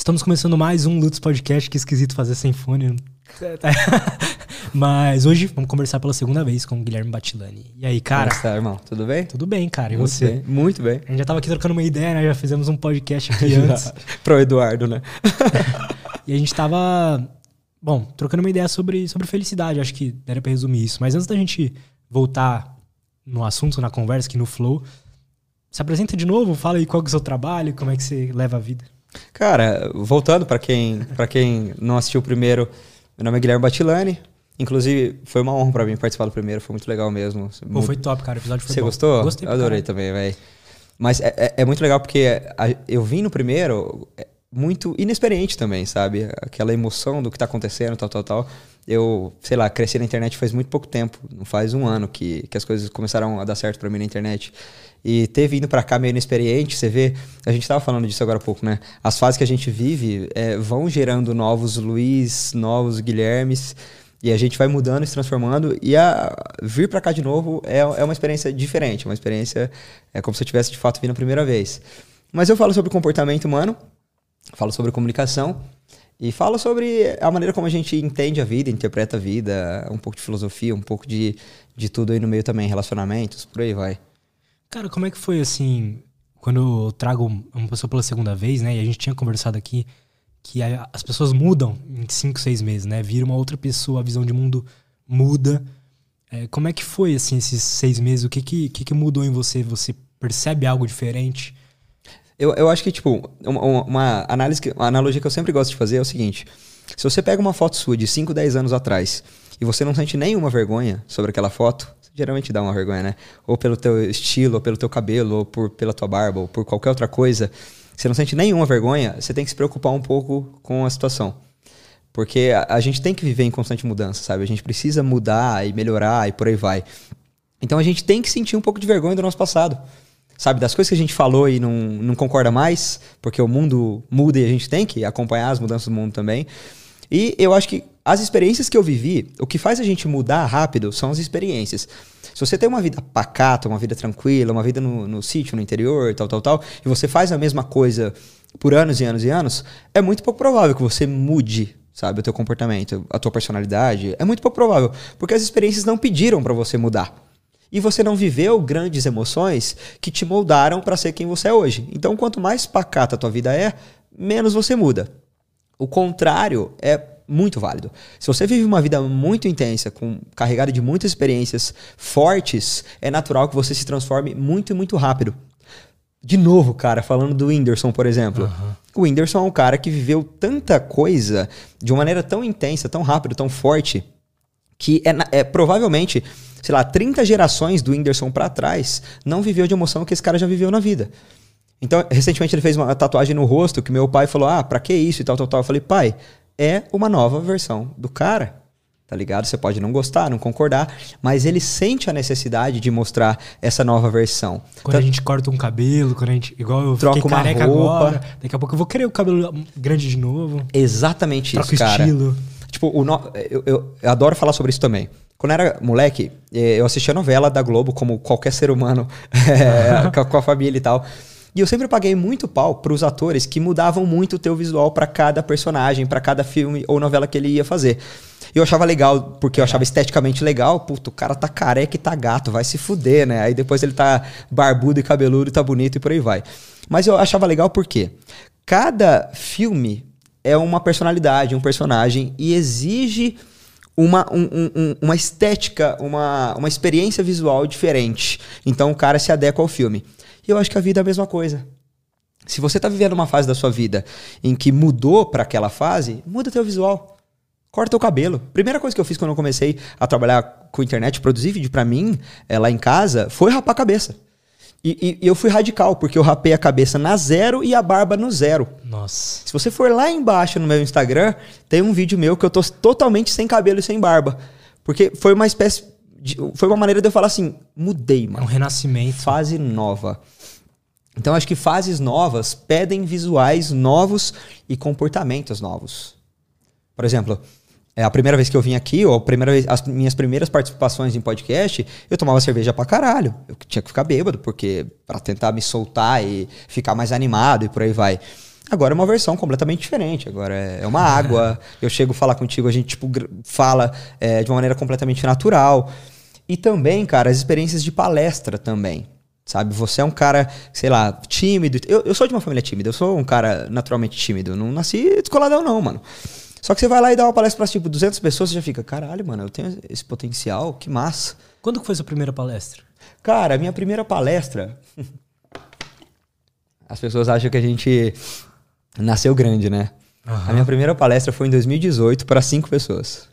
Estamos começando mais um Lutz Podcast, que esquisito fazer sem fone. Mas hoje vamos conversar pela segunda vez com o Guilherme Batilani. E aí, cara? Como está, irmão? Tudo bem? Tudo bem, cara. E Muito você? Bem. Muito bem. A gente já tava aqui trocando uma ideia, né? Já fizemos um podcast aqui antes. Pro Eduardo, né? e a gente tava, bom, trocando uma ideia sobre, sobre felicidade. Acho que daria pra resumir isso. Mas antes da gente voltar no assunto, na conversa, aqui no Flow, se apresenta de novo, fala aí qual é o seu trabalho, como é que você leva a vida. Cara, voltando para quem, pra quem não assistiu o primeiro, meu nome é Guilherme Batilani. Inclusive, foi uma honra para mim participar do primeiro, foi muito legal mesmo. Pô, foi top, cara. O episódio foi Você bom. gostou? Gostei Eu adorei cara. também, velho. Mas é, é, é, muito legal porque eu vim no primeiro é, muito inexperiente também, sabe? Aquela emoção do que tá acontecendo, tal, tal, tal. Eu, sei lá, cresci na internet faz muito pouco tempo. Não faz um ano que, que as coisas começaram a dar certo para mim na internet. E ter vindo para cá meio inexperiente, você vê, a gente tava falando disso agora há pouco, né? As fases que a gente vive é, vão gerando novos Luiz, novos Guilhermes, e a gente vai mudando, se transformando, e a, vir para cá de novo é, é uma experiência diferente, uma experiência, é como se eu tivesse de fato vindo a primeira vez. Mas eu falo sobre comportamento humano, falo sobre comunicação, e falo sobre a maneira como a gente entende a vida, interpreta a vida, um pouco de filosofia, um pouco de, de tudo aí no meio também, relacionamentos, por aí vai. Cara, como é que foi assim, quando eu trago uma pessoa pela segunda vez, né? E a gente tinha conversado aqui que a, as pessoas mudam em cinco, seis meses, né? Vira uma outra pessoa, a visão de mundo muda. É, como é que foi, assim, esses seis meses? O que que, que que mudou em você? Você percebe algo diferente? Eu, eu acho que, tipo, uma, uma análise, uma analogia que eu sempre gosto de fazer é o seguinte. Se você pega uma foto sua de 5, 10 anos atrás e você não sente nenhuma vergonha sobre aquela foto, geralmente dá uma vergonha, né? Ou pelo teu estilo, ou pelo teu cabelo, ou por, pela tua barba, ou por qualquer outra coisa. Você não sente nenhuma vergonha, você tem que se preocupar um pouco com a situação. Porque a, a gente tem que viver em constante mudança, sabe? A gente precisa mudar e melhorar e por aí vai. Então a gente tem que sentir um pouco de vergonha do nosso passado. Sabe, das coisas que a gente falou e não, não concorda mais, porque o mundo muda e a gente tem que acompanhar as mudanças do mundo também. E eu acho que as experiências que eu vivi, o que faz a gente mudar rápido são as experiências. Se você tem uma vida pacata, uma vida tranquila, uma vida no, no sítio, no interior, tal, tal, tal, e você faz a mesma coisa por anos e anos e anos, é muito pouco provável que você mude, sabe, o teu comportamento, a tua personalidade. É muito pouco provável, porque as experiências não pediram para você mudar. E você não viveu grandes emoções que te moldaram para ser quem você é hoje. Então, quanto mais pacata a tua vida é, menos você muda. O contrário é muito válido. Se você vive uma vida muito intensa, com carregada de muitas experiências fortes, é natural que você se transforme muito e muito rápido. De novo, cara, falando do Whindersson, por exemplo. Uhum. O Whindersson é um cara que viveu tanta coisa de uma maneira tão intensa, tão rápido, tão forte, que é, é provavelmente, sei lá, 30 gerações do Whindersson para trás não viveu de emoção que esse cara já viveu na vida. Então, recentemente ele fez uma tatuagem no rosto que meu pai falou: "Ah, para que isso?" e tal, tal, tal. Eu falei: "Pai, é uma nova versão do cara." Tá ligado? Você pode não gostar, não concordar, mas ele sente a necessidade de mostrar essa nova versão. Quando então, a gente corta um cabelo, quando a gente. Igual eu troca uma careca roupa. agora, daqui a pouco eu vou querer o cabelo grande de novo. Exatamente troca isso, cara. estilo. Tipo, o no... eu, eu, eu adoro falar sobre isso também. Quando eu era moleque, eu assistia novela da Globo, como qualquer ser humano, é, com a família e tal. E eu sempre paguei muito pau pros atores que mudavam muito o teu visual para cada personagem, para cada filme ou novela que ele ia fazer. Eu achava legal, porque eu achava esteticamente legal. Puto, o cara tá careca e tá gato, vai se fuder, né? Aí depois ele tá barbudo e cabeludo e tá bonito e por aí vai. Mas eu achava legal porque cada filme é uma personalidade, um personagem e exige uma, um, um, uma estética, uma, uma experiência visual diferente. Então o cara se adequa ao filme. E eu acho que a vida é a mesma coisa. Se você está vivendo uma fase da sua vida em que mudou para aquela fase, muda teu visual. Corta teu cabelo. Primeira coisa que eu fiz quando eu comecei a trabalhar com internet, produzir vídeo para mim, é, lá em casa, foi rapar a cabeça. E, e, eu fui radical, porque eu rapei a cabeça na zero e a barba no zero. Nossa. Se você for lá embaixo no meu Instagram, tem um vídeo meu que eu tô totalmente sem cabelo e sem barba. Porque foi uma espécie. Foi uma maneira de eu falar assim: mudei, mano. É um renascimento. Fase nova. Então acho que fases novas pedem visuais novos e comportamentos novos. Por exemplo, é a primeira vez que eu vim aqui, ou a primeira vez, as minhas primeiras participações em podcast, eu tomava cerveja pra caralho. Eu tinha que ficar bêbado, porque para tentar me soltar e ficar mais animado e por aí vai. Agora é uma versão completamente diferente. Agora é uma água. Eu chego a falar contigo, a gente tipo, fala é, de uma maneira completamente natural. E também, cara, as experiências de palestra também. Sabe? Você é um cara, sei lá, tímido. Eu, eu sou de uma família tímida, eu sou um cara naturalmente tímido. Não nasci descoladão, não, mano. Só que você vai lá e dá uma palestra para tipo 200 pessoas, você já fica, caralho, mano, eu tenho esse potencial, que massa. Quando que foi sua primeira palestra? Cara, minha primeira palestra. As pessoas acham que a gente nasceu grande, né? Uhum. A minha primeira palestra foi em 2018 para cinco pessoas.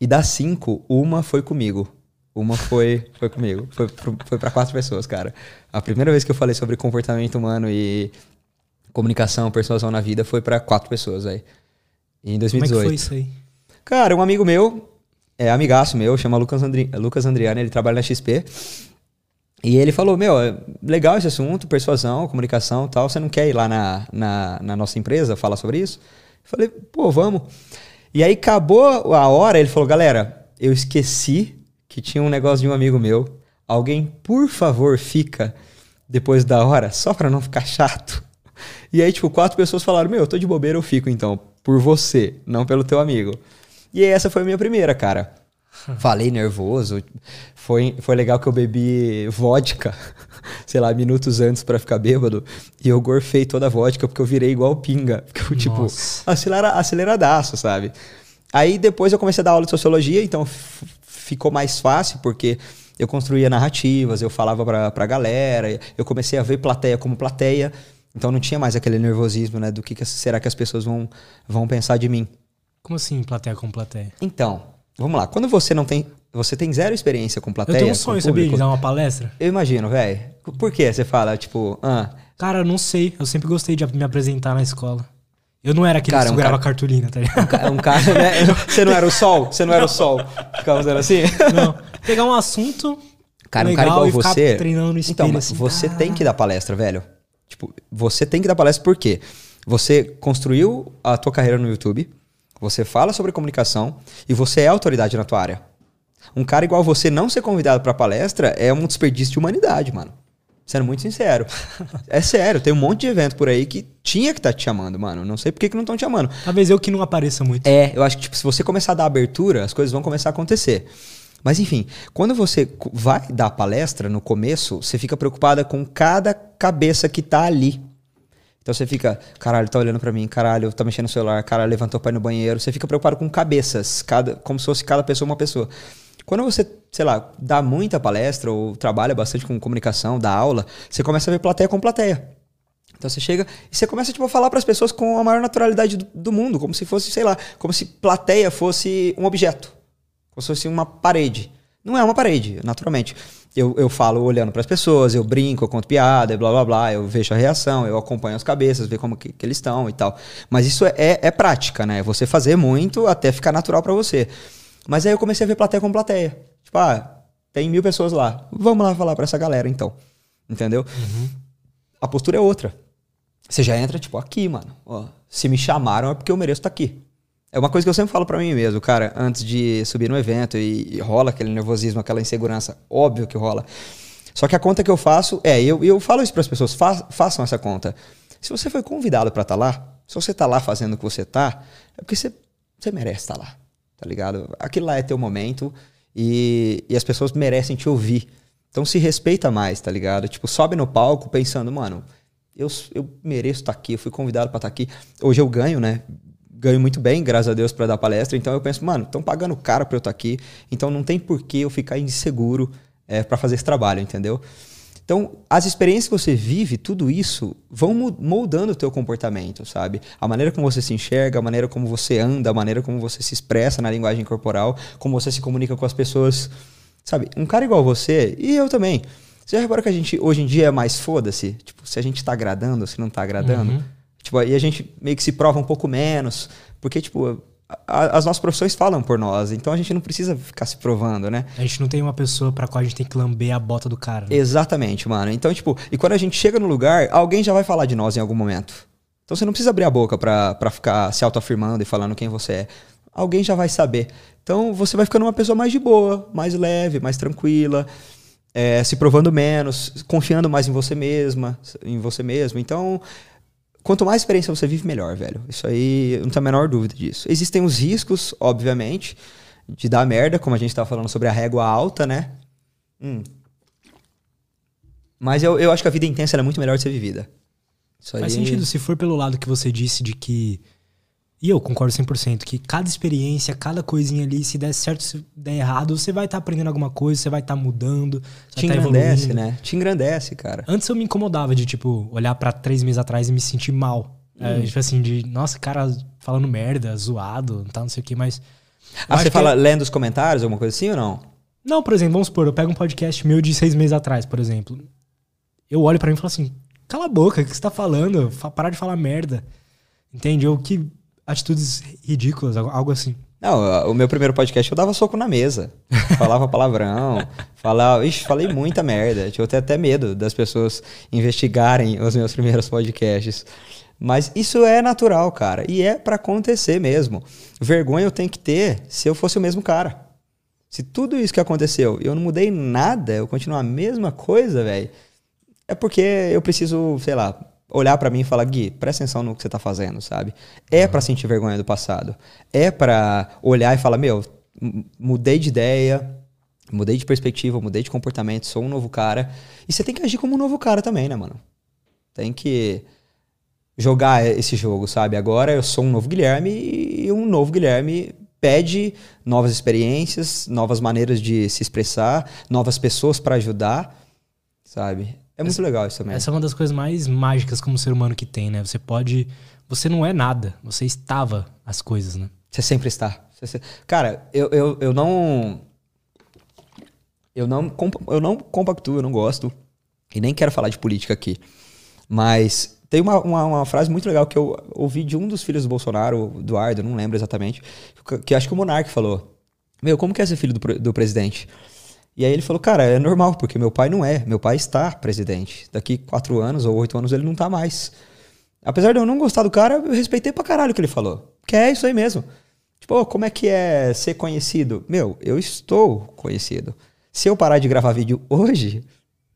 E das cinco, uma foi comigo. Uma foi, foi comigo. Foi, foi para quatro pessoas, cara. A primeira vez que eu falei sobre comportamento humano e comunicação, persuasão na vida foi para quatro pessoas aí. Em 2018. Como é que foi isso aí? Cara, um amigo meu, é amigaço meu, chama Lucas, Andri, Lucas Andriani, ele trabalha na XP. E ele falou, meu, é legal esse assunto, persuasão, comunicação tal, você não quer ir lá na, na, na nossa empresa falar sobre isso? Eu falei, pô, vamos. E aí acabou a hora, ele falou, galera, eu esqueci que tinha um negócio de um amigo meu. Alguém, por favor, fica depois da hora, só para não ficar chato. E aí, tipo, quatro pessoas falaram, meu, eu tô de bobeira, eu fico então, por você, não pelo teu amigo. E essa foi a minha primeira, cara. Falei nervoso. Foi, foi legal que eu bebi vodka, sei lá, minutos antes para ficar bêbado. E eu gorfei toda a vodka porque eu virei igual pinga. Porque eu, tipo, acelera, aceleradaço, sabe? Aí depois eu comecei a dar aula de sociologia, então ficou mais fácil porque eu construía narrativas, eu falava pra, pra galera, eu comecei a ver plateia como plateia. Então não tinha mais aquele nervosismo, né? Do que, que será que as pessoas vão, vão pensar de mim. Como assim, plateia como plateia? Então, Vamos lá. Quando você não tem. Você tem zero experiência com plateia. Eu tenho um sonho, sabia, de dar uma palestra? Eu imagino, velho. Por que você fala, tipo, ah. Cara, eu não sei. Eu sempre gostei de me apresentar na escola. Eu não era aquele cara, que segurava um cara, cartolina, tá ligado? Um cara, né? Você não era o sol? Você não, não. era o sol? Ficava fazendo assim? Não. Pegar um assunto. Cara, um cara igual você. treinando no espelho, então, assim, você tem que dar palestra, velho. Tipo, você tem que dar palestra por quê? Você construiu a tua carreira no YouTube você fala sobre comunicação e você é autoridade na tua área. Um cara igual você não ser convidado para palestra é um desperdício de humanidade, mano. Sendo muito sincero. é sério, tem um monte de evento por aí que tinha que estar tá te chamando, mano. Não sei por que, que não estão te chamando. Talvez eu que não apareça muito. É, eu acho que tipo, se você começar a dar abertura, as coisas vão começar a acontecer. Mas enfim, quando você vai dar palestra no começo, você fica preocupada com cada cabeça que tá ali. Então você fica, caralho, tá olhando para mim, caralho, tá mexendo no celular, caralho, levantou para ir no banheiro. Você fica preocupado com cabeças, cada, como se fosse cada pessoa uma pessoa. Quando você, sei lá, dá muita palestra ou trabalha bastante com comunicação, dá aula, você começa a ver plateia com plateia. Então você chega e você começa tipo, a falar para as pessoas com a maior naturalidade do, do, mundo, como se fosse, sei lá, como se plateia fosse um objeto, como se fosse uma parede. Não é uma parede, naturalmente eu, eu falo olhando para as pessoas, eu brinco, eu conto piada, blá blá blá, eu vejo a reação, eu acompanho as cabeças, ver como que, que eles estão e tal. Mas isso é, é, é, prática, né? Você fazer muito até ficar natural para você. Mas aí eu comecei a ver plateia com plateia. Tipo, ah, tem mil pessoas lá. Vamos lá falar para essa galera então. Entendeu? Uhum. A postura é outra. Você já entra, tipo, aqui, mano. Ó, se me chamaram é porque eu mereço estar tá aqui. É uma coisa que eu sempre falo para mim mesmo, cara, antes de subir no evento e, e, rola aquele nervosismo, aquela insegurança, óbvio que rola. Só que a conta que eu faço é, eu, eu falo isso para as pessoas, fa façam essa conta. Se você foi convidado para estar tá lá, se você tá lá fazendo o que você tá, é porque você, você merece estar tá lá, tá ligado? Aquilo lá é teu momento e, e as pessoas merecem te ouvir. Então se respeita mais, tá ligado? Tipo, sobe no palco pensando, mano, eu, eu mereço estar tá aqui, eu fui convidado para estar aqui. Hoje eu ganho, né? Ganho muito bem, graças a Deus, para dar palestra. Então eu penso, mano, estão pagando caro para eu estar aqui, então não tem por que eu ficar inseguro é, para fazer esse trabalho, entendeu? Então, as experiências que você vive, tudo isso, vão moldando o teu comportamento, sabe? A maneira como você se enxerga, a maneira como você anda, a maneira como você se expressa na linguagem corporal, como você se comunica com as pessoas, sabe? Um cara igual você, e eu também. Você já reparou que a gente, hoje em dia, é mais foda-se? Tipo, se a gente tá agradando, se não tá agradando. Uhum. Tipo, aí a gente meio que se prova um pouco menos, porque, tipo, a, as nossas profissões falam por nós, então a gente não precisa ficar se provando, né? A gente não tem uma pessoa para qual a gente tem que lamber a bota do cara. Né? Exatamente, mano. Então, tipo, e quando a gente chega no lugar, alguém já vai falar de nós em algum momento. Então você não precisa abrir a boca pra, pra ficar se autoafirmando e falando quem você é. Alguém já vai saber. Então você vai ficando uma pessoa mais de boa, mais leve, mais tranquila, é, se provando menos, confiando mais em você mesma, em você mesmo. Então quanto mais experiência você vive, melhor, velho. Isso aí, não tenho a menor dúvida disso. Existem os riscos, obviamente, de dar merda, como a gente tava falando sobre a régua alta, né? Hum. Mas eu, eu acho que a vida intensa é muito melhor de ser vivida. Isso Faz aí... sentido, se for pelo lado que você disse de que. E eu concordo 100%, que cada experiência, cada coisinha ali, se der certo, se der errado, você vai estar tá aprendendo alguma coisa, você vai estar tá mudando. Te tá engrandece, evoluindo. né? Te engrandece, cara. Antes eu me incomodava de, tipo, olhar para três meses atrás e me sentir mal. Hum. É, tipo assim, de, nossa, cara falando merda, zoado, tá, não sei o que, mas. Ah, você fala que... lendo os comentários, alguma coisa assim ou não? Não, por exemplo, vamos supor, eu pego um podcast meu de seis meses atrás, por exemplo. Eu olho para mim e falo assim: cala a boca, o que você tá falando? Parar de falar merda. Entende? Ou que atitudes ridículas, algo assim. Não, o meu primeiro podcast eu dava soco na mesa. Falava palavrão, falava. Ixi, falei muita merda. Eu tenho até medo das pessoas investigarem os meus primeiros podcasts. Mas isso é natural, cara. E é para acontecer mesmo. Vergonha eu tenho que ter se eu fosse o mesmo cara. Se tudo isso que aconteceu eu não mudei nada, eu continuo a mesma coisa, velho. É porque eu preciso, sei lá, olhar para mim e falar, Gui, presta atenção no que você tá fazendo, sabe? É uhum. para sentir vergonha do passado. É para olhar e falar, meu, mudei de ideia, mudei de perspectiva, mudei de comportamento, sou um novo cara. E você tem que agir como um novo cara também, né, mano? Tem que jogar esse jogo, sabe? Agora eu sou um novo Guilherme e um novo Guilherme pede novas experiências, novas maneiras de se expressar, novas pessoas para ajudar, sabe? É muito essa, legal isso também. Essa é uma das coisas mais mágicas como ser humano que tem, né? Você pode. Você não é nada, você estava as coisas, né? Você sempre está. Você, cara, eu, eu, eu não. Eu não, eu não compactuo, eu não gosto. E nem quero falar de política aqui. Mas tem uma, uma, uma, frase muito legal que eu ouvi de um dos filhos do Bolsonaro, Eduardo, não lembro exatamente, que, que acho que o Monark falou. Meu, como que é ser filho do, do presidente? E aí ele falou, cara, é normal, porque meu pai não é. Meu pai está presidente. Daqui quatro anos ou oito anos ele não tá mais. Apesar de eu não gostar do cara, eu respeitei pra caralho o que ele falou. Que é isso aí mesmo. Tipo, como é que é ser conhecido? Meu, eu estou conhecido. Se eu parar de gravar vídeo hoje,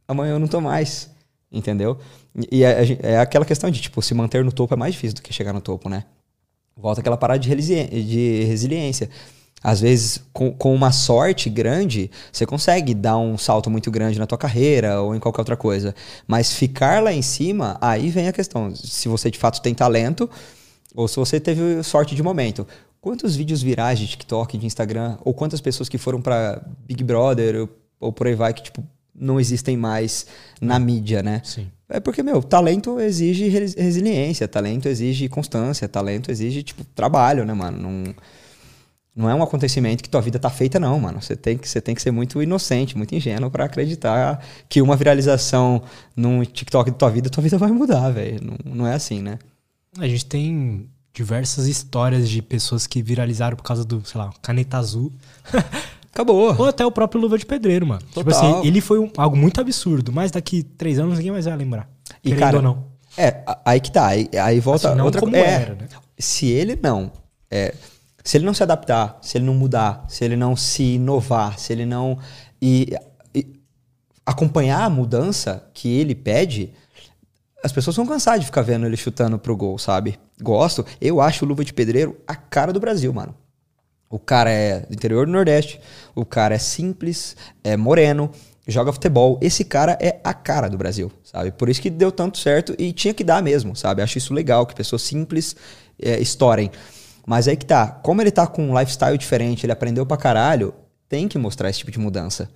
amanhã eu não tô mais. Entendeu? E é, é aquela questão de, tipo, se manter no topo é mais difícil do que chegar no topo, né? Volta aquela parada de, resiliência às vezes, com, com uma sorte grande, você consegue dar um salto muito grande na tua carreira ou em qualquer outra coisa. Mas ficar lá em cima, aí vem a questão. Se você de fato tem talento ou se você teve sorte de momento. Quantos vídeos virais de TikTok, de Instagram, ou quantas pessoas que foram para Big Brother ou, ou por aí vai que, tipo, não existem mais na mídia, né? Sim. É porque, meu, talento exige resiliência, talento exige constância, talento exige, tipo, trabalho, né, mano? Não não é um acontecimento que tua vida tá feita, não, mano. Você tem que, você tem que ser muito inocente, muito ingênuo para acreditar que uma viralização num TikTok da tua vida, tua vida vai mudar, velho. Não, não é assim, né? A gente tem diversas histórias de pessoas que viralizaram por causa do, sei lá, caneta azul. Acabou. Ou até o próprio Luva de Pedreiro, mano. Total. Tipo assim, ele foi um, algo muito absurdo, mas daqui três anos ninguém mais vai lembrar. E cara, ou não. É, aí que tá. Aí, aí volta assim, outra coisa. É, era, né? Se ele não. É, se ele não se adaptar, se ele não mudar, se ele não se inovar, se ele não e, e acompanhar a mudança que ele pede, as pessoas vão cansar de ficar vendo ele chutando pro gol, sabe? Gosto. Eu acho o Luva de Pedreiro a cara do Brasil, mano. O cara é do interior do Nordeste, o cara é simples, é moreno, joga futebol. Esse cara é a cara do Brasil, sabe? Por isso que deu tanto certo e tinha que dar mesmo, sabe? Acho isso legal, que pessoas simples é, estourem. Mas aí que tá, como ele tá com um lifestyle diferente, ele aprendeu pra caralho, tem que mostrar esse tipo de mudança.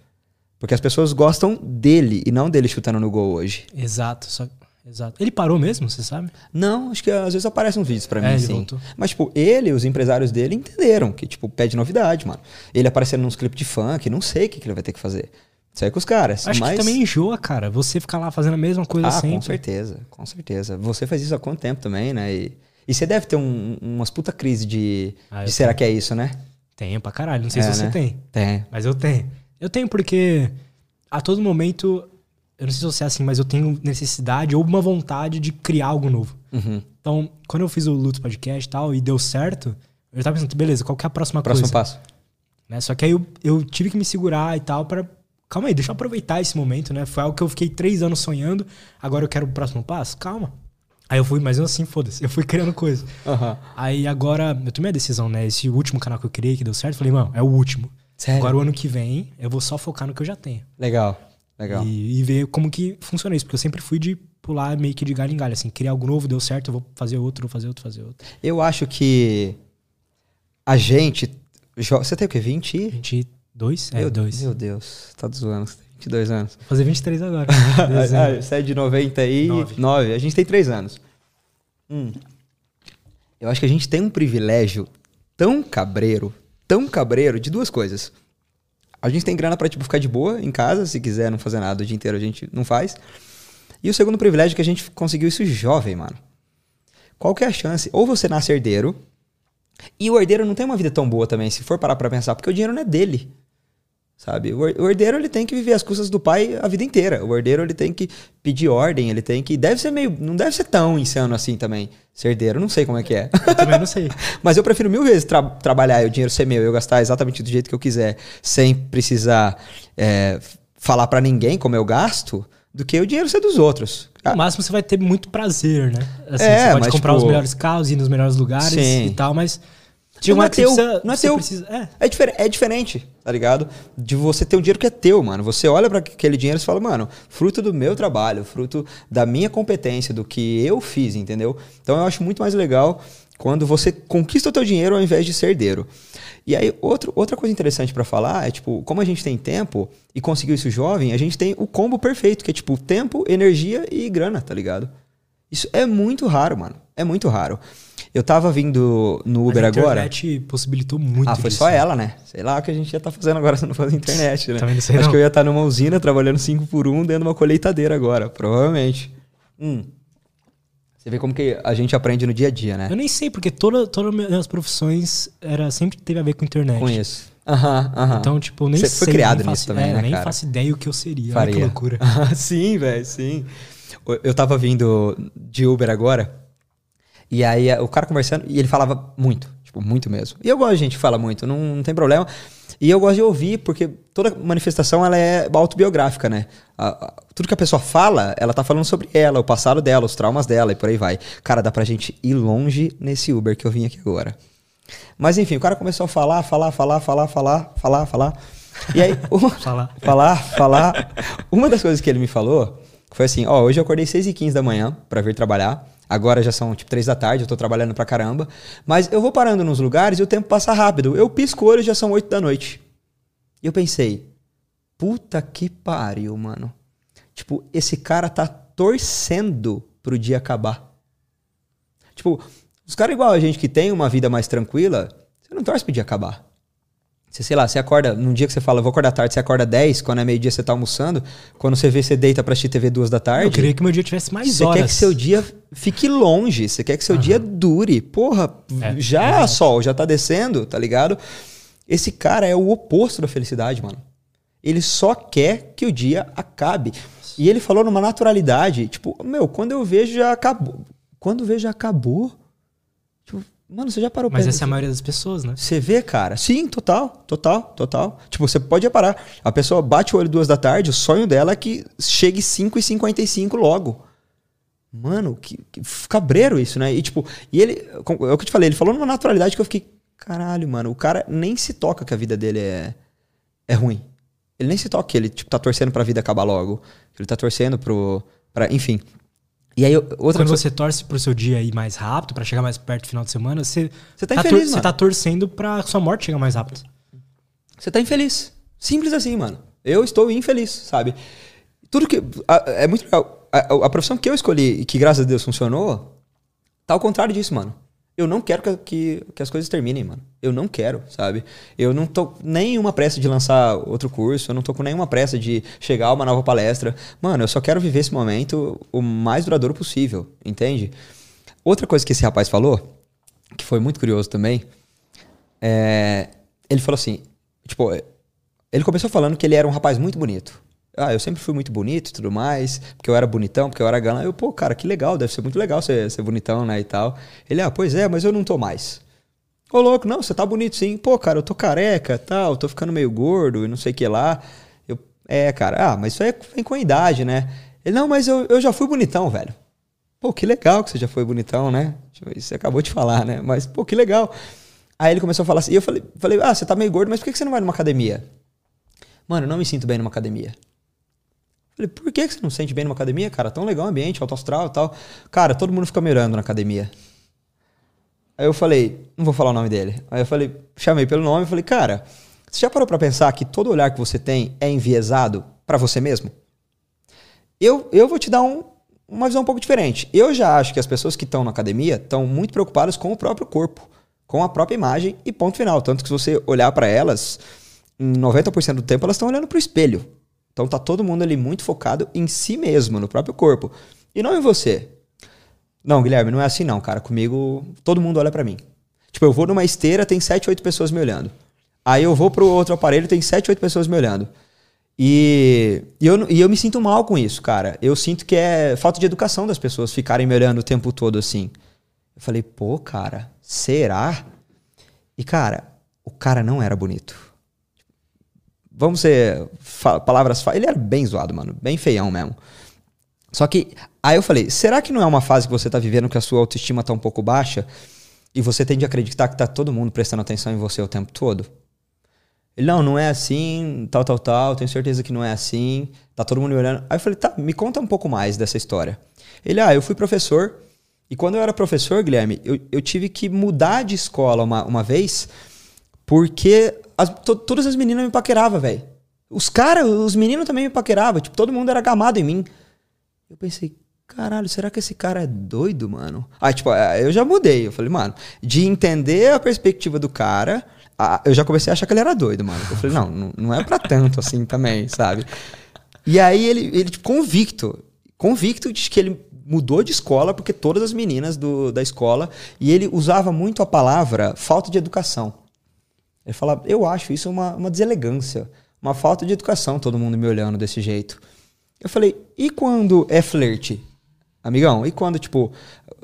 Porque as pessoas gostam dele e não dele chutando no gol hoje. Exato, só Exato. Ele parou mesmo, você sabe? Não, acho que às vezes aparecem uns vídeos pra é, mim, sim. Mas, tipo, ele os empresários dele entenderam que, tipo, pede novidade, mano. Ele aparecendo nos clipes de funk, não sei o que, que ele vai ter que fazer. Isso aí com os caras. Acho mas... que também enjoa, cara. Você ficar lá fazendo a mesma coisa ah, sempre. com certeza, com certeza. Você faz isso há quanto tempo também, né? E e você deve ter um, umas puta crise de, ah, de será tenho. que é isso, né? Tenho pra caralho. Não sei é, se você né? tem. Tem. Mas eu tenho. Eu tenho porque a todo momento, eu não sei se você é assim, mas eu tenho necessidade ou uma vontade de criar algo novo. Uhum. Então, quando eu fiz o Lutz Podcast e tal, e deu certo, eu tava pensando, beleza, qual que é a próxima Próximo coisa? passo. Né? Só que aí eu, eu tive que me segurar e tal para Calma aí, deixa eu aproveitar esse momento, né? Foi algo que eu fiquei três anos sonhando, agora eu quero o próximo passo? Calma. Aí eu fui, mas eu assim, foda-se. Eu fui criando coisa. Aham. Aí agora, eu tomei a decisão, né? Esse último canal que eu criei, que deu certo, falei, mano, é o último. Sério? Agora o ano que vem, eu vou só focar no que eu já tenho. Legal, legal. E, e ver como que funciona isso. Porque eu sempre fui de pular meio que de galho em galho. Assim, criar algo novo, deu certo, eu vou fazer outro, vou fazer outro, fazer outro. Eu acho que a gente. Você tem o quê? 20? e- 22? É, meu, dois. Meu Deus, tá zoando. Você tem 22 anos. Vou fazer 23 agora. Ah. Você é de 99. A gente tem 3 anos. Hum. Eu acho que a gente tem um privilégio tão cabreiro, tão cabreiro, de duas coisas. A gente tem grana pra tipo, ficar de boa em casa, se quiser não fazer nada o dia inteiro, a gente não faz. E o segundo privilégio é que a gente conseguiu isso jovem, mano. Qual que é a chance? Ou você nasce herdeiro, e o herdeiro não tem uma vida tão boa também, se for parar pra pensar, porque o dinheiro não é dele. Sabe? O her- o herdeiro ele tem que viver as custas do pai a vida inteira. O herdeiro ele tem que pedir ordem, ele tem que. Deve ser meio. Não deve ser tão insano assim também. Ser herdeiro, não sei como é que é. Eu também não sei. Mas eu prefiro mil vezes tra- trabalhar e o dinheiro ser meu, eu gastar exatamente do jeito que eu quiser, sem precisar é, falar pra ninguém como eu gasto, do que o dinheiro ser dos outros. No máximo você vai ter muito prazer, né? Assim, É, você pode mas, comprar tipo, os melhores carros, ir nos melhores lugares Sim. e tal, mas. Não uma é que você teu, precisa- não é teu. precisa- é. É, difer- é diferente, tá ligado? De você ter um dinheiro que é teu, mano. Você olha pra aquele dinheiro e fala, mano, fruto do meu trabalho, fruto da minha competência, do que eu fiz, entendeu? Então eu acho muito mais legal quando você conquista o teu dinheiro ao invés de ser herdeiro. E aí, outro, outra coisa interessante pra falar é, tipo, como a gente tem tempo e conseguiu isso jovem, a gente tem o combo perfeito, que é, tipo, tempo, energia e grana, tá ligado? Isso é muito raro, mano. É muito raro. Eu tava vindo no Uber Mas a agora. internet possibilitou muito Ah, foi disso, só né? ela, né? Sei lá o que a gente ia estar fazendo agora se não fosse internet, né? Também não sei Acho não. que eu ia estar numa usina trabalhando 5 por 1 dentro de uma colheitadeira agora, provavelmente. Hum. Você vê como que a gente aprende no dia a dia, né? Eu nem sei, porque toda, todas as minhas profissões era, sempre teve a ver com internet. Isso. Aham, aham. Então, tipo, nem Você sei. foi criado nisso faço, também, é, né, nem cara? faço ideia o que eu seria. Olha Faria. que loucura. sim, velho, sim. Eu tava vindo de Uber agora, e aí o cara conversando, e ele falava muito, tipo, muito mesmo. E eu gosto de gente que fala muito, não, não tem problema. E eu gosto de ouvir, porque toda manifestação ela é autobiográfica, né? A- a- tudo que a pessoa fala, ela tá falando sobre ela, o passado dela, os traumas dela e por aí vai. Cara, dá pra gente ir longe nesse Uber que eu vim aqui agora. Mas enfim, o cara começou a falar, falar, falar, falar, falar, falar, falar. E aí, uma, Falar. falar, falar. Uma das coisas que ele me falou foi assim: ó, hoje eu acordei 6 e 15 da manhã pra vir trabalhar. Agora já são tipo 3 da tarde, eu tô trabalhando pra caramba. Mas eu vou parando nos lugares e o tempo passa rápido. Eu pisco o olho e já são 8 da noite. E eu pensei: puta que pariu, mano. Tipo, esse cara tá torcendo pro dia acabar. Tipo, os caras igual a gente que tem uma vida mais tranquila, você não torce pro dia acabar. Você, sei lá, você acorda, num dia que você fala, vou acordar tarde, você acorda 10, quando é meio-dia você tá almoçando, quando você vê, você deita pra assistir TV duas da tarde. Eu queria que meu dia tivesse mais Você horas. quer que seu dia fique longe, você quer que seu dia dure. Porra, É, já exato. sol, já tá descendo, tá ligado? Esse cara é o oposto da felicidade, mano. Ele só quer que o dia acabe. E ele falou numa naturalidade, tipo, meu, quando eu vejo já acabou. Quando eu vejo já acabou. Mano, você já parou Mas essa é a maioria das pessoas, né? você vê, cara? Sim, total, total, total. Tipo, você pode reparar. A pessoa bate o olho duas da tarde, o sonho dela é que chegue 5 e 55 logo. Mano, que, que cabreiro isso, né? E tipo, e ele, é o que eu te falei, ele falou numa naturalidade que eu fiquei, caralho, mano, o cara nem se toca que a vida dele é, é ruim. Ele nem se toca que ele, tipo, tá torcendo pra vida acabar logo. Ele tá torcendo pro. Pra, enfim. E aí, outra Quando coisa- você torce pro seu dia ir mais rápido, pra chegar mais perto do final de semana, você, Você tá tor- infeliz, você tá torcendo pra sua morte chegar mais rápido. Você tá infeliz. Simples assim, mano. Eu estou infeliz, sabe? Tudo que. a- é muito legal. A, a profissão que eu escolhi e que, graças a Deus, funcionou, tá ao contrário disso, mano. Eu não quero que, que, que as coisas terminem, mano. Eu não quero, sabe? Eu não tô nenhuma pressa de lançar outro curso, eu não tô com nenhuma pressa de chegar a uma nova palestra. Mano, eu só quero viver esse momento o mais duradouro possível, entende? Outra coisa que esse rapaz falou, que foi muito curioso também, é, ele falou assim, tipo, ele começou falando que ele era um rapaz muito bonito. Ah, eu sempre fui muito bonito e tudo mais, porque eu era bonitão, porque eu era galã. Eu, pô, cara, que legal, deve ser muito legal ser, ser bonitão, né, e tal. Ele, ah, pois é, mas eu não tô mais. Ô, louco, não, você tá bonito sim. Pô, cara, eu tô careca, tal, tô ficando meio gordo e não sei o que lá. Eu, é, cara, ah, mas isso aí vem com a idade, né? Ele, não, mas eu, eu já fui bonitão, velho. Pô, que legal que você já foi bonitão, né? Você acabou de falar, né? Mas, pô, que legal. Aí ele começou a falar assim, e eu falei, falei, ah, você tá meio gordo, mas por que você não vai numa academia? Mano, eu não me sinto bem numa academia. Falei, por que você não se sente bem numa academia, cara? Tão legal o ambiente, alto astral e tal. Cara, todo mundo fica me olhando na academia. Aí eu falei, não vou falar o nome dele. Aí eu falei, chamei pelo nome e falei, cara, você já parou pra pensar que todo olhar que você tem é enviesado para você mesmo? Eu, eu vou te dar um, uma visão um pouco diferente. Eu já acho que as pessoas que estão na academia estão muito preocupadas com o próprio corpo, com a própria imagem e ponto final. Tanto que se você olhar para elas, em 90% do tempo elas estão olhando pro espelho. Então tá todo mundo ali muito focado em si mesmo, no próprio corpo. E não em você. Não, Guilherme, não é assim não, cara. Comigo, todo mundo olha para mim. Tipo, eu vou numa esteira, tem 7, 8 pessoas me olhando. Aí eu vou pro outro aparelho, tem 7, 8 pessoas me olhando. E, e, eu, e eu me sinto mal com isso, cara. Eu sinto que é falta de educação das pessoas ficarem me olhando o tempo todo assim. Eu falei, pô, cara, será? E, cara, o cara não era bonito. Vamos ser palavras. Ele era bem zoado, mano. Bem feião mesmo. Só que aí eu falei, será que não é uma fase que você tá vivendo que a sua autoestima tá um pouco baixa e você tende a acreditar que tá todo mundo prestando atenção em você o tempo todo? Ele, não, não é assim, tal, tal, tal, tenho certeza que não é assim, tá todo mundo me olhando. Aí eu falei, tá, me conta um pouco mais dessa história. Ele, ah, eu fui professor, e quando eu era professor, Guilherme, eu, eu tive que mudar de escola uma, uma vez, porque as, to, todas as meninas me paqueravam, velho. Os caras, os meninos também me paqueravam, tipo, todo mundo era gamado em mim. Eu pensei, caralho, será que esse cara é doido, mano? Aí, tipo, eu já mudei. Eu falei, mano, de entender a perspectiva do cara, eu já comecei a achar que ele era doido, mano. Eu falei, não, não é pra tanto assim também, sabe? E aí ele, ele tipo, convicto, convicto de que ele mudou de escola porque todas as meninas do, da escola, e ele usava muito a palavra falta de educação. Ele falava, eu acho isso uma, uma deselegância, uma falta de educação, todo mundo me olhando desse jeito. Eu falei, e quando é flerte? Amigão, e quando, tipo,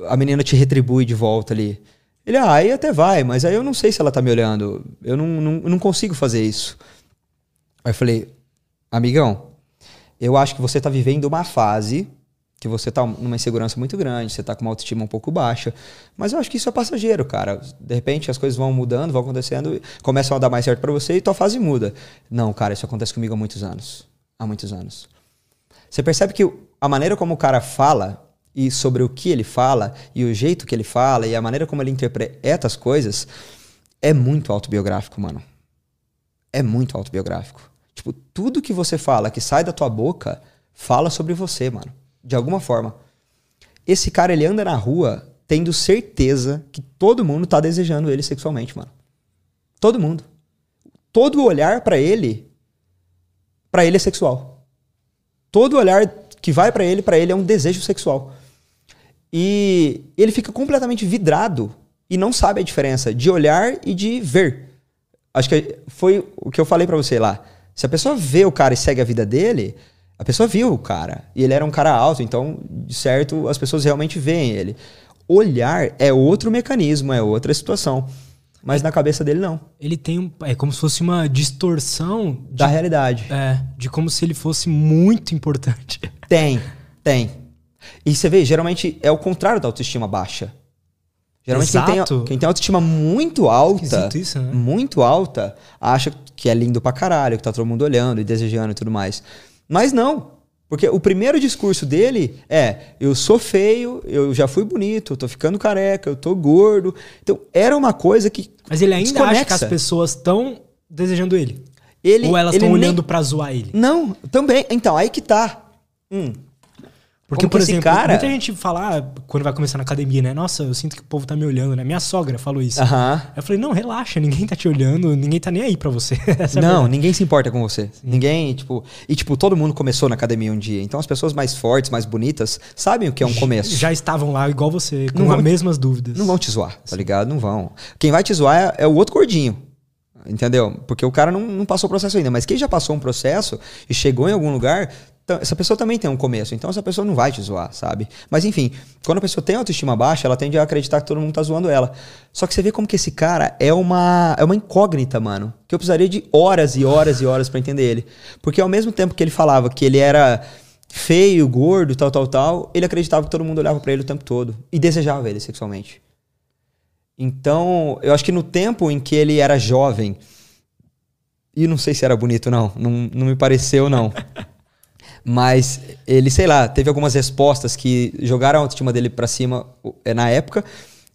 a menina te retribui de volta ali? Ele, ah, aí até vai, mas aí eu não sei se ela tá me olhando. Eu não, não, não consigo fazer isso. Aí eu falei, amigão, eu acho que você tá vivendo uma fase que você tá numa insegurança muito grande, você tá com uma autoestima um pouco baixa. Mas eu acho que isso é passageiro, cara. De repente as coisas vão mudando, vão acontecendo, começam a dar mais certo para você e tua fase muda. Não, cara, isso acontece comigo há muitos anos. Há muitos anos. Você percebe que a maneira como o cara fala e sobre o que ele fala e o jeito que ele fala e a maneira como ele interpreta as coisas é muito autobiográfico, mano. É muito autobiográfico. Tipo, tudo que você fala que sai da tua boca fala sobre você, mano. De alguma forma. Esse cara, ele anda na rua tendo certeza que todo mundo tá desejando ele sexualmente, mano. Todo mundo. Todo olhar para ele, para ele é sexual todo olhar que vai para ele, para ele é um desejo sexual. E ele fica completamente vidrado e não sabe a diferença de olhar e de ver. Acho que foi o que eu falei para você lá. Se a pessoa vê o cara e segue a vida dele, a pessoa viu o cara. E ele era um cara alto, então, de certo, as pessoas realmente veem ele. Olhar é outro mecanismo, é outra situação. Mas na cabeça dele, não. Ele tem um. É como se fosse uma distorção. De, da realidade. É. De como se ele fosse muito importante. Tem, tem. E você vê, geralmente é o contrário da autoestima baixa. Geralmente quem tem, quem tem autoestima muito alta, isso, né? muito alta, acha que é lindo pra caralho, que tá todo mundo olhando e desejando e tudo mais. Mas não. Porque o primeiro discurso dele é: eu sou feio, eu já fui bonito, eu tô ficando careca, eu tô gordo. Então era uma coisa que. Mas ele ainda desconexa. acha que as pessoas estão desejando ele. ele Ou elas estão olhando nem... pra zoar ele? Não, também. Então, aí que tá. Hum, porque, Como por exemplo, cara... muita gente fala, ah, quando vai começar na academia, né? Nossa, eu sinto que o povo tá me olhando, né? Minha sogra falou isso. Uhum. Eu falei, não, relaxa, ninguém tá te olhando, ninguém tá nem aí pra você. É não, ninguém se importa com você. Sim. Ninguém, tipo. E, tipo, todo mundo começou na academia um dia. Então as pessoas mais fortes, mais bonitas, sabem o que é um começo. Já estavam lá igual você, com as mesmas dúvidas. Não vão te zoar, tá ligado? Não vão. Quem vai te zoar é, é o outro gordinho. Entendeu? Porque o cara não, não passou o processo ainda. Mas quem já passou um processo e chegou em algum lugar, essa pessoa também tem um começo, então essa pessoa não vai te zoar, sabe? Mas enfim, quando a pessoa tem autoestima baixa, ela tende a acreditar que todo mundo tá zoando ela. Só que você vê como que esse cara é uma, é uma incógnita, mano. Que eu precisaria de horas e horas e horas para entender ele. Porque ao mesmo tempo que ele falava que ele era feio, gordo, tal, tal, tal, ele acreditava que todo mundo olhava para ele o tempo todo e desejava ele sexualmente. Então, eu acho que no tempo em que ele era jovem, e não sei se era bonito, não, não, não me pareceu, não. Mas ele, sei lá, teve algumas respostas que jogaram a autoestima dele para cima é, na época.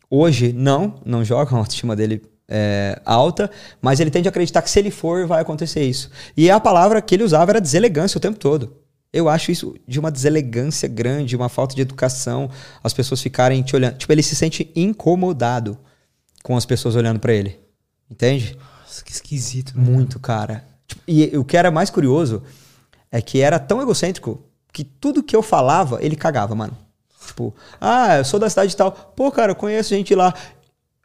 Hoje, não, não jogam a autoestima dele é, alta, mas ele tende a acreditar que se ele for, vai acontecer isso. E a palavra que ele usava era deselegância o tempo todo. Eu acho isso de uma deselegância grande, uma falta de educação, as pessoas ficarem te olhando. Tipo, ele se sente incomodado com as pessoas olhando para ele. Entende? Nossa, que esquisito. Né? Muito, cara. Tipo, e o que era mais curioso é que era tão egocêntrico que tudo que eu falava, ele cagava, mano. Tipo, ah, eu sou da cidade e tal. Pô, cara, eu conheço gente lá.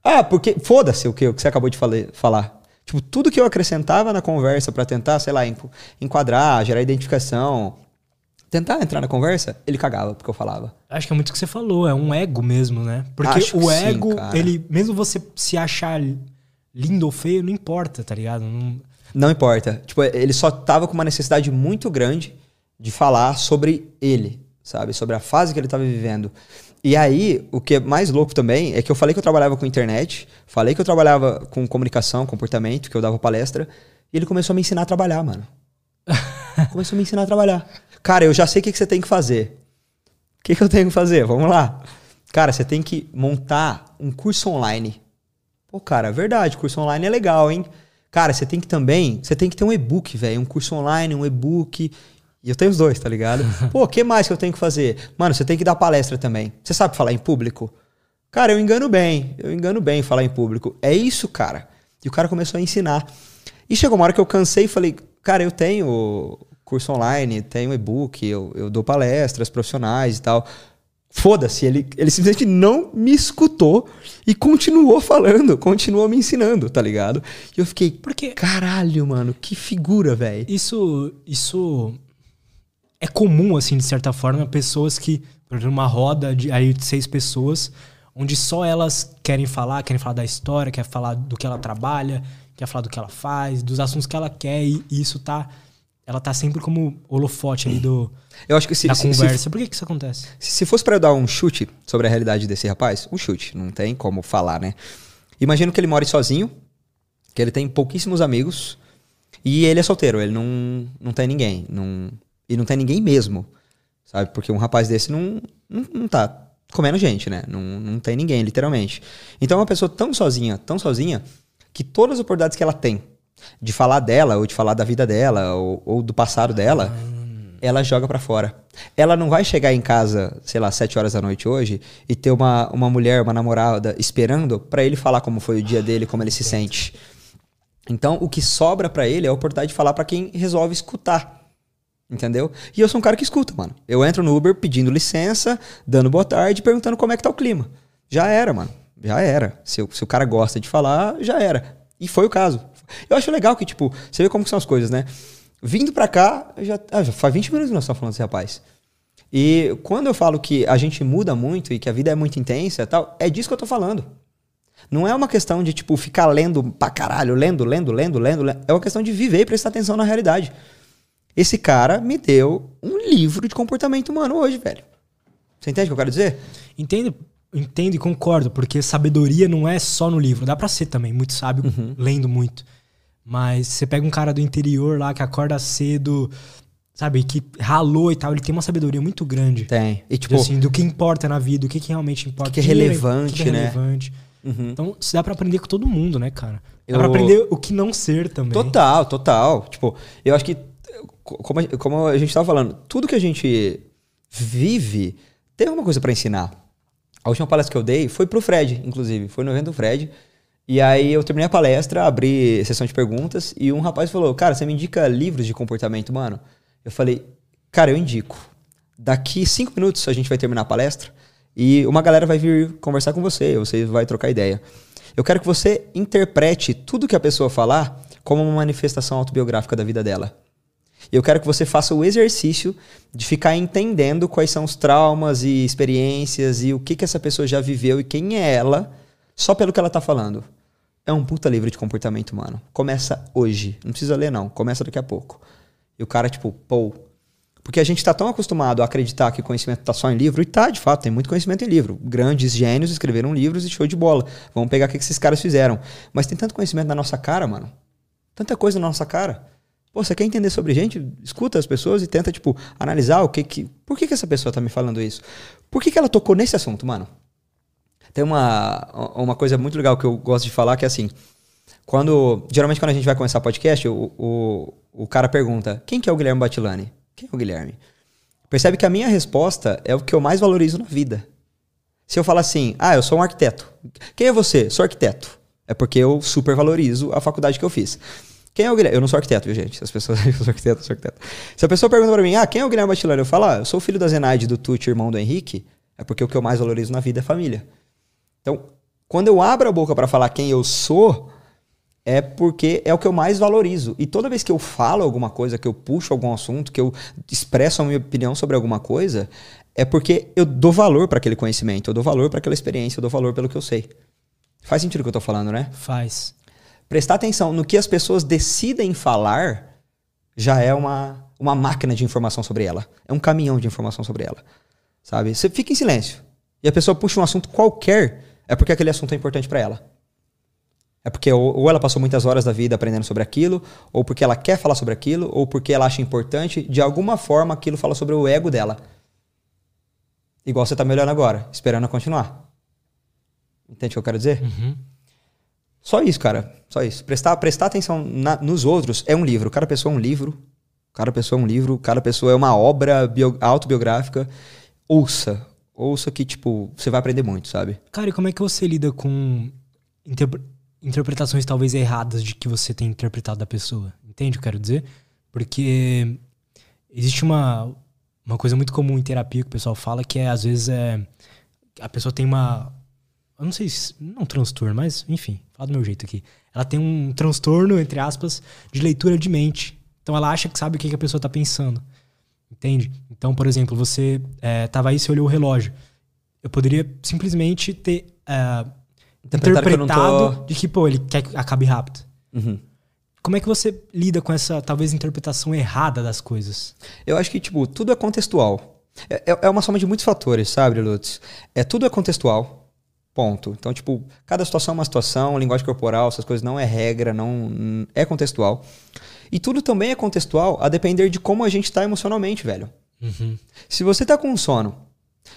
Ah, porque. Foda-se o que, o que você acabou de falar. Tipo, tudo que eu acrescentava na conversa para tentar, sei lá, enquadrar, gerar identificação, tentar entrar na conversa, ele cagava porque eu falava. Acho que é muito o que você falou, é um ego mesmo, né? Porque Acho o ego, sim, ele, mesmo você se achar lindo ou feio, não importa, tá ligado? Não, não importa. Tipo, ele só tava com uma necessidade muito grande de falar sobre ele, sabe? Sobre a fase que ele tava vivendo. E aí, o que é mais louco também é que eu falei que eu trabalhava com internet, falei que eu trabalhava com comunicação, comportamento, que eu dava palestra, e ele começou a me ensinar a trabalhar, mano. começou a me ensinar a trabalhar. Cara, eu já sei o que, que você tem que fazer. O que, que eu tenho que fazer? Vamos lá. Cara, você tem que montar um curso online. Pô, cara, verdade, curso online é legal, hein? Cara, você tem que também, você tem que ter um e-book, velho, um curso online, um e-book. E eu tenho os dois, tá ligado? Pô, o que mais que eu tenho que fazer? Mano, você tem que dar palestra também. Você sabe falar em público? Cara, eu engano bem, eu engano bem falar em público. É isso, cara. E o cara começou a ensinar. E chegou uma hora que eu cansei e falei, cara, eu tenho curso online, tenho e-book, eu, eu dou palestras profissionais e tal. Foda-se, ele, ele simplesmente não me escutou e continuou falando, continuou me ensinando, tá ligado? E eu fiquei, porque caralho, mano, que figura, velho. Isso, isso é comum, assim, de certa forma, pessoas que, por exemplo, uma roda de, aí, de seis pessoas, onde só elas querem falar, querem falar da história, querem falar do que ela trabalha, quer falar do que ela faz, dos assuntos que ela quer, e, e isso tá ela tá sempre como holofote ali do eu acho que se, da se, conversa. Se, Por que, que isso acontece? Se, se fosse para eu dar um chute sobre a realidade desse rapaz, um chute, não tem como falar, né? Imagino que ele mora sozinho, que ele tem pouquíssimos amigos e ele é solteiro, ele não, não tem ninguém, não, e não tem ninguém mesmo, sabe? Porque um rapaz desse não, não, não tá comendo gente, né? Não, não tem ninguém, literalmente. Então é uma pessoa tão sozinha, tão sozinha, que todas as oportunidades que ela tem de falar dela, ou de falar da vida dela, ou, ou do passado dela, ela joga para fora. Ela não vai chegar em casa, sei lá, sete horas da noite hoje, e ter uma, uma mulher, uma namorada esperando para ele falar como foi o dia dele, como ele se sente. Então, o que sobra para ele é a oportunidade de falar para quem resolve escutar. Entendeu? E eu sou um cara que escuta, mano. Eu entro no Uber pedindo licença, dando boa tarde, perguntando como é que tá o clima. Já era, mano. Já era. Se, se o cara gosta de falar, já era. E foi o caso. Eu acho legal que, tipo, você vê como são as coisas, né? Vindo pra cá, já, ah, já faz 20 minutos que nós estamos falando desse rapaz. E quando eu falo que a gente muda muito e que a vida é muito intensa e tal, é disso que eu tô falando. Não é uma questão de, tipo, ficar lendo pra caralho, lendo, lendo, lendo, lendo. lendo. É uma questão de viver e prestar atenção na realidade. Esse cara me deu um livro de comportamento humano hoje, velho. Você entende o que eu quero dizer? Entendo entendo e concordo, porque sabedoria não é só no livro. Dá pra ser também muito sábio uhum. lendo muito. Mas você pega um cara do interior lá que acorda cedo, sabe, que ralou e tal, ele tem uma sabedoria muito grande. Tem. E tipo, assim, do que importa na vida, o que, que realmente importa. O que, é relevante, que é né? relevante. Uhum. Então, dá pra aprender com todo mundo, né, cara? Dá eu... pra aprender o que não ser também. Total, total. Tipo, eu acho que, como a, como a gente tava falando, tudo que a gente vive tem alguma coisa para ensinar. A última palestra que eu dei foi pro Fred, inclusive. Foi no evento do Fred. E aí eu terminei a palestra, abri sessão de perguntas e um rapaz falou: Cara, você me indica livros de comportamento humano? Eu falei: Cara, eu indico. Daqui cinco minutos a gente vai terminar a palestra e uma galera vai vir conversar com você, você vai trocar ideia. Eu quero que você interprete tudo que a pessoa falar como uma manifestação autobiográfica da vida dela. Eu quero que você faça o exercício de ficar entendendo quais são os traumas e experiências e o que, que essa pessoa já viveu e quem é ela, só pelo que ela tá falando. É um puta livro de comportamento humano. Começa hoje. Não precisa ler, não. Começa daqui a pouco. E o cara, tipo, pô. Porque a gente está tão acostumado a acreditar que o conhecimento está só em livro, e tá, de fato, tem muito conhecimento em livro. Grandes gênios escreveram livros e show de bola. Vamos pegar o que esses caras fizeram. Mas tem tanto conhecimento na nossa cara, mano. Tanta coisa na nossa cara. Pô, você quer entender sobre gente? Escuta as pessoas e tenta, tipo, analisar o que que. Por que, que essa pessoa tá me falando isso? Por que, que ela tocou nesse assunto, mano? Tem uma, uma coisa muito legal que eu gosto de falar que é assim. Quando. Geralmente, quando a gente vai começar podcast, o, o, o cara pergunta: quem que é o Guilherme Batilani? Quem é o Guilherme? Percebe que a minha resposta é o que eu mais valorizo na vida. Se eu falar assim, ah, eu sou um arquiteto. Quem é você? Sou arquiteto. É porque eu super valorizo a faculdade que eu fiz. Quem é o Guilherme? Eu não sou arquiteto, viu, gente? As pessoas eu sou arquiteto, eu sou arquiteto. Se a pessoa pergunta pra mim, ah, quem é o Guilherme Batilani? Eu falo, ah, eu sou filho da Zenaide, do Tuti, irmão do Henrique. É porque o que eu mais valorizo na vida é família. Então, quando eu abro a boca para falar quem eu sou, é porque é o que eu mais valorizo. E toda vez que eu falo alguma coisa, que eu puxo algum assunto, que eu expresso a minha opinião sobre alguma coisa, é porque eu dou valor para aquele conhecimento, eu dou valor para aquela experiência, eu dou valor pelo que eu sei. Faz sentido o que eu tô falando, né? Faz. Prestar atenção no que as pessoas decidem falar já é uma, uma máquina de informação sobre ela. É um caminhão de informação sobre ela. Sabe? Você fica em silêncio. E a pessoa puxa um assunto qualquer, é porque aquele assunto é importante para ela. É porque ou, ela passou muitas horas da vida aprendendo sobre aquilo, ou porque ela quer falar sobre aquilo, ou porque ela acha importante. De alguma forma, aquilo fala sobre o ego dela. Igual você tá me olhando agora, esperando a continuar. Entende o que eu quero dizer? Uhum. Só isso, cara. Só isso. Prestar, prestar atenção na, nos outros é um livro. Cada pessoa é um livro. Cada pessoa é um livro. Cada pessoa é uma obra bio, autobiográfica. Ouça. Ouça que, tipo, você vai aprender muito, sabe? Cara, e como é que você lida com interpre- interpretações talvez erradas de que você tem interpretado da pessoa? Entende o que eu quero dizer? Porque existe uma, uma coisa muito comum em terapia que o pessoal fala que é, às vezes, é, a pessoa tem uma. Eu não sei se. Não um transtorno, mas, enfim, fala do meu jeito aqui. Ela tem um transtorno, entre aspas, de leitura de mente. Então ela acha que sabe o que que a pessoa tá pensando. Entende? Então, por exemplo, você é, tava aí, você olhou o relógio. Eu poderia simplesmente ter é, Interpretaram que interpretado tô- de que, pô, ele quer que acabe rápido. Uhum. Como é que você lida com essa, talvez, interpretação errada das coisas? Eu acho que, tipo, tudo é contextual. É, é- é uma soma de muitos fatores, sabe, Lutz? É, tudo é contextual. Ponto. Então, tipo, cada situação é uma situação, linguagem corporal, essas coisas não é regra, não é contextual. E tudo também é contextual a depender de como a gente tá emocionalmente, velho. Se você tá com sono,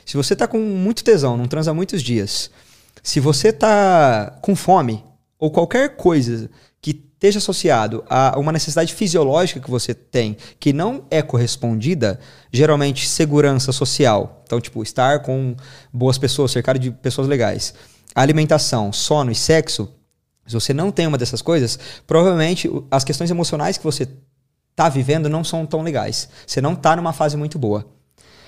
se você tá com muito tesão, não transa há muitos dias, se você tá com fome, ou qualquer coisa que esteja associado a uma necessidade fisiológica que você tem, que não é correspondida, geralmente segurança social. Então, tipo, estar com boas pessoas, cercado de pessoas legais. Alimentação, sono e sexo, se você não tem uma dessas coisas, provavelmente as questões emocionais que você tá vivendo não são tão legais. Você não tá numa fase muito boa.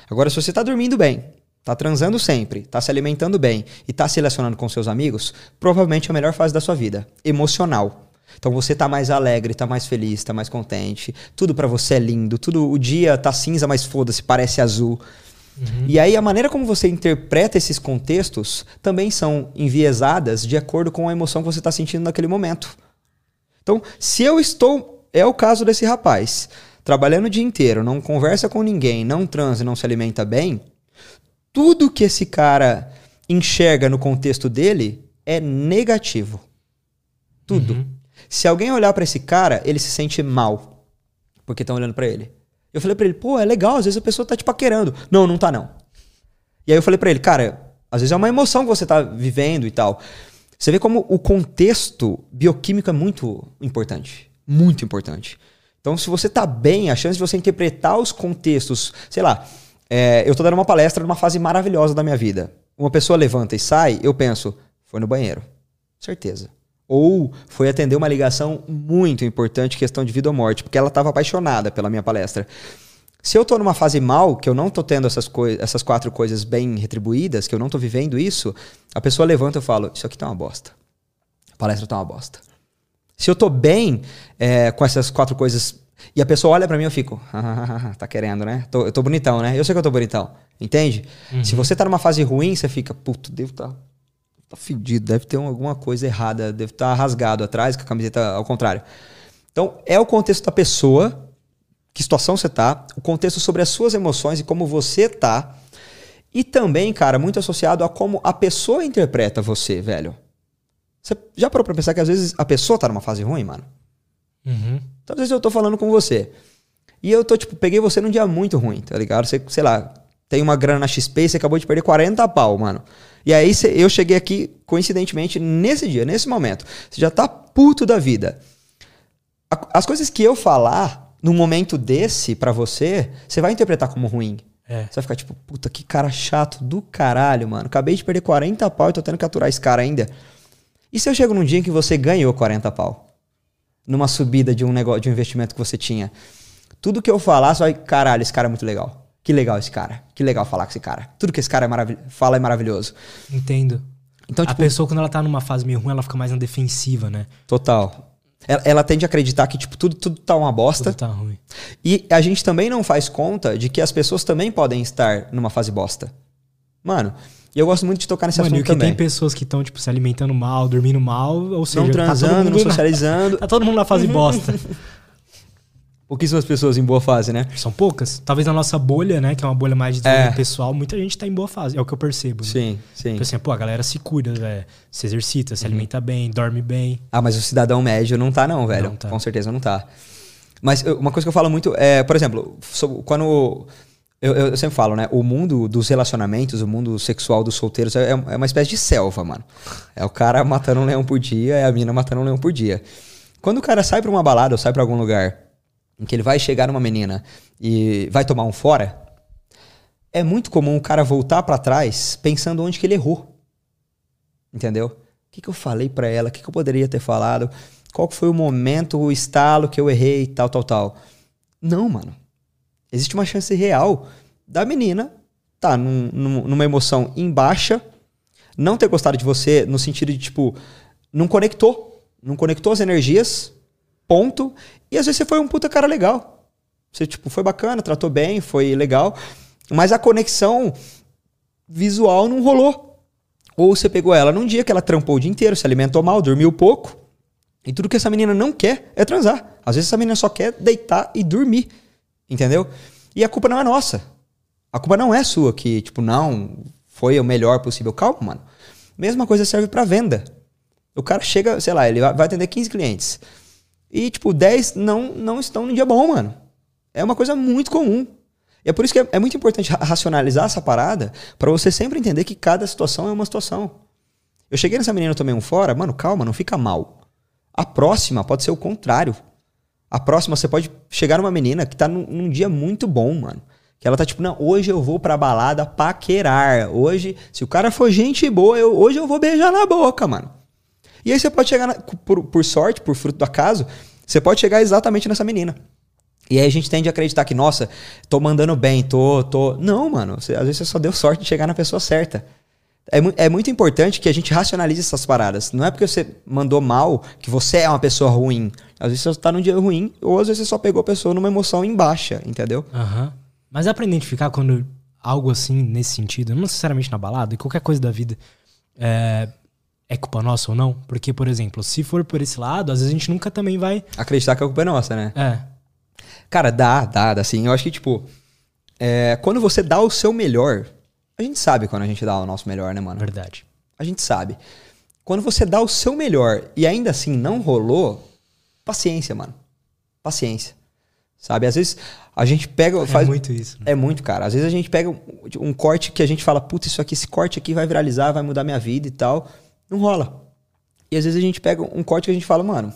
Agora, se você tá dormindo bem, tá transando sempre, tá se alimentando bem e tá se relacionando com seus amigos, provavelmente é a melhor fase da sua vida, emocional. Então você tá mais alegre, tá mais feliz, tá mais contente, tudo pra você é lindo, tudo o dia tá cinza, mas foda-se, parece azul. E aí a maneira como você interpreta esses contextos também são enviesadas de acordo com a emoção que você está sentindo naquele momento. Então, se eu estou. É o caso desse rapaz. Trabalhando o dia inteiro, não conversa com ninguém, não transa, não se alimenta bem. Tudo que esse cara enxerga no contexto dele é negativo. Tudo. Se alguém olhar pra esse cara, ele se sente mal. Porque estão olhando pra ele. Eu falei pra ele, pô, é legal, às vezes a pessoa tá te paquerando. Não, não tá não. E aí eu falei pra ele, cara, às vezes é uma emoção que você tá vivendo e tal. Você vê como o contexto bioquímico é muito importante. Muito importante. Então, se você tá bem, a chance de você interpretar os contextos, sei lá, é, eu tô dando uma palestra numa fase maravilhosa da minha vida. Uma pessoa levanta e sai, eu penso, foi no banheiro. Certeza. Ou foi atender uma ligação muito importante, questão de vida ou morte, porque ela estava apaixonada pela minha palestra. Se eu tô numa fase mal, que eu não tô tendo essas, essas quatro coisas bem retribuídas, que eu não tô vivendo isso, a pessoa levanta e eu falo, isso aqui tá uma bosta. A palestra tá uma bosta. Se eu tô bem é, com essas quatro coisas e a pessoa olha pra mim, eu fico, tá querendo, né? Tô- eu tô bonitão, né? Eu sei que eu tô bonitão. Entende? Se você tá numa fase ruim, você fica, puto, devo tá, tá fedido, deve ter um- alguma coisa errada, deve estar rasgado atrás, com a camiseta ao contrário. Então, é o contexto da pessoa que situação você tá, o contexto sobre as suas emoções e como você tá. E também, cara, muito associado a como a pessoa interpreta você, velho. Você já parou pra pensar que às vezes a pessoa tá numa fase ruim, mano? Uhum. Então, às vezes eu tô falando com você. E eu tô, tipo, peguei você num dia muito ruim, tá ligado? Você, sei lá, tem uma grana na XP e você acabou de perder 40 pau, mano. E aí eu cheguei aqui, coincidentemente, nesse dia, nesse momento. Você já tá puto da vida. As coisas que eu falar num momento desse pra você, você vai interpretar como ruim. É. Você vai ficar tipo, puta, que cara chato do caralho, mano. Acabei de perder 40 pau e tô tendo que aturar esse cara ainda. E se eu chego num dia em que você ganhou 40 pau? Numa subida de um negócio, de um investimento que você tinha. Tudo que eu falar, você vai, caralho, esse cara é muito legal. Que legal esse cara. Que legal falar com esse cara. Tudo que esse cara é fala é maravilhoso. Entendo. Então, a tipo, pessoa, quando ela tá numa fase meio ruim, ela fica mais na defensiva, né? total. Ela, ela tende a acreditar que, tipo, tudo, tudo tá uma bosta. Tudo tá ruim. E a gente também não faz conta de que as pessoas também podem estar numa fase bosta. Mano, e eu gosto muito de tocar nesse Mano, e assunto que também. tem pessoas que estão, tipo, se alimentando mal, dormindo mal, ou seja, não tá todo transando, não mundo na- socializando. Tá todo mundo na fase bosta. Pouquíssimas pessoas em boa fase, né? São poucas. Talvez na nossa bolha, né? Que é uma bolha mais de É. pessoal, muita gente tá em boa fase. É o que eu percebo. Né? Sim, sim. Porque assim, pô, a galera se cuida, velho. Se exercita, Uhum. se alimenta bem, dorme bem. Ah, mas o cidadão médio não tá, não, velho. Não tá. Com certeza não tá. Mas uma coisa que eu falo muito é, por exemplo, quando. Eu, eu sempre falo, né? O mundo dos relacionamentos, o mundo sexual dos solteiros é, é uma espécie de selva, mano. É o cara matando um leão por dia, é a mina matando um leão por dia. Quando o cara sai pra uma balada ou sai pra algum lugar em que ele vai chegar numa menina e vai tomar um fora, é muito comum o cara voltar pra trás pensando onde que ele errou. Entendeu? O que, que eu falei pra ela? O que, que eu poderia ter falado? Qual foi o momento, o estalo que eu errei, tal, tal, tal. Não, mano. Existe uma chance real da menina tá num- numa emoção em baixa, não ter gostado de você no sentido de, tipo, não conectou. Não conectou as energias, ponto. E às vezes você foi um puta cara legal. Você, tipo, foi bacana, tratou bem, foi legal. Mas a conexão visual não rolou. Ou você pegou ela num dia que ela trampou o dia inteiro, se alimentou mal, dormiu pouco. E tudo que essa menina não quer é transar. Às vezes essa menina só quer deitar e dormir. Entendeu? E a culpa não é nossa. A culpa não é sua que, tipo, não, foi o melhor possível. Calma, mano. Mesma coisa serve pra venda. O cara chega, sei lá, ele vai atender 15 clientes. E, tipo, 10 não, não estão no dia bom, mano. É uma coisa muito comum. E é por isso que é, é muito importante ra- racionalizar essa parada pra você sempre entender que cada situação é uma situação. Eu cheguei nessa menina, eu tomei um fora, mano, calma, não fica mal. A próxima pode ser o contrário. A próxima você pode chegar numa menina que tá num, num dia muito bom, mano. Que ela tá tipo, não, hoje eu vou pra balada paquerar. Hoje, se o cara for gente boa, eu, hoje eu vou beijar na boca, mano. E aí você pode chegar, na- por, por sorte, por fruto do acaso, você pode chegar exatamente nessa menina. E aí a gente tende a acreditar que, nossa, tô mandando bem, tô, tô. Não, mano. Você- às vezes você só deu sorte de chegar na pessoa certa. É, mu- é muito importante que a gente racionalize essas paradas. Não é porque você mandou mal que você é uma pessoa ruim. Às vezes você tá num dia ruim, ou às vezes você só pegou a pessoa numa emoção em baixa, entendeu? Aham. Mas dá pra identificar quando algo assim, nesse sentido, não necessariamente na balada, e qualquer coisa da vida, é, é culpa nossa ou não? Porque, por exemplo, se for por esse lado, às vezes a gente nunca também vai. Acreditar que a culpa é nossa, né? É. Cara, dá, dá, dá assim. Eu acho que, tipo, é, quando você dá o seu melhor, a gente sabe quando a gente dá o nosso melhor, né, mano? Verdade. A gente sabe. Quando você dá o seu melhor e ainda assim não rolou, paciência, mano. Paciência. Sabe? Às vezes a gente pega. Faz, é muito isso. né? É muito, cara. Às vezes a gente pega um, um corte que a gente fala, puta, isso aqui, esse corte aqui vai viralizar, vai mudar minha vida e tal. Não rola. E às vezes a gente pega um corte que a gente fala, mano,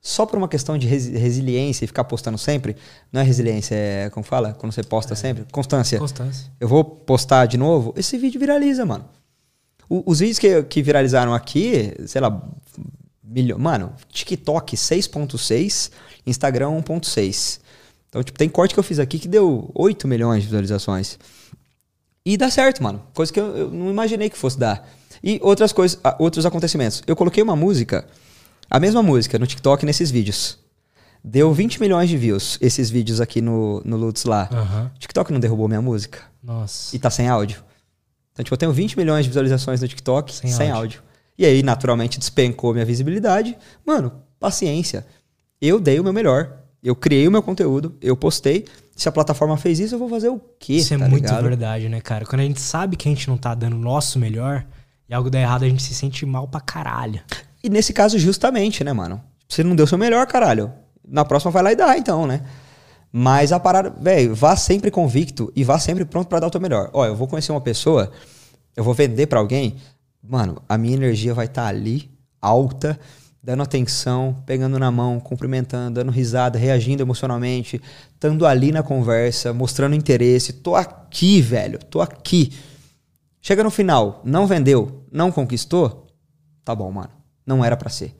só por uma questão de resi- resiliência e ficar postando sempre, não é resiliência, é como fala? Quando você posta sempre? Constância. Constância. Eu vou postar de novo, esse vídeo viraliza, mano. O- os vídeos que, que viralizaram aqui, sei lá, milhão, mano, TikTok 6.6, Instagram 1.6. Então, tipo, tem corte que eu fiz aqui que deu 8 milhões de visualizações. E dá certo, mano. Coisa que eu, eu não imaginei que fosse dar. E outras coisas, outros acontecimentos. Eu coloquei uma música, a mesma música, no TikTok nesses vídeos. Deu 20 milhões de views, esses vídeos aqui no, no Lutz lá. O TikTok não derrubou minha música Nossa. e tá sem áudio. Então, tipo, eu tenho 20 milhões de visualizações no TikTok Sem sem, áudio. áudio. E aí, naturalmente, despencou minha visibilidade. Mano, paciência. Eu dei o meu melhor. Eu criei o meu conteúdo, eu postei. Se a plataforma fez isso, eu vou fazer o quê? Isso é tá muito ligado? verdade, né, cara? Quando a gente sabe que a gente não tá dando o nosso melhor e algo dá errado, a gente se sente mal pra caralho. E nesse caso, justamente, né, mano? Você não deu seu melhor, caralho. Na próxima vai lá e dá, então, né? Mas a parada, velho, vá sempre convicto e vá sempre pronto para dar o teu melhor. Ó, eu vou conhecer uma pessoa, eu vou vender para alguém, mano, a minha energia vai estar tá ali, alta, dando atenção, pegando na mão, cumprimentando, dando risada, reagindo emocionalmente, estando ali na conversa, mostrando interesse. Tô aqui, velho, tô aqui. Chega no final, não vendeu, não conquistou, tá bom, mano. Não era para ser.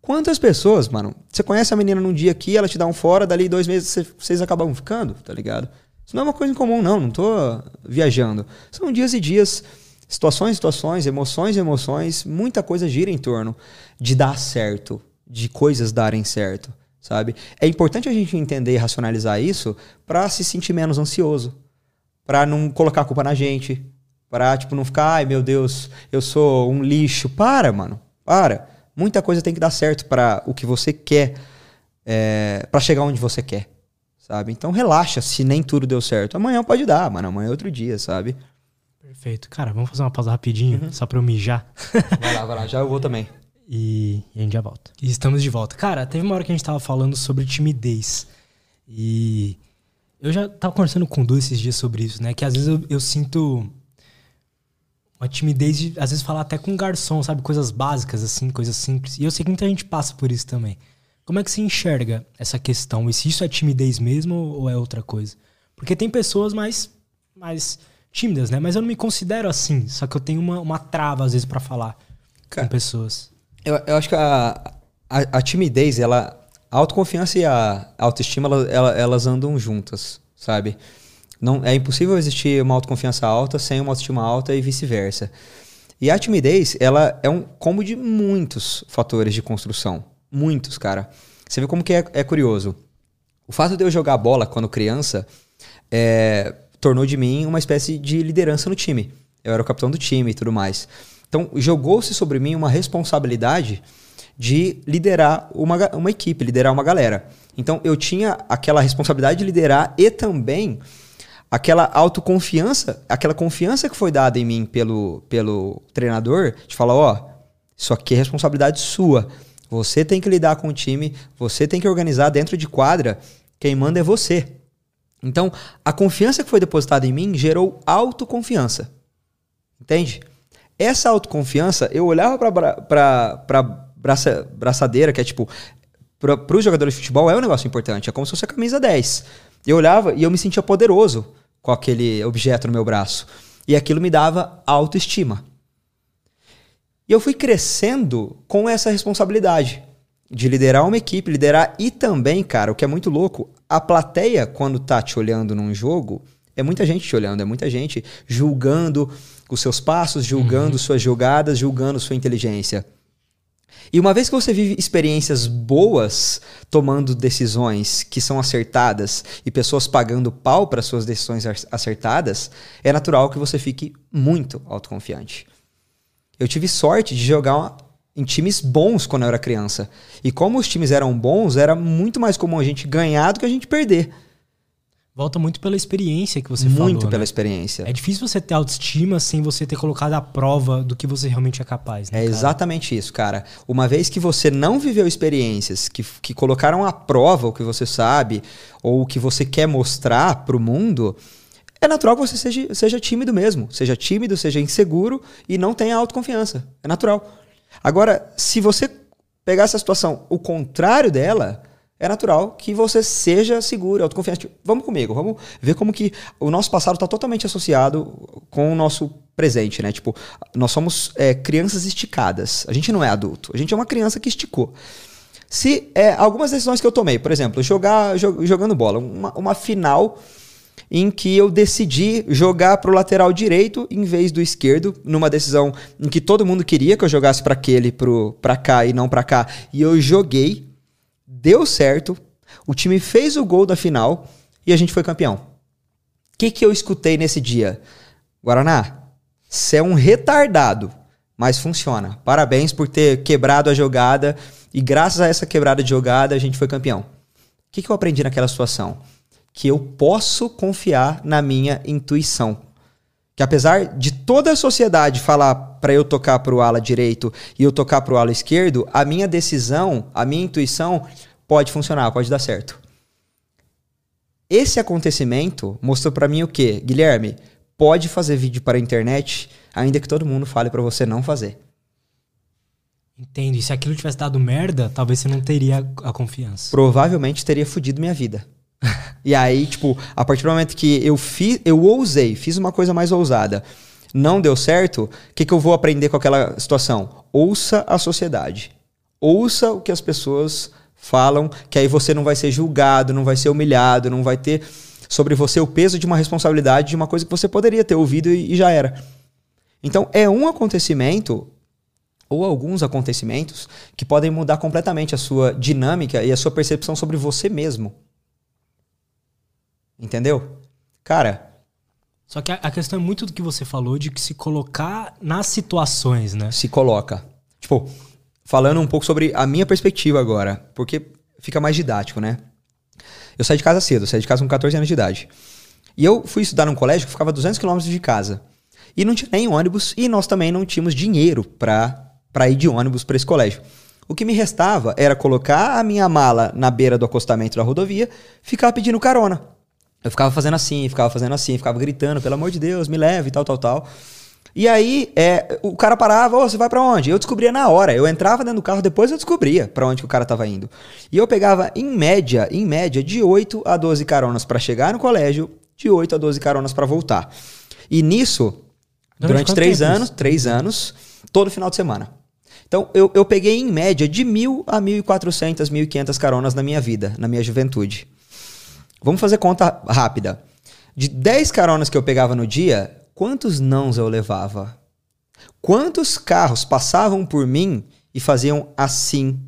Quantas pessoas, mano, você conhece a menina num dia aqui, ela te dá um fora, dali dois meses vocês acabam ficando, tá ligado? Isso não é uma coisa incomum, não, não tô viajando. São dias e dias, situações, situações, emoções, emoções, muita coisa gira em torno de dar certo, de coisas darem certo, sabe? É importante a gente entender e racionalizar isso para se sentir menos ansioso, para não colocar a culpa na gente, para tipo não ficar, ai meu Deus, eu sou um lixo. Para, mano. Para. Muita coisa tem que dar certo para o que você quer, é, para chegar onde você quer, sabe? Então relaxa se nem tudo deu certo. Amanhã pode dar, mano. Amanhã é outro dia, sabe? Perfeito. Cara, vamos fazer uma pausa rapidinho, uhum. só pra eu mijar. Vai lá, vai lá. Já eu vou também. E, e a gente já volta. E estamos de volta. Cara, teve uma hora que a gente tava falando sobre timidez. E eu já tava conversando com o Du esses dias sobre isso, né? Que às vezes eu, eu sinto uma timidez de, às vezes, falar até com um garçom, sabe? Coisas básicas, assim, coisas simples. E eu sei que muita gente passa por isso também. Como é que você enxerga essa questão? E se isso é timidez mesmo ou é outra coisa? Porque tem pessoas mais, mais tímidas, né? Mas eu não me considero assim. Só que eu tenho uma, uma trava, às vezes, para falar Cara, com pessoas. Eu, eu acho que a, a, a timidez, ela... A autoconfiança e a autoestima, ela, ela, elas andam juntas, sabe? Não, é impossível existir uma autoconfiança alta sem uma autoestima alta e vice-versa. E a timidez, ela é um combo de muitos fatores de construção. Muitos, cara. Você vê como que é, é curioso. O fato de eu jogar bola quando criança é, tornou de mim uma espécie de liderança no time. Eu era o capitão do time e tudo mais. Então, jogou-se sobre mim uma responsabilidade de liderar uma, uma equipe, liderar uma galera. Então, eu tinha aquela responsabilidade de liderar e também aquela autoconfiança, aquela confiança que foi dada em mim pelo, pelo treinador, de falar, ó, oh, isso aqui é responsabilidade sua. Você tem que lidar com o time, você tem que organizar dentro de quadra, quem manda é você. Então, a confiança que foi depositada em mim gerou autoconfiança. Entende? Essa autoconfiança, eu olhava para pra, braça, braçadeira, que é tipo, para os jogadores de futebol é um negócio importante, é como se fosse a camisa 10. Eu olhava e eu me sentia poderoso com aquele objeto no meu braço. E aquilo me dava autoestima. E eu fui crescendo com essa responsabilidade de liderar uma equipe, liderar e também, cara, o que é muito louco, a plateia quando tá te olhando num jogo, é muita gente te olhando, é muita gente julgando os seus passos, julgando uhum. suas jogadas, julgando sua inteligência. E uma vez que você vive experiências boas, tomando decisões que são acertadas e pessoas pagando pau para suas decisões acertadas, é natural que você fique muito autoconfiante. Eu tive sorte de jogar em times bons quando eu era criança. E como os times eram bons, era muito mais comum a gente ganhar do que a gente perder. Volta muito pela experiência que você muito falou. Muito pela né? experiência. É difícil você ter autoestima sem você ter colocado a prova do que você realmente é capaz. Né, é cara? exatamente isso, cara. Uma vez que você não viveu experiências que, que colocaram à prova o que você sabe ou o que você quer mostrar para o mundo, é natural que você seja, seja tímido mesmo. Seja tímido, seja inseguro e não tenha autoconfiança. É natural. Agora, se você pegar essa situação, o contrário dela é natural que você seja seguro, autoconfiante. Tipo, vamos comigo, vamos ver como que o nosso passado está totalmente associado com o nosso presente, né? Tipo, nós somos é, crianças esticadas. A gente não é adulto. A gente é uma criança que esticou. Se é, algumas decisões que eu tomei, por exemplo, jogar jogando bola, uma, uma final em que eu decidi jogar para o lateral direito em vez do esquerdo, numa decisão em que todo mundo queria que eu jogasse para aquele, para cá e não para cá, e eu joguei deu certo, o time fez o gol da final e a gente foi campeão. O que, que eu escutei nesse dia? Guaraná, você é um retardado, mas funciona. Parabéns por ter quebrado a jogada e graças a essa quebrada de jogada a gente foi campeão. que, que eu aprendi naquela situação? Que eu posso confiar na minha intuição. Que apesar de toda a sociedade falar para eu tocar para o ala direito e eu tocar para o ala esquerdo, a minha decisão, a minha intuição pode funcionar, pode dar certo. Esse acontecimento mostrou para mim o quê? Guilherme, pode fazer vídeo para a internet, ainda que todo mundo fale para você não fazer. Entendo. E se aquilo tivesse dado merda, talvez você não teria a confiança. Provavelmente teria fudido minha vida. e aí, tipo, a partir do momento que eu fiz, eu ousei, fiz uma coisa mais ousada, não deu certo, o que, que eu vou aprender com aquela situação? Ouça a sociedade. Ouça o que as pessoas falam, que aí você não vai ser julgado, não vai ser humilhado, não vai ter sobre você o peso de uma responsabilidade de uma coisa que você poderia ter ouvido e, e já era. Então, é um acontecimento ou alguns acontecimentos que podem mudar completamente a sua dinâmica e a sua percepção sobre você mesmo. Entendeu? Cara. Só que a, a questão é muito do que você falou de que se colocar nas situações, né? Se coloca. Tipo, falando um pouco sobre a minha perspectiva agora, porque fica mais didático, né? Eu saí de casa cedo, saí de casa com 14 anos de idade. E eu fui estudar num colégio que ficava a 200 quilômetros de casa. E não tinha nem ônibus e nós também não tínhamos dinheiro para ir de ônibus para esse colégio. O que me restava era colocar a minha mala na beira do acostamento da rodovia, ficar pedindo carona. Eu ficava fazendo assim, ficava fazendo assim, ficava gritando, pelo amor de Deus, me leve, tal, tal, tal. E aí, é, o cara parava, oh, você vai para onde? Eu descobria na hora. Eu entrava dentro do carro, depois eu descobria para onde que o cara tava indo. E eu pegava, em média, em média, de 8 a 12 caronas para chegar no colégio, de 8 a 12 caronas para voltar. E nisso, durante, durante três anos, três anos, todo final de semana. Então, eu, eu peguei em média de mil a 1.400, 1.500 caronas na minha vida, na minha juventude. Vamos fazer conta rápida. De 10 caronas que eu pegava no dia, quantos nãos eu levava? Quantos carros passavam por mim e faziam assim?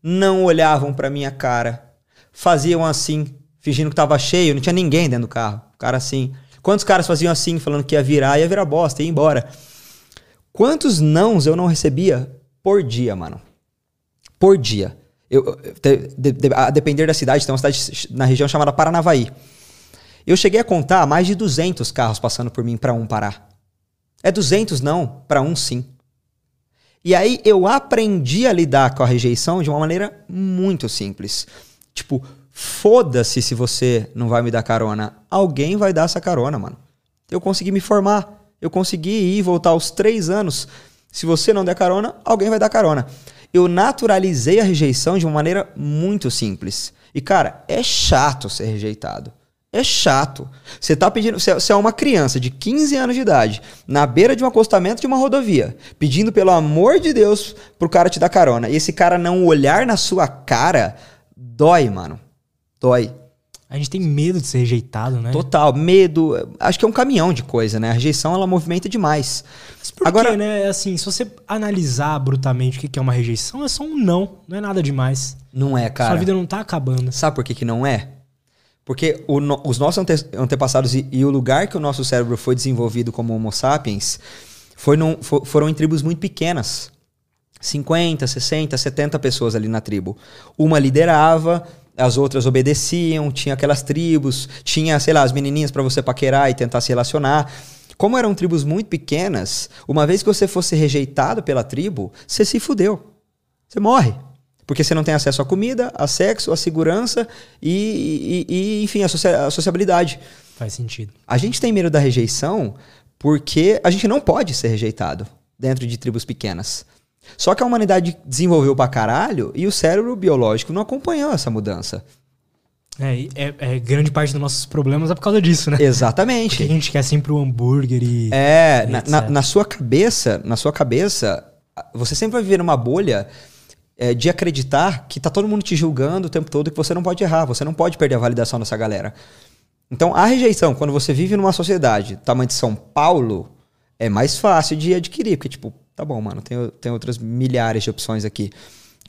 Não olhavam para minha cara. Faziam assim, fingindo que estava cheio, não tinha ninguém dentro do carro. O cara assim. Quantos caras faziam assim, falando que ia virar, ia virar bosta, ia embora? Quantos nãos eu não recebia por dia, mano. Por dia. Eu, de, de, a depender da cidade, tem uma cidade na região chamada Paranavaí. Eu cheguei a contar mais de 200 carros passando por mim para um parar. É 200 não, para um sim. E aí eu aprendi a lidar com a rejeição de uma maneira muito simples. Tipo, foda-se se você não vai me dar carona. Alguém vai dar essa carona, mano. Eu consegui me formar. Eu consegui ir e voltar aos três anos se você não der carona, alguém vai dar carona. Eu naturalizei a rejeição de uma maneira muito simples. E, cara, é chato ser rejeitado. É chato. Você tá pedindo. Você é uma criança de 15 anos de idade, na beira de um acostamento de uma rodovia, pedindo pelo amor de Deus pro cara te dar carona. E esse cara não olhar na sua cara, dói, mano. Dói. A gente tem medo de ser rejeitado, né? Total, medo. Acho que é um caminhão de coisa, né? A rejeição ela movimenta demais. Mas por Agora, quê, né? Assim, se você analisar brutalmente o que é uma rejeição, é só um não, não é nada demais. Não é, cara. Sua vida não tá acabando. Sabe por que, que não é? Porque o, os nossos ante, antepassados e, e, o lugar que o nosso cérebro foi desenvolvido como Homo sapiens foi num, for, foram em tribos muito pequenas. 50, 60, 70 pessoas ali na tribo. Uma liderava, as outras obedeciam, tinha aquelas tribos, tinha, sei lá, as menininhas para você paquerar e tentar se relacionar. Como eram tribos muito pequenas, uma vez que você fosse rejeitado pela tribo, você se fudeu. Você morre. Porque você não tem acesso à comida, a sexo, à segurança e, e, e enfim, a, socia a sociabilidade. Faz sentido. A gente tem medo da rejeição porque a gente não pode ser rejeitado dentro de tribos pequenas. Só que a humanidade desenvolveu pra caralho e o cérebro biológico não acompanhou essa mudança. É, é, é, grande parte dos nossos problemas é por causa disso, né? Exatamente. Porque a gente quer sempre o hambúrguer e. É, e na, na, na, sua cabeça, na sua cabeça, você sempre vai viver numa bolha é, de acreditar que tá todo mundo te julgando o tempo todo e que você não pode errar, você não pode perder a validação dessa galera. Então, a rejeição, quando você vive numa sociedade tamanho de São Paulo, é mais fácil de adquirir, porque, tipo, Tá bom, mano, tem, tem outras milhares de opções aqui.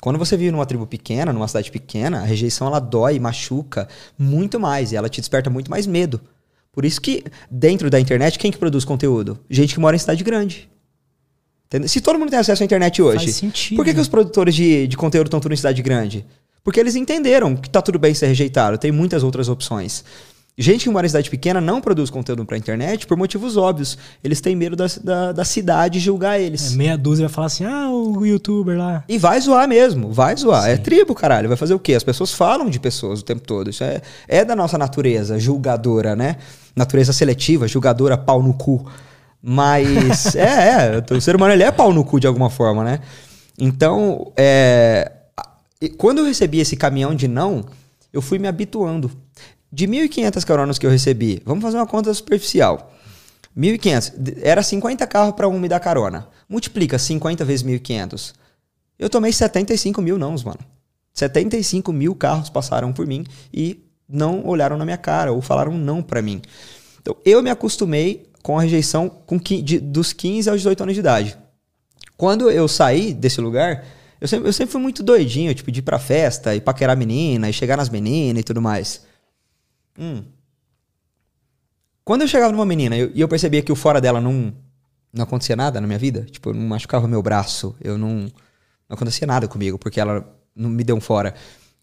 Quando você vive numa tribo pequena, numa cidade pequena, a rejeição ela dói, machuca muito mais e ela te desperta muito mais medo. Por isso que dentro da internet, quem que produz conteúdo? Gente que mora em cidade grande. Se todo mundo tem acesso à internet hoje, por que, que os produtores de, de conteúdo estão tudo em cidade grande? Porque eles entenderam que tá tudo bem ser rejeitado, tem muitas outras opções. Gente que mora em cidade pequena não produz conteúdo pra internet por motivos óbvios. Eles têm medo da, da, da cidade julgar eles. É, meia dúzia vai falar assim, ah, o youtuber lá. E vai zoar mesmo, vai zoar. É Sim. tribo, caralho. Vai fazer o quê? As pessoas falam de pessoas o tempo todo. Isso é, é da nossa natureza julgadora, né? Natureza seletiva, julgadora, pau no cu. Mas, é, é. O ser humano ele é pau no cu de alguma forma, né? Então, é, a- quando eu recebi esse caminhão de não, eu fui me habituando. De 1.500 caronas que eu recebi, vamos fazer uma conta superficial. 1.500, d- era 50 carros para um me dar carona. Multiplica 50 vezes 1.500. Eu tomei 75 mil nãos, mano. 75 mil carros passaram por mim e não olharam na minha cara ou falaram não pra mim. Então, eu me acostumei com a rejeição com de- dos 15 aos 18 anos de idade. Quando eu saí desse lugar, eu sempre, eu sempre fui muito doidinho, tipo, de ir pra festa e paquerar menina e chegar nas meninas e tudo mais. Hum. Quando eu chegava numa menina eu- e eu percebia que o fora dela não, não acontecia nada na minha vida, tipo, eu não machucava meu braço, eu não, não acontecia nada comigo, porque ela não me deu um fora.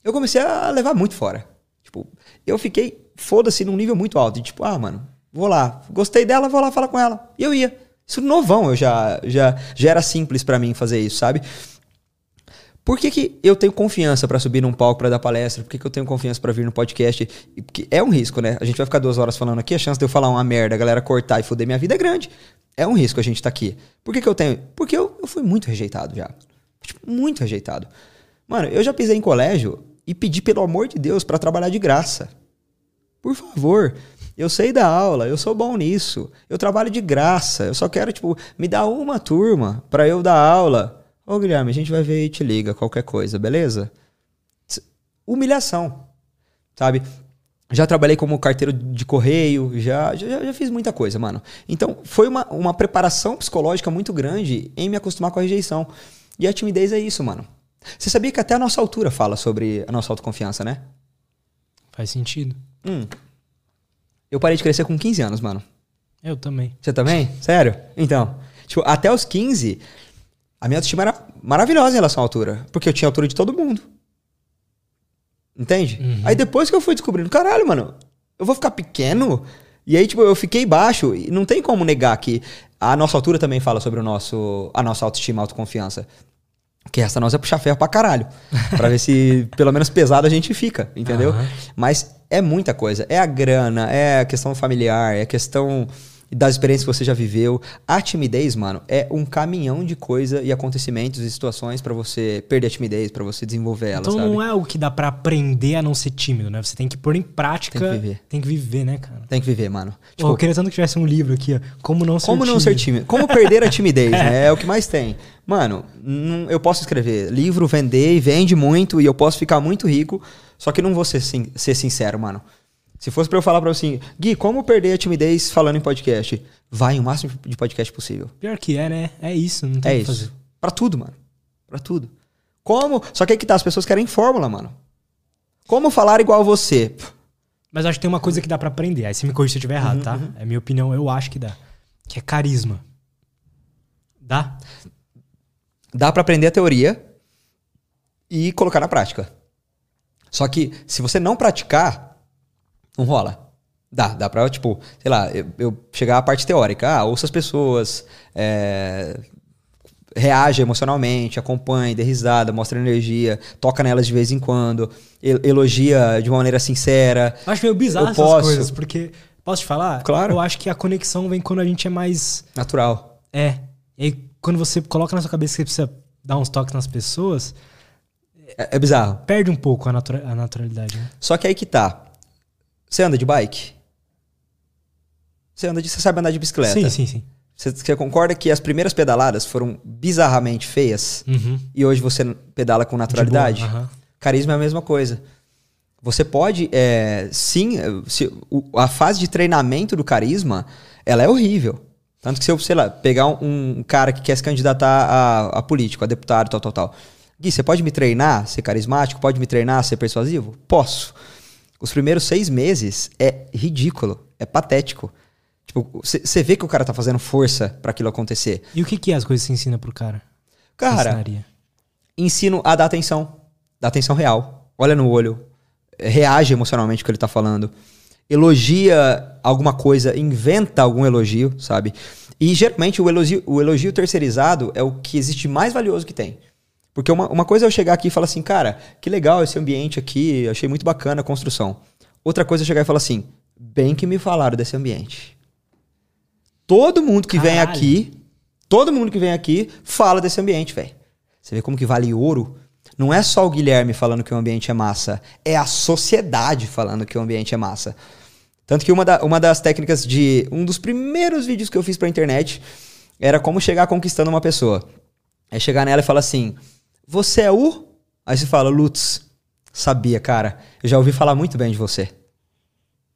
Eu comecei a levar muito fora. Tipo, eu fiquei, foda-se, num nível muito alto. De, tipo, ah, mano, vou lá. Gostei dela, vou lá falar com ela. E eu ia. Isso novão, eu já, já, já era simples pra mim fazer isso, sabe? Por que, que eu tenho confiança pra subir num palco pra dar palestra? Por que, que eu tenho confiança pra vir no podcast? Porque é um risco, né? A gente vai ficar duas horas falando aqui, a chance de eu falar uma merda, a galera cortar e foder minha vida é grande. É um risco a gente tá aqui. Por que, que eu tenho? Porque eu, eu fui muito rejeitado já. Tipo, muito rejeitado. Mano, eu já pisei em colégio e pedi, pelo amor de Deus, pra trabalhar de graça. Por favor, eu sei dar aula, eu sou bom nisso. Eu trabalho de graça. Eu só quero, tipo, me dar uma turma pra eu dar aula. Ô, Guilherme, a gente vai ver e te liga, qualquer coisa, beleza? Humilhação, sabe? Já trabalhei como carteiro de correio, já, já, já fiz muita coisa, mano. Então, foi uma, uma preparação psicológica muito grande em me acostumar com a rejeição. E a timidez é isso, mano. Você sabia que até a nossa altura fala sobre a nossa autoconfiança, né? Faz sentido. Hum. Eu parei de crescer com 15 anos, mano. Eu também. Você também? Sério? Então, tipo, até os 15, a minha autoestima era maravilhosa em relação à altura. Porque eu tinha a altura de todo mundo. Entende? Uhum. Aí depois que eu fui descobrindo, caralho, mano, eu vou ficar pequeno? E aí, tipo, eu fiquei baixo. E não tem como negar que a nossa altura também fala sobre o nosso, a nossa autoestima, autoconfiança. Que essa nós é puxar ferro pra caralho. Pra ver se pelo menos pesado a gente fica, entendeu? Aham. Mas é muita coisa. É a grana, é a questão familiar, é a questão das experiências que você já viveu. A timidez, mano, é um caminhão de coisa e acontecimentos e situações pra você perder a timidez, pra você desenvolver ela, então sabe? não é algo que dá pra aprender a não ser tímido, né? Você tem que pôr em prática. Tem que viver. Tem que viver, né, cara? Tem que viver, mano. Pô, Tipo, eu queria tanto que tivesse um livro aqui, ó. Como não ser como tímido. não ser tímido? Como perder a timidez, né? É o que mais tem. Mano, eu posso escrever livro, vender e vende muito e eu posso ficar muito rico, só que não vou ser, sin- ser sincero, mano. Se fosse pra eu falar pra você assim, Gui, como perder a timidez falando em podcast? Vai o máximo de podcast possível. Pior que é, né? É isso, não tem É o que isso. fazer. Pra tudo, mano. Pra tudo. Como? Só que aí que tá, as pessoas querem fórmula, mano. Como falar igual você? Mas acho que tem uma coisa que dá pra aprender. Aí você me corrige se eu estiver errado, Uhum, tá? É minha opinião, eu acho que dá. Que é carisma. Dá? Dá pra aprender a teoria e colocar na prática. Só que se você não praticar, não rola. Dá, dá pra, tipo, sei lá, eu, eu chegar à parte teórica. Ah, ouça as pessoas, é, reage emocionalmente, acompanhe, dê risada, mostra energia, toca nelas de vez em quando, el- elogia de uma maneira sincera. Eu acho meio bizarro Eu essas posso. coisas, porque. Posso te falar? Claro. Eu acho que a conexão vem quando a gente é mais. Natural. É. E aí, quando você coloca na sua cabeça que você precisa dar uns toques nas pessoas, É, é bizarro. perde um pouco a, natura- a naturalidade, né? Só que aí que tá. Você anda de bike? Você anda de, você sabe andar de bicicleta? Sim, sim, sim. Você, você concorda que as primeiras pedaladas foram bizarramente feias Uhum. e hoje você pedala com naturalidade? Boa, aham. Carisma é a mesma coisa. Você pode, é, sim, se- o- a fase de treinamento do carisma, ela é horrível. Tanto que se eu, sei lá, pegar um, um cara que quer se candidatar a, a político, a deputado, tal, tal, tal. Gui, você pode me treinar a ser carismático? Pode me treinar a ser persuasivo? Posso. Os primeiros seis meses é ridículo, é patético. Tipo, você vê que o cara tá fazendo força pra aquilo acontecer. E o que, que é as coisas que você ensina pro cara? Cara, ensinaria? ensino a dar atenção, dar atenção real. olha no olho, reage emocionalmente ao que ele tá falando, elogia alguma coisa, inventa algum elogio, sabe? E geralmente o elogio, o elogio terceirizado é o que existe mais valioso que tem. Porque uma, uma coisa é eu chegar aqui e falar assim, cara, que legal esse ambiente aqui, achei muito bacana a construção. Outra coisa é chegar e falar assim, bem que me falaram desse ambiente. Todo mundo que Caralho. vem aqui, todo mundo que vem aqui fala desse ambiente, velho. Você vê como que vale ouro? Não é só o Guilherme falando que o ambiente é massa, é a sociedade falando que o ambiente é massa. Tanto que uma, da, uma das técnicas de. Um dos primeiros vídeos que eu fiz pra internet era como chegar conquistando uma pessoa. É chegar nela e falar assim: Você é o. Aí você fala, Lutz. Sabia, cara. Eu já ouvi falar muito bem de você.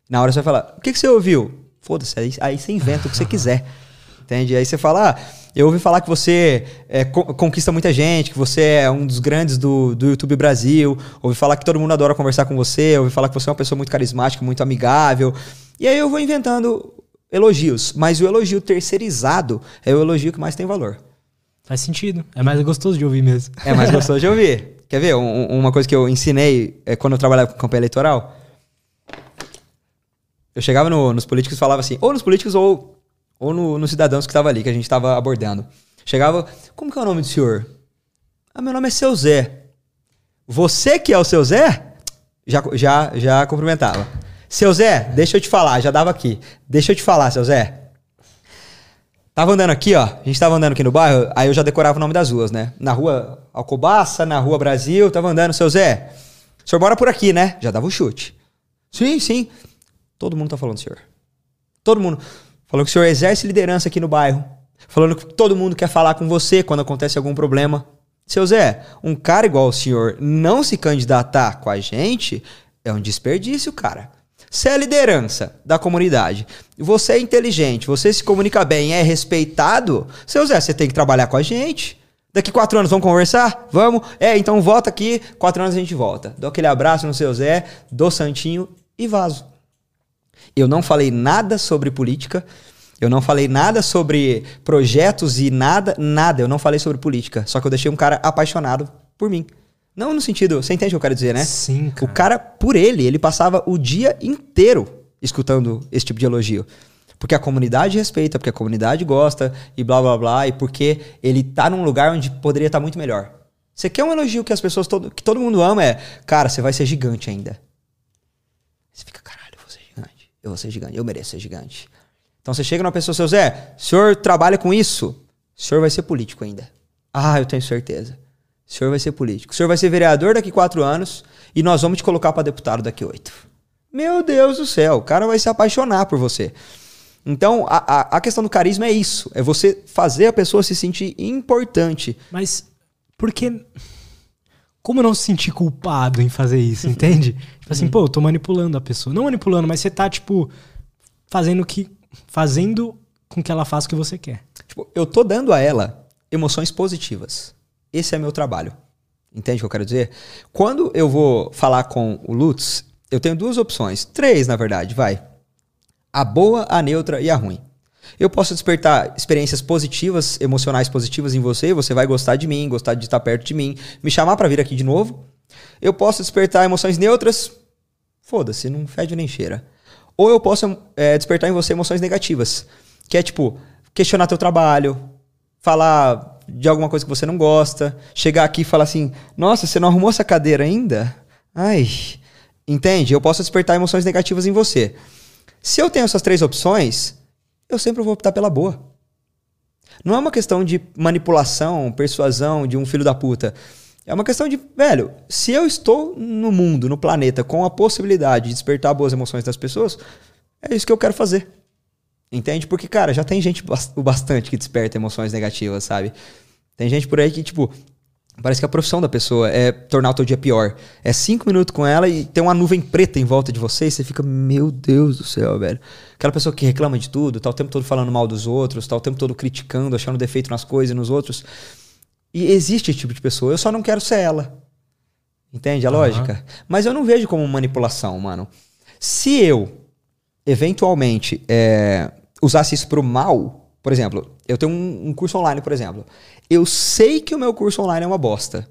Na hora você vai falar: O que, que você ouviu? Foda-se, aí, aí você inventa o que você quiser. Entende? Aí você fala: Ah eu ouvi falar que você é, conquista muita gente, que você é um dos grandes do, do YouTube Brasil. Ouvi falar que todo mundo adora conversar com você. Ouvi falar que você é uma pessoa muito carismática, muito amigável. E aí eu vou inventando elogios. Mas o elogio terceirizado é o elogio que mais tem valor. Faz sentido. É mais gostoso de ouvir mesmo. É mais gostoso de ouvir. Quer ver? Um, uma coisa que eu ensinei é, quando eu trabalhava com campanha eleitoral. Eu chegava no, nos políticos e falava assim, ou nos políticos ou ou no, nos cidadãos que estava ali, que a gente estava abordando. Chegava, como que é o nome do senhor? Ah, meu nome é seu Zé. Você que é o seu Zé? Já, já, já cumprimentava. Seu Zé, deixa eu te falar, já dava aqui. Deixa eu te falar, seu Zé. Tava andando aqui, ó. A gente tava andando aqui no bairro, aí eu já decorava o nome das ruas, né? Na rua Alcobaça, na rua Brasil, tava andando, seu Zé. O senhor mora por aqui, né? Já dava o chute. Sim, sim. Todo mundo tá falando, senhor. Todo mundo. Falou que o senhor exerce liderança aqui no bairro. Falando que todo mundo quer falar com você quando acontece algum problema. Seu Zé, um cara igual o senhor não se candidatar com a gente é um desperdício, cara. Você é liderança da comunidade, você é inteligente, você se comunica bem, é respeitado. Seu Zé, você tem que trabalhar com a gente. Daqui quatro anos vamos conversar? Vamos? É, então volta aqui, quatro anos a gente volta. Dou aquele abraço no seu Zé, dou santinho e vaso. Eu não falei nada sobre política. Eu não falei nada sobre projetos e nada, nada. Eu não falei sobre política. Só que eu deixei um cara apaixonado por mim. Não no sentido, você entende o que eu quero dizer, né? Sim, cara. O cara, por ele, ele passava o dia inteiro escutando esse tipo de elogio. Porque a comunidade respeita, porque a comunidade gosta e blá blá blá, e porque ele tá num lugar onde poderia estar tá muito melhor. Você quer um elogio que as pessoas, todo, que todo mundo ama, é, cara, você vai ser gigante ainda. Você fica, cara, eu vou ser gigante, eu mereço ser gigante. Então você chega numa pessoa, seu Zé, o senhor trabalha com isso? O senhor vai ser político ainda. Ah, eu tenho certeza. O senhor vai ser político. O senhor vai ser vereador daqui quatro anos e nós vamos te colocar para deputado daqui oito. Meu Deus do céu, o cara vai se apaixonar por você. Então, a, a, a, questão do carisma é isso. É você fazer a pessoa se sentir importante. Mas por que. Como não se sentir culpado em fazer isso, entende? Tipo assim, pô, eu tô manipulando a pessoa. Não manipulando, mas você tá, tipo, fazendo que. Fazendo com que ela faça o que você quer. Tipo, eu tô dando a ela emoções positivas. Esse é meu trabalho. Entende o que eu quero dizer? Quando eu vou falar com o Lutz, eu tenho duas opções. Três, na verdade, vai. A boa, a neutra e a ruim. Eu posso despertar experiências positivas, emocionais positivas em você, você vai gostar de mim, gostar de estar perto de mim, me chamar para vir aqui de novo. Eu posso despertar emoções neutras, foda-se, não fede nem cheira. Ou eu posso é, despertar em você emoções negativas, que é tipo, questionar teu trabalho, falar de alguma coisa que você não gosta, chegar aqui e falar assim, nossa, você não arrumou essa cadeira ainda? Ai, entende? Eu posso despertar emoções negativas em você. Se eu tenho essas três opções, eu sempre vou optar pela boa. Não é uma questão de manipulação, persuasão de um filho da puta. É uma questão de, velho, se eu estou no mundo, no planeta, com a possibilidade de despertar boas emoções das pessoas, é isso que eu quero fazer. Entende? Porque, cara, já tem gente o bastante que desperta emoções negativas, sabe? Tem gente por aí que, tipo, parece que a profissão da pessoa é tornar o teu dia pior. É cinco minutos com ela e tem uma nuvem preta em volta de você e você fica, meu Deus do céu, velho. Aquela pessoa que reclama de tudo, tá o tempo todo falando mal dos outros, tá o tempo todo criticando, achando defeito nas coisas e nos outros. E existe esse tipo de pessoa. Eu só não quero ser ela. Entende a uhum. lógica? Mas eu não vejo como manipulação, mano. Se eu, eventualmente, é, usasse isso pro mal, por exemplo, eu tenho um, um curso online, por exemplo. Eu sei que o meu curso online é uma bosta.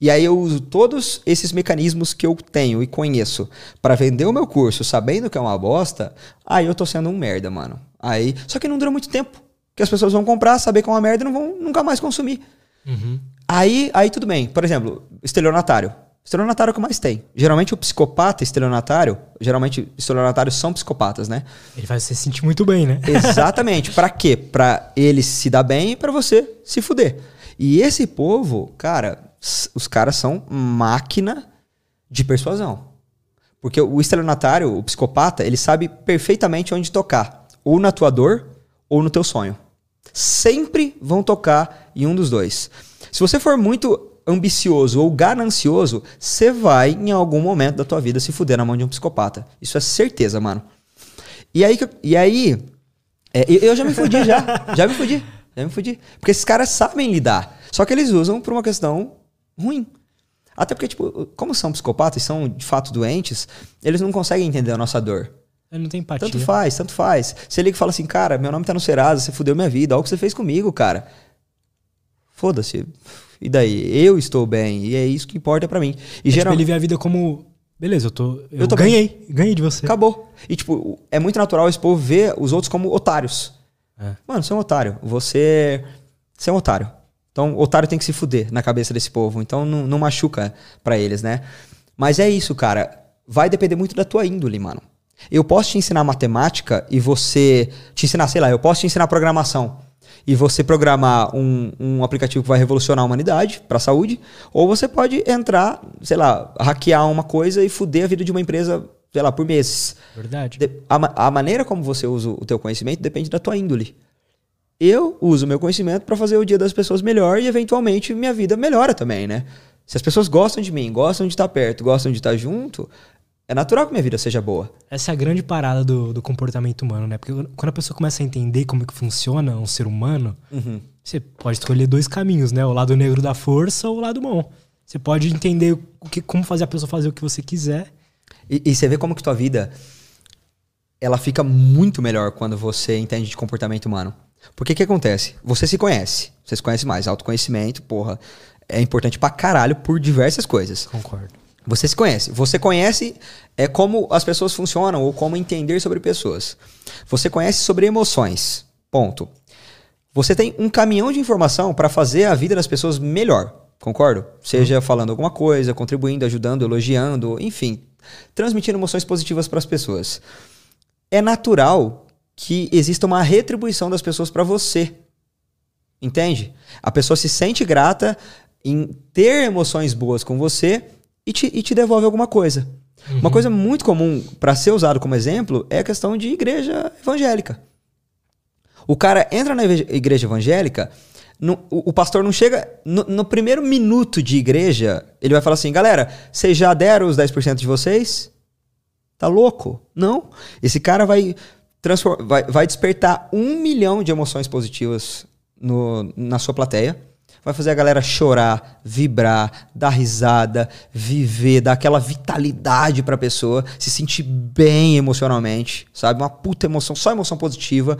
E aí eu uso todos esses mecanismos que eu tenho e conheço para vender o meu curso sabendo que é uma bosta, aí eu tô sendo um merda, mano. Aí, só que não dura muito tempo. Que as pessoas vão comprar, saber que é uma merda e não vão nunca mais consumir. Uhum. Aí, aí tudo bem. Por exemplo, estelionatário. Estelionatário é o que mais tem. Geralmente o psicopata estelionatário, geralmente estelionatários são psicopatas, né? Ele vai se sentir muito bem, né? Exatamente. Pra quê? Pra ele se dar bem e pra você se fuder. E esse povo, cara, os caras são máquina de persuasão. Porque o estelionatário, o psicopata, ele sabe perfeitamente onde tocar. Ou na tua dor, ou no teu sonho. Sempre vão tocar em um dos dois. Se você for muito ambicioso ou ganancioso, você vai, em algum momento da tua vida, se fuder na mão de um psicopata. Isso é certeza, mano. E aí, e aí é, eu- eu já me fudi já. Já me fudi. Já me fudi. Porque esses caras sabem lidar. Só que eles usam por uma questão ruim. Até porque, tipo, como são psicopatas e são de fato doentes, eles não conseguem entender a nossa dor. Ele não tem empatia. Tanto faz, tanto faz. Você liga e fala assim, cara, meu nome tá no Serasa, você fudeu minha vida, olha o que você fez comigo, cara. Foda-se. E daí? Eu estou bem, e é isso que importa pra mim. E É, tipo, geralmente. ele vê a vida como. Beleza, eu tô. Eu, Eu tô ganhei. Ganhei de você. Acabou. E, tipo, é muito natural esse povo ver os outros como otários. É. Mano, você é um otário. Você. Você é um otário. Então, otário tem que se fuder na cabeça desse povo. Então, não, não machuca pra eles, né? Mas é isso, cara. Vai depender muito da tua índole, mano. Eu posso te ensinar matemática e você. Te ensinar, sei lá, eu posso te ensinar programação. E você programar um, um aplicativo que vai revolucionar a humanidade pra saúde. Ou você pode entrar, sei lá, hackear uma coisa e fuder a vida de uma empresa, sei lá, por meses. Verdade. De- a, a maneira como você usa o teu conhecimento depende da tua índole. Eu uso o meu conhecimento para fazer o dia das pessoas melhor e eventualmente minha vida melhora também, né? Se as pessoas gostam de mim, gostam de estar perto, gostam de estar junto, é natural que minha vida seja boa. Essa é a grande parada do, do comportamento humano, né? Porque quando a pessoa começa a entender como é que funciona um ser humano, você pode escolher dois caminhos, né? O lado negro da força ou o lado bom. Você pode entender o que, como fazer a pessoa fazer o que você quiser. E, e você vê como que tua vida ela fica muito melhor quando você entende de comportamento humano. Porque o que acontece? Você se conhece. Você se conhece mais. Autoconhecimento, porra, é importante pra caralho por diversas coisas. Concordo. Você se conhece. Você conhece é, como as pessoas funcionam ou como entender sobre pessoas. Você conhece sobre emoções. Ponto. Você tem um caminhão de informação para fazer a vida das pessoas melhor. Concordo? Seja falando alguma coisa, contribuindo, ajudando, elogiando, enfim, transmitindo emoções positivas para as pessoas. É natural que exista uma retribuição das pessoas para você. Entende? A pessoa se sente grata em ter emoções boas com você e te, e te devolve alguma coisa. Uma coisa muito comum para ser usado como exemplo é a questão de igreja evangélica. O cara entra na igreja- evangélica, no- o, o pastor não chega. No, no primeiro minuto de igreja, ele vai falar assim: galera, vocês já deram os 10% de vocês? Tá louco? Não. Esse cara vai, vai, vai despertar um milhão de emoções positivas no- na sua plateia. Vai fazer a galera chorar, vibrar, dar risada, viver, dar aquela vitalidade pra pessoa, se sentir bem emocionalmente, sabe? Uma puta emoção, só emoção positiva.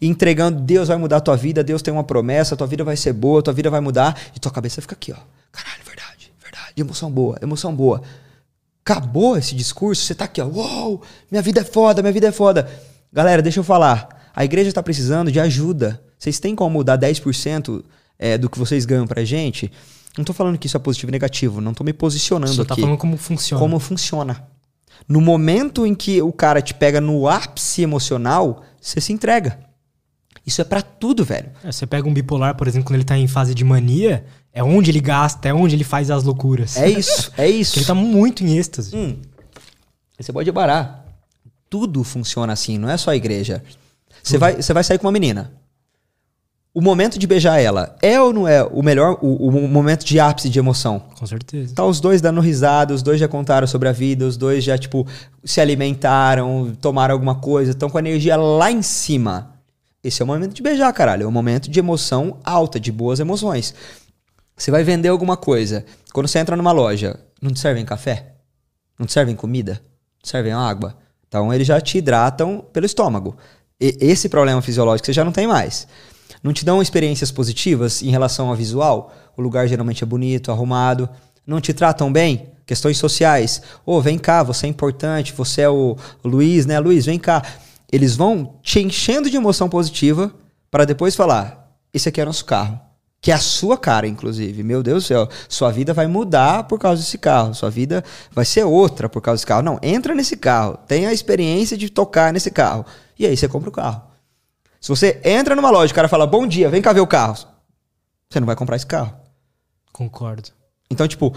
Entregando, Deus vai mudar a tua vida, Deus tem uma promessa, tua vida vai ser boa, tua vida vai mudar, e tua cabeça fica aqui, ó. Caralho, verdade, verdade, emoção boa, emoção boa. Acabou esse discurso, você tá aqui, ó. Uou, minha vida é foda, minha vida é foda. Galera, deixa eu falar. A igreja tá precisando de ajuda. Vocês têm como dar 10% é, do que vocês ganham pra gente? Não tô falando que isso é positivo e negativo, não tô me posicionando Só aqui. tá falando como funciona. Como funciona. No momento em que o cara te pega no ápice emocional, você se entrega. Isso é pra tudo, velho. É, você pega um bipolar, por exemplo, quando ele tá em fase de mania, é onde ele gasta, é onde ele faz as loucuras. É isso, é isso. Ele tá muito em êxtase. Hum. Você pode parar. Tudo funciona assim, não é só a igreja. Você vai, você vai sair com uma menina. O momento de beijar ela é ou não é o melhor, o, o momento de ápice de emoção? Com certeza. Tá os dois dando risada, os dois já contaram sobre a vida, os dois já, tipo, se alimentaram, tomaram alguma coisa, estão com a energia lá em cima. Esse é o momento de beijar, caralho. É um momento de emoção alta, de boas emoções. Você vai vender alguma coisa. Quando você entra numa loja, não te servem café? Não te servem comida? Não te servem água? Então eles já te hidratam pelo estômago. E- esse problema fisiológico você já não tem mais. Não te dão experiências positivas em relação ao visual? O lugar geralmente é bonito, arrumado. Não te tratam bem? Questões sociais. Ô, vem cá, você é importante, você é o Luiz, né? Luiz, vem cá. Eles vão te enchendo de emoção positiva para depois falar: esse aqui é nosso carro. Que é a sua cara, inclusive. Meu Deus do céu, sua vida vai mudar por causa desse carro. Sua vida vai ser outra por causa desse carro. Não, entra nesse carro. Tenha a experiência de tocar nesse carro. E aí você compra o carro. Se você entra numa loja e o cara fala, bom dia, vem cá ver o carro. Você não vai comprar esse carro. Concordo. Então, tipo,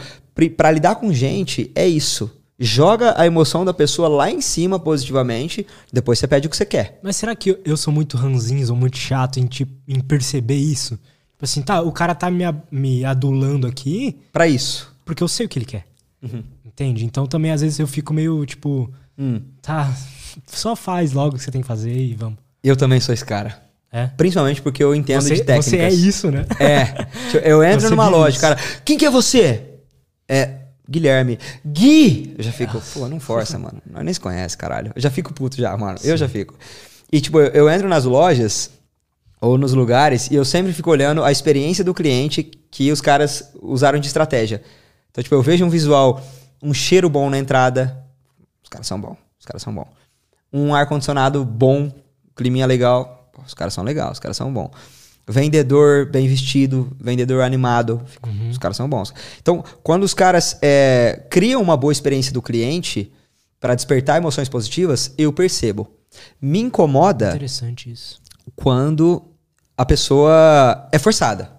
para lidar com gente, é isso. Joga a emoção da pessoa lá em cima positivamente, depois você pede o que você quer. Mas será que eu sou muito ranzinho ou muito chato em, tipo, em perceber isso? Tipo assim, tá, o cara tá me, me adulando aqui. Para isso. Porque eu sei o que ele quer. Uhum. Entende? Então também às vezes eu fico meio tipo, hum. tá, só faz logo o que você tem que fazer e vamos. Eu também sou esse cara. É? Principalmente porque eu entendo você, de técnicas. Você é isso, né? É. Eu entro você numa loja, isso. cara. Quem que é você? É. Guilherme. Gui! Eu já fico, pô, não força, mano. Nós nem se conhece, caralho. Eu já fico puto já, mano. Sim. Eu já fico. E, tipo, eu, eu entro nas lojas ou nos lugares e eu sempre fico olhando a experiência do cliente que os caras usaram de estratégia. Então, tipo, eu vejo um visual, um cheiro bom na entrada. Os caras são bons. Os caras são bons. Um ar-condicionado bom, climinha legal. Pô, os caras são legais, os caras são bons. Vendedor bem vestido, vendedor animado, uhum. os caras são bons. Então, quando os caras é, criam uma boa experiência do cliente para despertar emoções positivas, eu percebo. Me incomoda. Interessante isso. Quando a pessoa é forçada.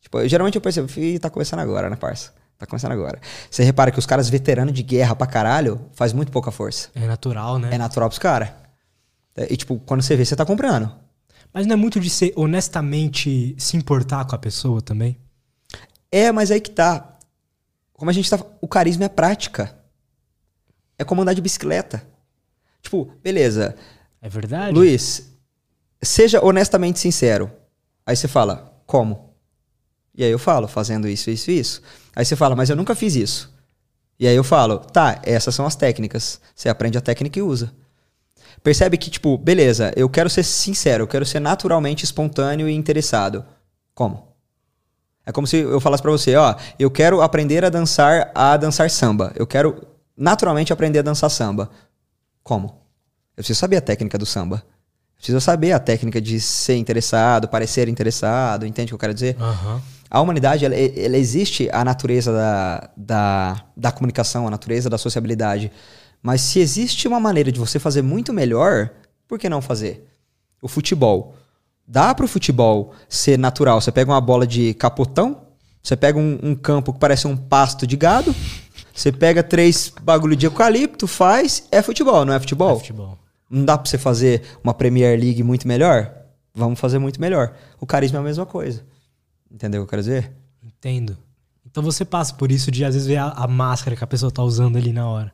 Tipo, geralmente eu percebo, tá começando agora, né, parça? Tá começando agora. Você repara que os caras veteranos de guerra pra caralho faz muito pouca força. É natural, né? É natural pros caras. E, tipo, quando você vê, você tá comprando. Mas não é muito de ser honestamente se importar com a pessoa também? É, mas aí que tá. Como a gente tá. O carisma é prática. É como andar de bicicleta. Tipo, beleza. É verdade. Luiz, seja honestamente sincero. Aí você fala, como? E aí eu falo, fazendo isso, isso e isso. Aí você fala, mas eu nunca fiz isso. E aí eu falo, tá, essas são as técnicas. Você aprende a técnica e usa. Percebe que, tipo, beleza, eu quero ser sincero, eu quero ser naturalmente espontâneo e interessado. Como? É como se eu falasse para você, ó, eu quero aprender a dançar a dançar samba. Eu quero naturalmente aprender a dançar samba. Como? Eu preciso saber a técnica do samba. Eu preciso saber a técnica de ser interessado, parecer interessado, entende o que eu quero dizer? Uhum. A humanidade, ela, ela existe a natureza da, da, da comunicação, a natureza da sociabilidade. Mas se existe uma maneira de você fazer muito melhor, por que não fazer? O futebol. Dá para o futebol ser natural. Você pega uma bola de capotão, você pega um, um, campo que parece um pasto de gado, você pega três bagulho de eucalipto, faz, é futebol, não é futebol? É futebol. Não dá para você fazer uma Premier League muito melhor? Vamos fazer muito melhor. O carisma é a mesma coisa. Entendeu o que eu quero dizer? Entendo. Então você passa por isso de às vezes ver a, a máscara que a pessoa tá usando ali na hora.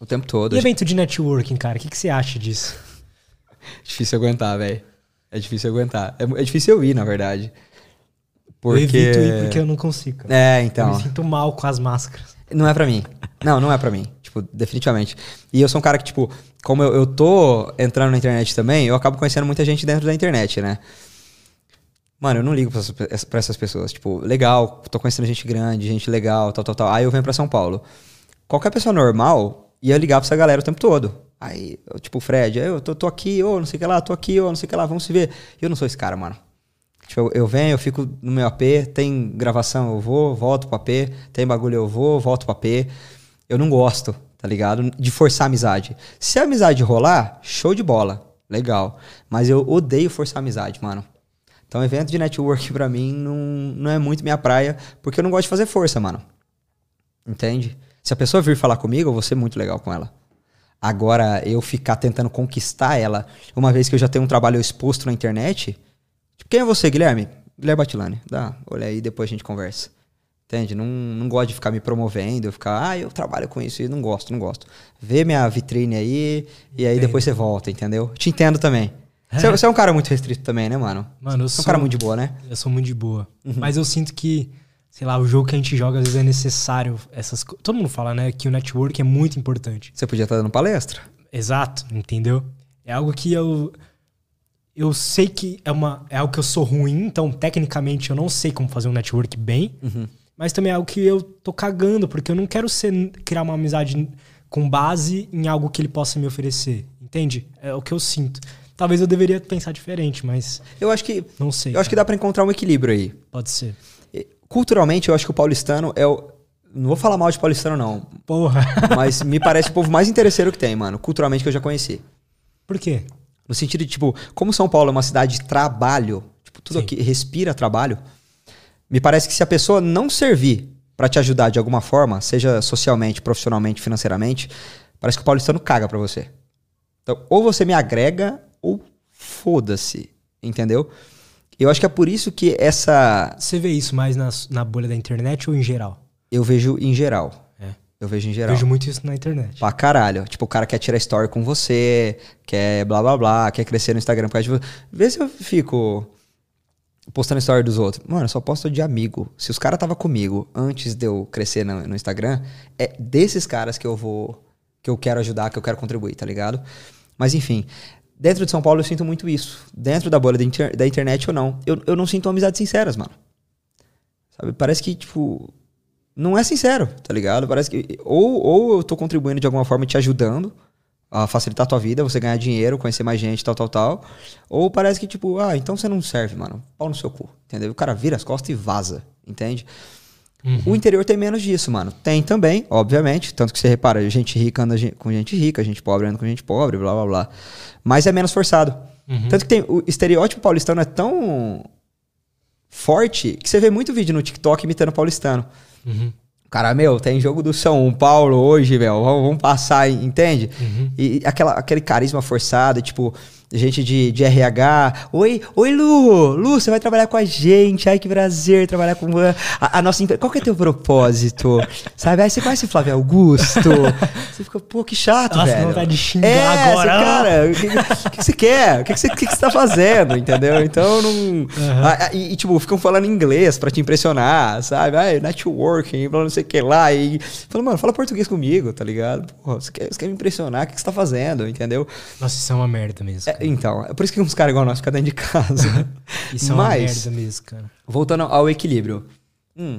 O tempo todo. E evento de networking, cara? O que, que você acha disso? difícil aguentar, velho. É difícil aguentar. É, é, difícil eu ir, na verdade. Porque... Eu evito ir porque eu não consigo. Cara. É, então. Eu me sinto mal com as máscaras. Não é para mim. Não, não é para mim. Tipo, definitivamente. E eu sou um cara que, tipo, como eu, eu tô entrando na internet também, eu acabo conhecendo muita gente dentro da internet, né? Mano, eu não ligo pra essas, pra essas pessoas. Tipo, legal, tô conhecendo gente grande, gente legal, tal, tal, tal. Aí eu venho pra São Paulo. Qualquer pessoa normal, ia ligar pra essa galera o tempo todo. Aí, eu, tipo, Fred, eu tô, tô aqui, ô, não sei o que lá, tô aqui, ô, não sei o que lá, vamos se ver. Eu não sou esse cara, mano. Tipo, eu, eu, venho, eu fico no meu AP, tem gravação, eu vou, volto pro AP, tem bagulho, eu vou, volto pro AP. Eu não gosto, tá ligado? De forçar a amizade. Se a amizade rolar, show de bola, legal. Mas eu odeio forçar a amizade, mano. Então, evento de network pra mim não, não é muito minha praia, porque eu não gosto de fazer força, mano. Entende? Se a pessoa vir falar comigo, eu vou ser muito legal com ela. Agora, eu ficar tentando conquistar ela, uma vez que eu já tenho um trabalho exposto na internet. Tipo, quem é você, Guilherme? Guilherme Batilani. Dá, olha aí, depois a gente conversa. Entende? Não, não gosto de ficar me promovendo, ficar, ah, eu trabalho com isso e não gosto, não gosto. Vê minha vitrine aí e aí depois você volta, entendeu? Te entendo também. É. Você, você, é um cara muito restrito também, né, mano? Mano, eu você sou. é um cara muito de boa, né? Eu sou muito de boa. Uhum. Mas eu sinto que sei lá, o jogo que a gente joga às vezes é necessário essas Todo mundo fala, né, que o network é muito importante. Você podia estar dando palestra. Exato, entendeu? É algo que eu eu sei que é uma é algo que eu sou ruim, então tecnicamente eu não sei como fazer um network bem. Uhum. Mas também é algo que eu tô cagando, porque eu não quero ser, criar uma amizade com base em algo que ele possa me oferecer. Entende? É o que eu sinto. Talvez eu deveria pensar diferente, mas. Eu acho que. Não sei. Eu acho que dá para encontrar um equilíbrio aí. Pode ser. Culturalmente, eu acho que o paulistano é o. Não vou falar mal de paulistano, não. Porra. Mas me parece o povo mais interesseiro que tem, mano. Culturalmente que eu já conheci. Por quê? No sentido de, tipo, como São Paulo é uma cidade de trabalho, tipo, tudo Sim. aqui respira trabalho, me parece que se a pessoa não servir para te ajudar de alguma forma, seja socialmente, profissionalmente, financeiramente, parece que o paulistano caga pra você. Então, ou você me agrega, ou foda-se. Entendeu? Eu acho que é por isso que essa. Você vê isso mais na, na bolha da internet ou em geral? Eu vejo em geral. É. Eu vejo em Eu geral. vejo muito isso na internet. Pra caralho. Tipo, o cara quer tirar story com você, quer blá blá blá, quer crescer no Instagram por causa de você. Vê se eu fico postando story dos outros. Mano, eu só posto de amigo. Se os caras tava comigo antes de eu crescer no, no Instagram, é desses caras que eu vou. que eu quero ajudar, que eu quero contribuir, tá ligado? Mas enfim. Dentro de São Paulo eu sinto muito isso. Dentro da bolha da, inter- da internet ou não. Eu, eu não sinto amizades sinceras, mano. Sabe? Parece que, tipo, não é sincero, tá ligado? Parece que ou, ou eu tô contribuindo de alguma forma te ajudando a facilitar a tua vida, você ganhar dinheiro, conhecer mais gente, tal, tal, tal. Ou parece que tipo, ah, então você não serve, mano. Pau no seu cu, entendeu? O cara vira as costas e vaza, entende? O interior tem menos disso, mano. Tem também, obviamente, tanto que você repara, gente rica anda com gente rica, gente pobre anda com gente pobre, blá, blá, blá. Mas é menos forçado. Tanto que tem, o estereótipo paulistano é tão forte que você vê muito vídeo no TikTok imitando paulistano. Uhum. Cara, meu, tem jogo do São Paulo hoje, meu. Vamos, vamos passar, entende? E aquela, aquele carisma forçado, tipo, gente de, de RH. Oi, oi, Lu! Lu, você vai trabalhar com a gente. Ai, que prazer trabalhar com a, a nossa. Qual que é teu propósito? Sabe? Aí você conhece o Flávio Augusto. Você fica, pô, que chato, Nossa, velho. vontade de xingar é, agora. Você, cara, o que, o que você quer? O que você, o que você tá fazendo? Entendeu? Então, não. Ah, e, tipo, ficam falando inglês pra te impressionar, sabe? Ai, networking, blá, não sei o que lá. E fala, mano, fala português comigo, tá ligado? Você quer, você quer me impressionar? O que você tá fazendo? Entendeu? Nossa, isso é uma merda mesmo. É. então, é por isso que uns caras igual nós ficam dentro de casa. Isso é uma Mas, merda mesmo, cara. voltando ao equilíbrio. Hum.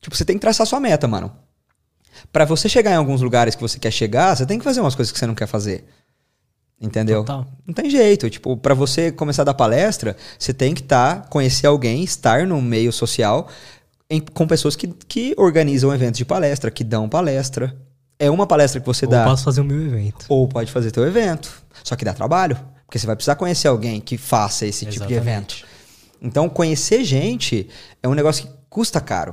Tipo, você tem que traçar sua meta, mano. Pra você chegar em alguns lugares que você quer chegar, você tem que fazer umas coisas que você não quer fazer. Entendeu? Total. Não tem jeito. Tipo, pra você começar a dar palestra, você tem que estar, conhecer alguém, estar no meio social em- com pessoas que, que organizam eventos de palestra, que dão palestra. É uma palestra que você Ou dá. posso fazer o meu evento. Ou pode fazer teu evento. Só que dá trabalho. Porque você vai precisar conhecer alguém que faça esse tipo de evento. Exatamente. Então, conhecer gente é um negócio que custa caro.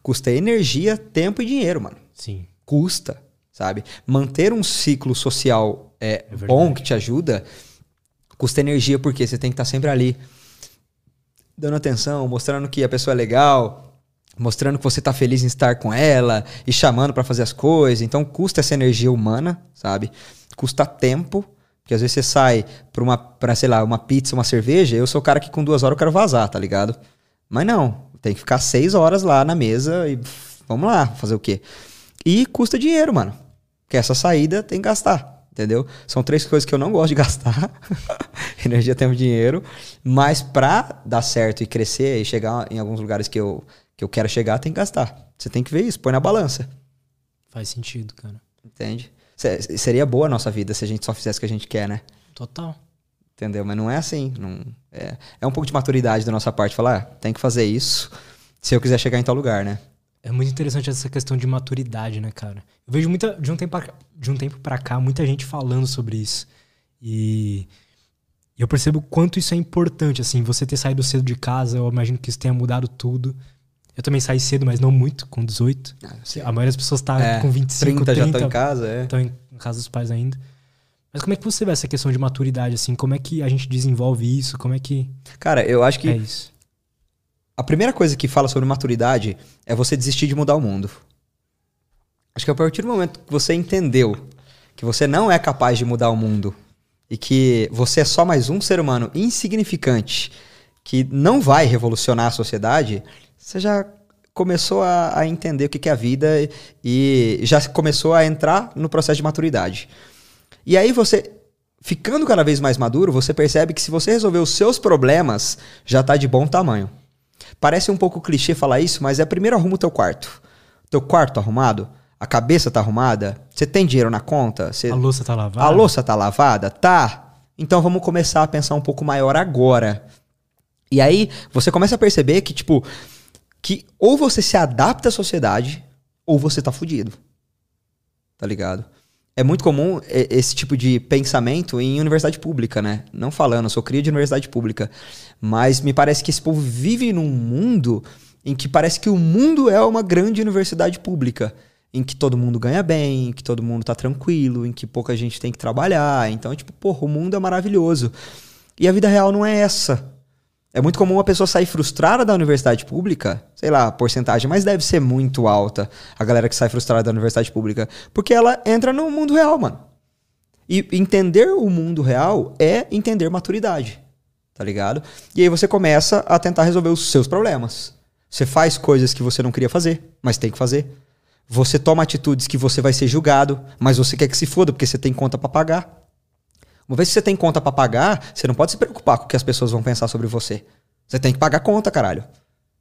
Custa energia, tempo e dinheiro, mano. Sim. Custa, sabe? Manter um ciclo social é, verdade. bom, que te ajuda, custa energia, porque você tem que estar sempre ali dando atenção, mostrando que a pessoa é legal, mostrando que você tá feliz em estar com ela e chamando pra fazer as coisas. Então custa essa energia humana, sabe? Custa tempo, porque às vezes você sai pra uma, pra, sei lá, uma pizza, uma cerveja, eu sou o cara que com duas horas eu quero vazar, tá ligado? Mas não, tem que ficar seis horas lá na mesa e vamos lá, fazer o quê? E custa dinheiro, mano. Porque essa saída tem que gastar. Entendeu? São três coisas que eu não gosto de gastar: energia, tempo e dinheiro. Mas pra dar certo e crescer e chegar em alguns lugares que eu, que eu quero chegar, tem que gastar. Você tem que ver isso, põe na balança. Faz sentido, cara. Entende? Se- Seria boa a nossa vida se a gente só fizesse o que a gente quer, né? Total. Entendeu? Mas não é assim. Não, é, é um pouco de maturidade da nossa parte falar, ah, tem que fazer isso se eu quiser chegar em tal lugar, né? É muito interessante essa questão de maturidade, né, cara? Eu vejo muita, de um tempo pra, de um tempo pra cá, muita gente falando sobre isso. E eu percebo o quanto isso é importante, assim, você ter saído cedo de casa, eu imagino que isso tenha mudado tudo. Eu também saí cedo, mas não muito, com 18. A maioria das pessoas tá É, com 25, 30 30, já estão em casa, é. estão em casa dos pais ainda. Mas como é que você vê essa questão de maturidade, assim? Como é que a gente desenvolve isso? Como é que Cara, eu acho que é isso? A primeira coisa que fala sobre maturidade é você desistir de mudar o mundo. Acho que a partir do momento que você entendeu que você não é capaz de mudar o mundo e que você é só mais um ser humano insignificante que não vai revolucionar a sociedade, você já começou a, a entender o que que é a vida e já começou a entrar no processo de maturidade. E aí você, ficando cada vez mais maduro, você percebe que se você resolver os seus problemas, já tá de bom tamanho. Parece um pouco clichê falar isso, mas é primeiro arruma o teu quarto. Teu quarto arrumado, a cabeça tá arrumada, você tem dinheiro na conta, você... A louça tá lavada? A louça tá lavada? Tá. Então vamos começar a pensar um pouco maior agora. E aí você começa a perceber que, tipo, que ou você se adapta à sociedade, ou você tá fudido. Tá ligado? É muito comum esse tipo de pensamento em universidade pública, né? Não falando, eu sou cria de universidade pública. Mas me parece que esse povo vive num mundo em que parece que o mundo é uma grande universidade pública. Em que todo mundo ganha bem, em que todo mundo tá tranquilo, em que pouca gente tem que trabalhar. Então, tipo, porra, o mundo é maravilhoso. E a vida real não é essa. É muito comum uma pessoa sair frustrada da universidade pública, sei lá, a porcentagem, mas deve ser muito alta a galera que sai frustrada da universidade pública, porque ela entra no mundo real, mano. E entender o mundo real é entender maturidade, tá ligado? E aí você começa a tentar resolver os seus problemas. Você faz coisas que você não queria fazer, mas tem que fazer. Você toma atitudes que você vai ser julgado, mas você quer que se foda porque você tem conta para pagar. Uma vez que você tem conta para pagar, você não pode se preocupar com o que as pessoas vão pensar sobre você. Você tem que pagar conta, caralho.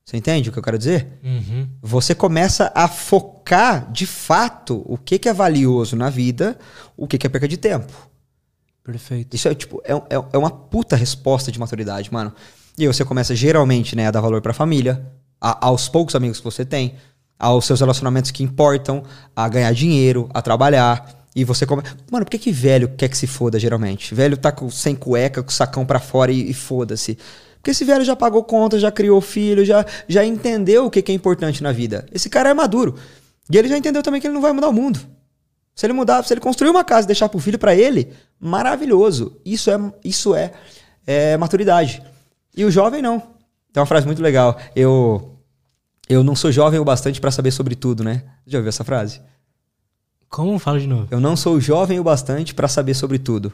Você entende o que eu quero dizer? Uhum. Você começa a focar de fato o que, que é valioso na vida, o que, que é perca de tempo. Perfeito. Isso é tipo, é, é, é uma puta resposta de maturidade, mano. E aí você começa geralmente né, a dar valor pra família, a, aos poucos amigos que você tem, aos seus relacionamentos que importam, a ganhar dinheiro, a trabalhar. E você come. Mano, por que, que velho quer que se foda, geralmente? Velho tá com, sem cueca, com o sacão pra fora e, e foda-se. Porque esse velho já pagou conta, já criou filho, já, já entendeu o que, que é importante na vida. Esse cara é maduro. E ele já entendeu também que ele não vai mudar o mundo. Se ele mudar, se ele construir uma casa e deixar pro filho para ele, maravilhoso. Isso é, isso é, é maturidade. E o jovem não. Tem uma frase muito legal. Eu eu não sou jovem o bastante para saber sobre tudo, né? Já ouviu essa frase? Como? Fala de novo. Eu não sou jovem o bastante para saber sobre tudo.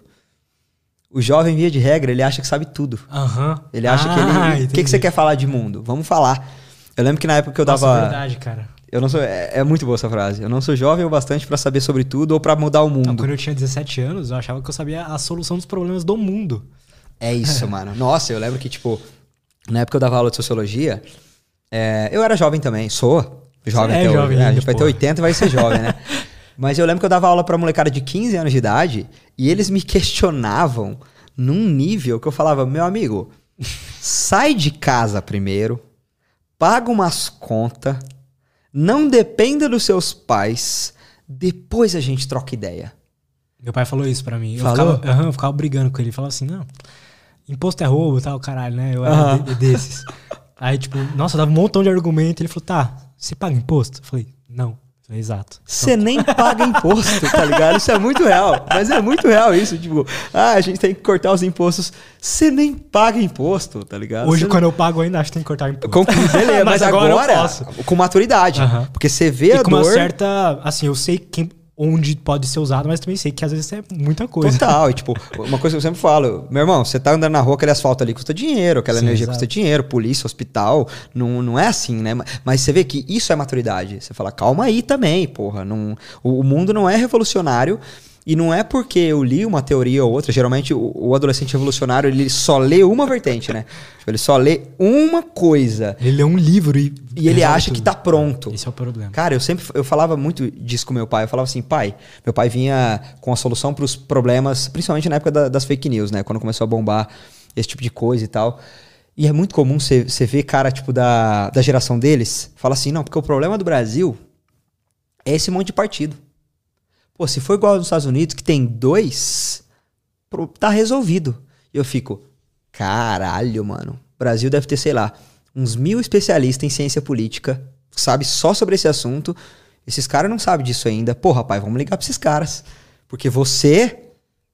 O jovem, via de regra, ele acha que sabe tudo. Aham. Ele acha Ah, que ele. O que, que você quer falar de mundo? Vamos falar. Eu lembro que na época que eu Nossa, dava. verdade, cara. Eu não sou. É, é muito boa essa frase. Eu não sou jovem o bastante para saber sobre tudo ou para mudar o mundo. quando eu tinha 17 anos, eu achava que eu sabia a solução dos problemas do mundo. É isso, mano. Nossa, eu lembro que, tipo, na época que eu dava aula de sociologia, é, eu era jovem também. Sou jovem Você é até jovem hoje. É, ainda, vai ter porra. 80 e vai ser jovem, né? Mas eu lembro que eu dava aula pra molecada de 15 anos de idade e eles me questionavam num nível que eu falava, meu amigo, sai de casa primeiro, paga umas contas, não dependa dos seus pais, depois a gente troca ideia. Meu pai falou isso pra mim. Eu Falou? ficava, aham, eu ficava brigando com ele. Falava assim, não, imposto é roubo, tal, caralho, né? Eu era Aham. de- desses. Aí, tipo, nossa, dava um montão de argumento. Ele falou, tá, você paga imposto? Eu falei, não. Exato. Você nem paga imposto, tá ligado? Isso é muito real. Mas é muito real isso. Tipo, ah, a gente tem que cortar os impostos. Você nem paga imposto, tá ligado? Hoje, Cê quando eu pago ainda, acho que tem que cortar imposto. Com, beleza, mas, Mas agora agora, eu posso. com maturidade. Porque você vê E a com uma dor. certa. Assim, eu sei quem, onde pode ser usado, mas também sei que às vezes é muita coisa. Total, e tipo, uma coisa que eu sempre falo, meu irmão, você tá andando na rua, aquele asfalto ali custa dinheiro, aquela Sim, energia exato. custa dinheiro, polícia, hospital, não, não é assim, né? Mas- você vê que isso é maturidade. Você fala, calma aí também, porra. Não, o, o mundo não é revolucionário e não é porque eu li uma teoria ou outra. Geralmente o, o adolescente revolucionário, ele só lê uma vertente, né? Tipo, ele só lê uma coisa Ele lê um livro e. e ele acha que tudo. tá pronto. Esse é o problema. Cara, eu sempre eu falava muito disso com meu pai. Eu falava assim, pai, meu pai vinha com a solução para os problemas, principalmente na época da- das fake news, né? Quando começou a bombar esse tipo de coisa e tal. E é muito comum você ver cara, tipo, da, da geração deles, fala assim, não, porque o problema do Brasil é esse monte de partido. Pô, se for igual nos Estados Unidos, que tem dois, tá resolvido. E eu fico, caralho, mano. O Brasil deve ter, sei lá, uns mil especialistas em ciência política, sabe só sobre esse assunto. Esses caras não sabem disso ainda. Pô, rapaz, vamos ligar pra esses caras. Porque você,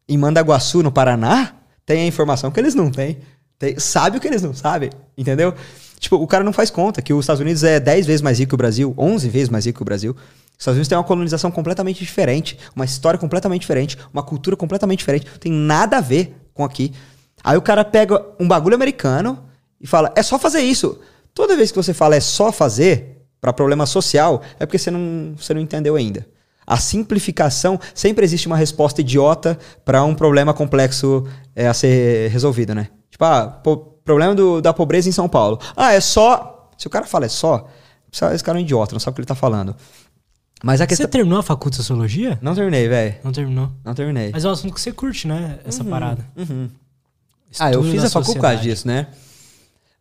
em Mandaguaçu, no Paraná, tem a informação que eles não têm. Tem- sabe o que eles não sabem, entendeu? Tipo, o cara não faz conta que os Estados Unidos é 10 vezes mais rico que o Brasil, 11 vezes mais rico que o Brasil. Os Estados Unidos tem uma colonização completamente diferente, uma história completamente diferente, uma cultura completamente diferente. Não tem nada a ver com aqui. Aí o cara pega um bagulho americano e fala, é só fazer isso. Toda vez que você fala é só fazer para problema social, é porque você não, você não entendeu ainda. A simplificação, sempre existe uma resposta idiota para um problema complexo é, a ser resolvido, né? Tipo, ah, problema do- da pobreza em São Paulo. Ah, é só. Se o cara fala é só, esse cara é um idiota, não sabe o que ele tá falando. Mas a Você questão. terminou a faculdade de Sociologia? Não terminei, velho. Não terminou. Não terminei. Mas é um assunto que você curte, né? Essa parada. Uhum. Ah, eu fiz a faculdade por causa sociedade. disso, né?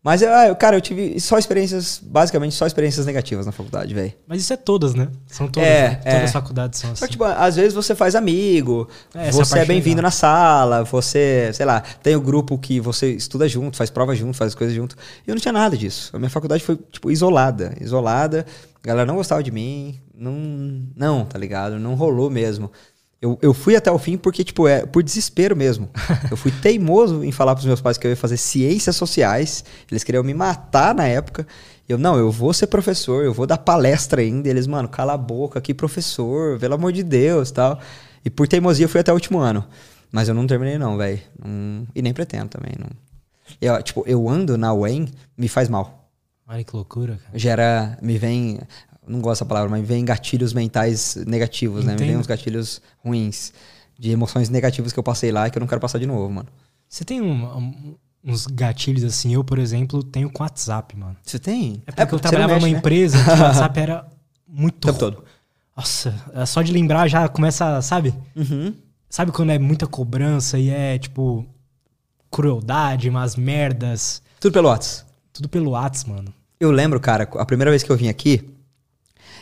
Mas, eu, ah, eu- cara, eu tive só experiências, basicamente só experiências negativas na faculdade, velho. Mas isso é todas, né? São todas, É, né? Todas é. as faculdades são assim. Só que, tipo, às vezes você faz amigo, É, você é parte bem-vindo na sala, você, sei lá, tem o grupo que você estuda junto, faz prova junto, faz coisas junto. E eu não tinha nada disso. A minha faculdade foi, tipo, isolada. Isolada. A galera não gostava de mim. Não, não tá ligado? Não rolou mesmo. Eu, eu fui até o fim porque, tipo, é por desespero mesmo. Eu fui teimoso em falar pros meus pais que eu ia fazer ciências sociais. Eles queriam me matar na época. Eu, não, eu vou ser professor, eu vou dar palestra ainda. Eles, mano, cala a boca, que professor, pelo amor de Deus tal. E por teimosia eu fui até o último ano. Mas eu não terminei, não, velho. E nem pretendo também. Não. Eu, tipo, eu ando na UEM, me faz mal. Olha que loucura, cara. Gera. Me vem. Não gosto dessa palavra, mas me vem gatilhos mentais negativos, né? Me vem Entendo. uns gatilhos ruins. De emoções negativas que eu passei lá e que eu não quero passar de novo, mano. Você tem um- um- uns gatilhos assim? Eu, por exemplo, tenho com WhatsApp, mano. Você tem? É porque eu você não trabalhava mexe, numa né? empresa que o WhatsApp era muito. O tempo todo. Nossa, é só de lembrar já começa, sabe? Uhum. Sabe quando é muita cobrança e é tipo crueldade, umas merdas, Tudo pelo WhatsApp. tudo pelo WhatsApp, mano. Eu lembro, cara, a primeira vez que eu vim aqui,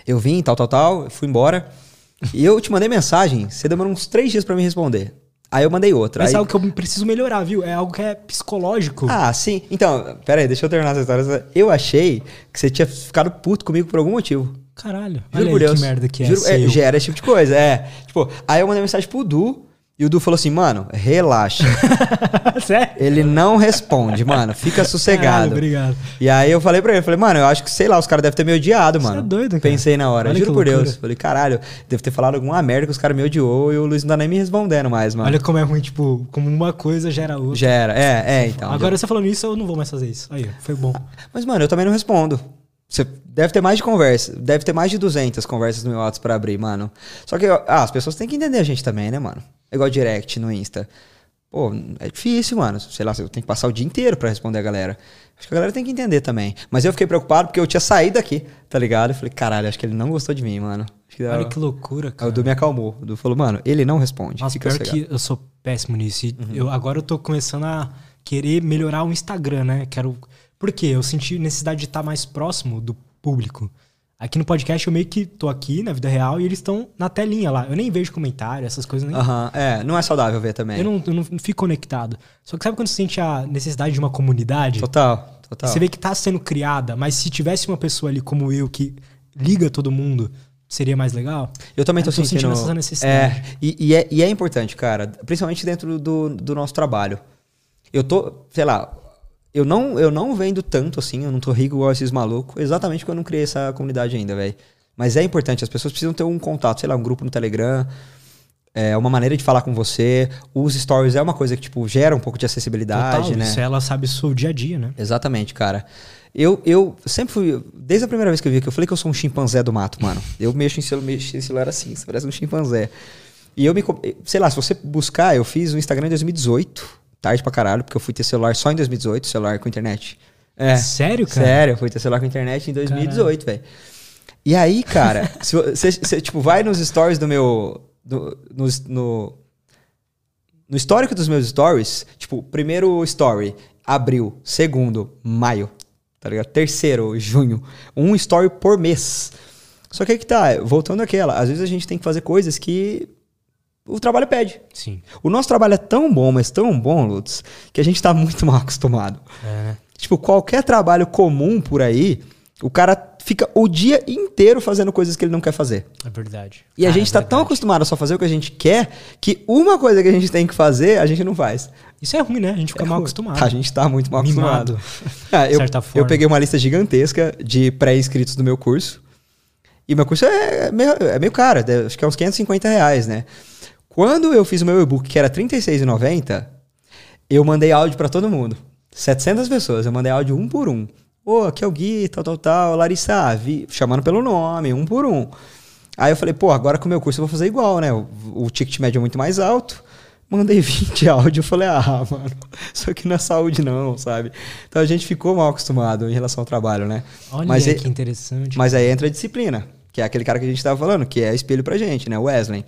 eu vim, tal, tal, tal, fui embora. e eu te mandei mensagem, você demorou uns três dias pra me responder. Aí eu mandei outra. Mas aí... é algo que eu preciso melhorar, viu? É algo que é psicológico. Ah, sim. Então, pera aí, deixa eu terminar essa história. Eu achei que você tinha ficado puto comigo por algum motivo. Caralho. Juro Olha por Deus. que merda que é. Juro, ser eu. já era esse tipo de coisa, é. Tipo, aí eu mandei mensagem pro Du, e o Du falou assim, mano, relaxa. Sério? Ele não responde, mano, fica Caralho, sossegado. obrigado. E aí eu falei pra ele, falei, mano, eu acho que, sei lá, os caras devem ter me odiado, Você mano. é doido, cara. Pensei na hora, Olha juro por Deus. Falei, caralho, deve ter falado alguma merda que os caras me odiou e o Luiz não tá nem me respondendo mais, mano. Olha como é ruim, tipo, como uma coisa gera outra. Já era, é, é, então. Agora você falando isso, eu não vou mais fazer isso. Aí, foi bom. Mas, mano, eu também não respondo. Você deve ter mais de conversa, deve ter mais de 200 conversas no meu WhatsApp pra abrir, mano. Só que, ah, as pessoas têm que entender a gente também, né, mano? É igual direct no Insta. Pô, é difícil, mano. Sei lá, eu tenho que passar o dia inteiro pra responder a galera. Acho que a galera tem que entender também. Mas eu fiquei preocupado porque eu tinha saído daqui, tá ligado? Eu falei, caralho, acho que ele não gostou de mim, mano. Que Olha Aí que loucura, o cara. Du me acalmou. O Du falou, mano, ele não responde. Nossa, pior sossegado. que eu sou péssimo nisso. Uhum. eu, agora eu tô começando a querer melhorar o Instagram, né? Quero. Por quê? Eu senti necessidade de estar mais próximo do público. Aqui no podcast eu meio que tô aqui na vida real e eles estão na telinha lá. Eu nem vejo comentário, essas coisas nem. Aham, é, não é saudável ver também. Eu, não, eu não fico conectado. Só que sabe quando você sente a necessidade de uma comunidade? Total, total. Você vê que tá sendo criada, mas se tivesse uma pessoa ali como eu que liga todo mundo, seria mais legal? Eu também tô Eu tô sentindo, sentindo essa necessidade. É, e, e é, e é importante, cara, principalmente dentro do, do nosso trabalho. Eu tô, sei lá, eu não, eu não vendo tanto assim, eu não tô rico igual esses malucos, exatamente porque eu não criei essa comunidade ainda, velho. Mas é importante, as pessoas precisam ter um contato, sei lá, um grupo no Telegram, é uma maneira de falar com você. Os stories é uma coisa que, tipo, gera um pouco de acessibilidade, Total, né? isso ela sabe o seu dia a dia, né? Exatamente, cara. Eu, eu sempre fui. Desde a primeira vez que eu vi aqui, eu falei que eu sou um chimpanzé do mato, mano. Eu mexo em celular, mexo em celular assim, você parece um chimpanzé. E eu me. Sei lá, se você buscar, eu fiz o Instagram em 2018. Tarde pra caralho, porque eu fui ter celular só em 2018, celular com internet. É. Sério, cara? Sério, eu fui ter celular com internet em 2018, velho. E aí, cara, você, tipo, vai nos stories do meu. do- no, no, no histórico dos meus stories, tipo, primeiro story, abril. Segundo, maio. Tá ligado? Terceiro, junho. Um story por mês. Só que aí que tá, voltando àquela, às vezes a gente tem que fazer coisas que o trabalho pede. Sim. O nosso trabalho é tão bom, mas tão bom, Lutz, que a gente tá muito mal acostumado. É, né? Tipo, qualquer trabalho comum por aí, o cara fica o dia inteiro fazendo coisas que ele não quer fazer. É verdade. E a Cara, gente é tá tão verdade. acostumado a só fazer o que a gente quer que uma coisa que a gente tem que fazer, a gente não faz. Isso é ruim, né? A gente fica É mal ruim. acostumado. A gente tá muito mal Mimado. acostumado. Ah, eu, certa eu forma. peguei uma lista gigantesca de pré-inscritos do meu curso. E meu curso é meio, é meio caro, é- acho que é uns 550 reais, né? Quando eu fiz o meu e-book, que era R$ 36,90, eu mandei áudio pra todo mundo. 700 pessoas, eu mandei áudio um por um. Ô, aqui é o Gui, tal, tal, tal, Larissa, vi, chamando pelo nome, um por um. Aí eu falei, pô, agora com o meu curso eu vou fazer igual, né? O, o ticket médio é muito mais alto, Mandei 20 áudio, eu falei, ah, mano, isso aqui não é saúde não, sabe? Então a gente ficou mal acostumado em relação ao trabalho, né? Olha Mas é- que interessante. Mas aí entra a disciplina, que é aquele cara que a gente tava falando, que é espelho pra gente, né? Wesley.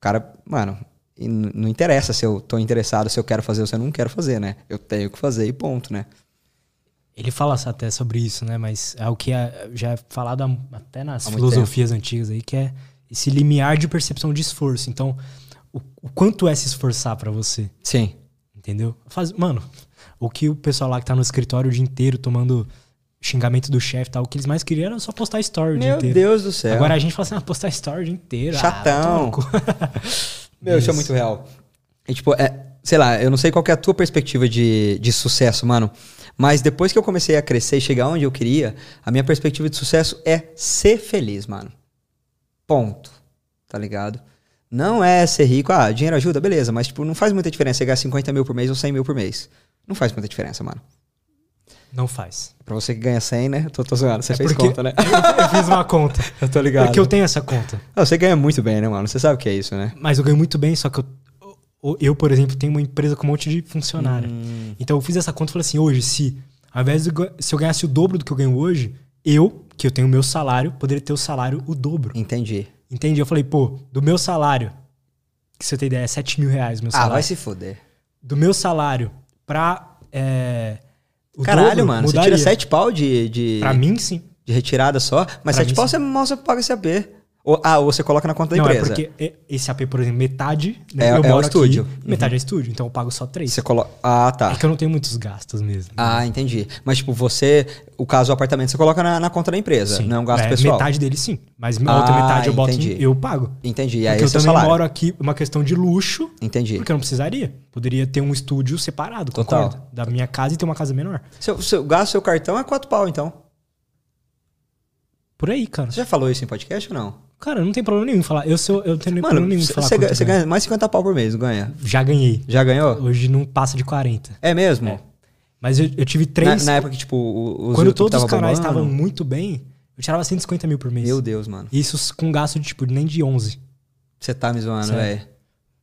O cara, mano, não interessa se eu tô interessado, se eu quero fazer ou se eu não quero fazer, né? Eu tenho que fazer e ponto, né? Ele fala até sobre isso, né? Mas é o que é- já é falado até nas filosofias antigas aí, que é esse limiar de percepção de esforço. Então, o, o quanto é se esforçar pra você? Sim. Entendeu? Faz, mano, o que o pessoal lá que tá no escritório o dia inteiro tomando xingamento do chefe e tal, o que eles mais queriam era só postar story Meu inteiro. Deus do céu. Agora a gente fala assim, ah, postar story inteiro. ah, Chatão. cu. Meu, isso é muito real. E, tipo, é, sei lá, eu não sei qual é a tua perspectiva de, de sucesso, mano. Mas depois que eu comecei a crescer e chegar onde eu queria, a minha perspectiva de sucesso é ser feliz, mano. Ponto. Tá ligado? Não é ser rico, ah, dinheiro ajuda, beleza, mas, tipo, não faz muita diferença você ganhar 50 mil por mês ou 100 mil por mês. Não faz muita diferença, mano. Não faz. Pra você que ganha 100, né? Tô, tô zoando, você É fez conta, né? Eu fiz uma conta. eu tô ligado. Porque eu tenho essa conta. Não, você ganha muito bem, né, mano? Você sabe o que é isso, né? Mas eu ganho muito bem, só que eu, eu, eu, por exemplo, tenho uma empresa com um monte de funcionário. Hum. Então eu fiz essa conta e falei assim, hoje, se ao invés de eu se eu ganhasse o dobro do que eu ganho hoje, eu, que eu tenho o meu salário, poderia ter o salário o dobro. Entendi. Entendi? Eu falei, pô, do meu salário, que você tem ideia, é 7 mil reais meu Ah, salário. vai se foder. Do meu salário pra. É, o Caralho, dobro, mano. mudaria. Você tira 7 pau de, de, Pra mim, sim. de retirada só, mas Pra 7 mim, pau sim. você você paga esse AP. Ou, ah, ou você coloca na conta da Não, é empresa. porque e- esse AP, por exemplo, metade. né, É- eu é o estúdio. Aqui, metade é estúdio, então eu pago só três. Você coloca. Ah, tá. É que eu não tenho muitos gastos mesmo. Ah, entendi. Mas, tipo, você. O caso do apartamento você coloca na, na conta da empresa, Sim. não é um gasto É, pessoal. Metade dele sim. Mas a outra Ah, metade eu boto em, entendi. eu pago. Entendi. E aí Porque eu é também salário. moro aqui, uma questão de luxo, Entendi. porque eu não precisaria. Poderia ter um estúdio separado, Total. concorda? Da minha casa e ter uma casa menor. Seu, seu gasto, seu cartão é 4 pau, então. Por aí, cara. Você já falou isso em podcast ou não? Cara, não tem problema nenhum em falar. Eu, sou, eu não tenho Mano, problema nenhum em falar você ganha, ganha mais 50 pau por mês, não ganha? Já ganhei. Já ganhou? Hoje não passa de 40. É mesmo? É. Mas eu, eu tive Na, três. na época que, tipo, os quando YouTube todos os canais estavam muito bem, eu tirava 150 mil por mês. Meu Deus, mano. Isso com gasto de tipo nem de 11. Você tá me zoando, Sério. velho.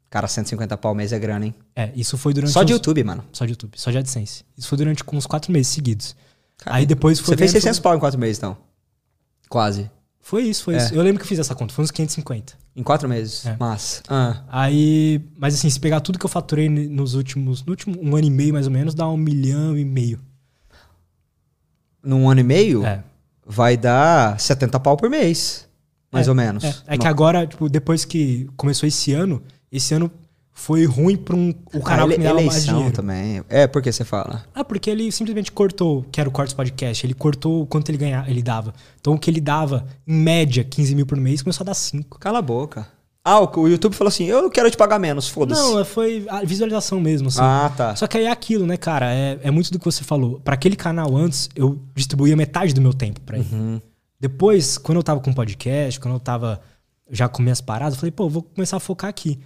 Cara, 150 pau mês é grana, hein? É, isso foi durante. Só de uns- YouTube, mano. Só de YouTube, só de AdSense. Isso foi durante uns quatro meses seguidos. Aí depois foi. Você fez ganhando- 600 pau em 4 meses, então? Quase. Foi isso, foi É. isso. Eu lembro que eu fiz essa conta, foi uns 550. Em 4 meses. É. Massa. Ah, Aí, mas assim, se pegar tudo que eu faturei nos últimos, no último um ano e meio mais ou menos, dá um milhão e meio. num ano e meio, É. vai dar 70 pau por mês. Mais É, ou menos. É, é que agora, tipo, depois que começou esse ano, esse ano foi ruim pra um, o Ah, canal ele, que me dava mais dinheiro. também. É, porque você fala. Ah, porque ele simplesmente cortou, que era o Cortes Podcast, ele cortou o quanto ele ganhava, ele dava. Então o que ele dava, em média, 15 mil por mês, começou a dar 5. Cala a boca. Ah, o, YouTube falou assim: eu quero te pagar menos, foda-se. Não, foi a visualização mesmo, assim. Ah, tá. Só que aí é aquilo, né, cara? É, é muito do que você falou. Pra aquele canal antes, eu distribuía metade do meu tempo pra ele. Uhum. Depois, quando eu tava com podcast, quando eu tava já com minhas paradas, eu falei, pô, vou começar a focar aqui.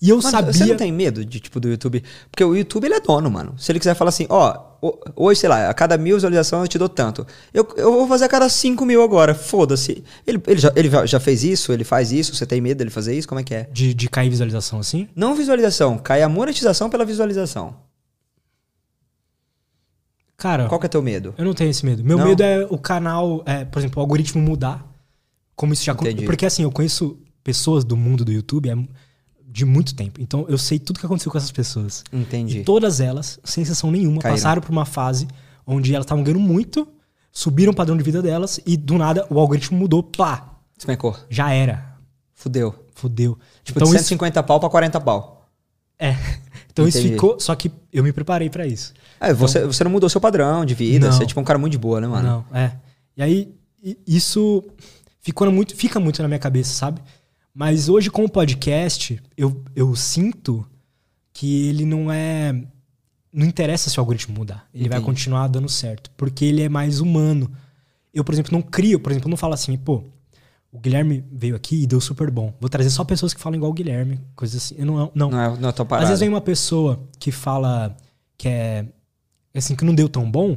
E eu Mano, sabia. Você não tem medo de, tipo, do YouTube? Porque o YouTube, ele é dono, mano. Se ele quiser falar assim, ó, ho- hoje, sei lá, a cada mil visualizações eu te dou tanto. Eu, eu vou fazer a cada 5 mil agora, foda-se. Ele, ele, já, ele já fez isso, ele faz isso, você tem medo dele fazer isso? Como é que é? De, de cair visualização assim? Não visualização, cai a monetização pela visualização. Cara, Qual que é teu medo? eu não tenho esse medo. Meu Não? medo é o canal, é, por exemplo, o algoritmo mudar. Como isso já acon- Entendi. Porque assim, eu conheço pessoas do mundo do YouTube é de muito tempo. Então eu sei tudo que aconteceu com essas pessoas. Entendi. E todas elas, sem exceção nenhuma, Caíram. passaram por uma fase onde elas estavam ganhando muito, subiram o padrão de vida delas e do nada o algoritmo mudou, pá, Despencou. já era. Fudeu. Fudeu. Tipo, então de isso, 150 pau pra 40 pau. é. Então isso Entendi. ficou, só que eu me preparei pra isso. É, você, você não mudou seu padrão de vida, Não. você é tipo um cara muito de boa, né, mano? Não, é. E aí isso ficou muito, fica muito na minha cabeça, sabe? Mas hoje com o podcast, eu, eu sinto que ele não é não interessa se o algoritmo mudar. Ele vai Entendi. continuar dando certo, porque ele é mais humano. Eu, por exemplo, não crio, por exemplo, não falo assim, pô, o Guilherme veio aqui e deu super bom. Vou trazer só pessoas que falam igual o Guilherme, coisas assim. Eu não, não. Não é, não é Às vezes vem uma pessoa que fala que é assim que não deu tão bom,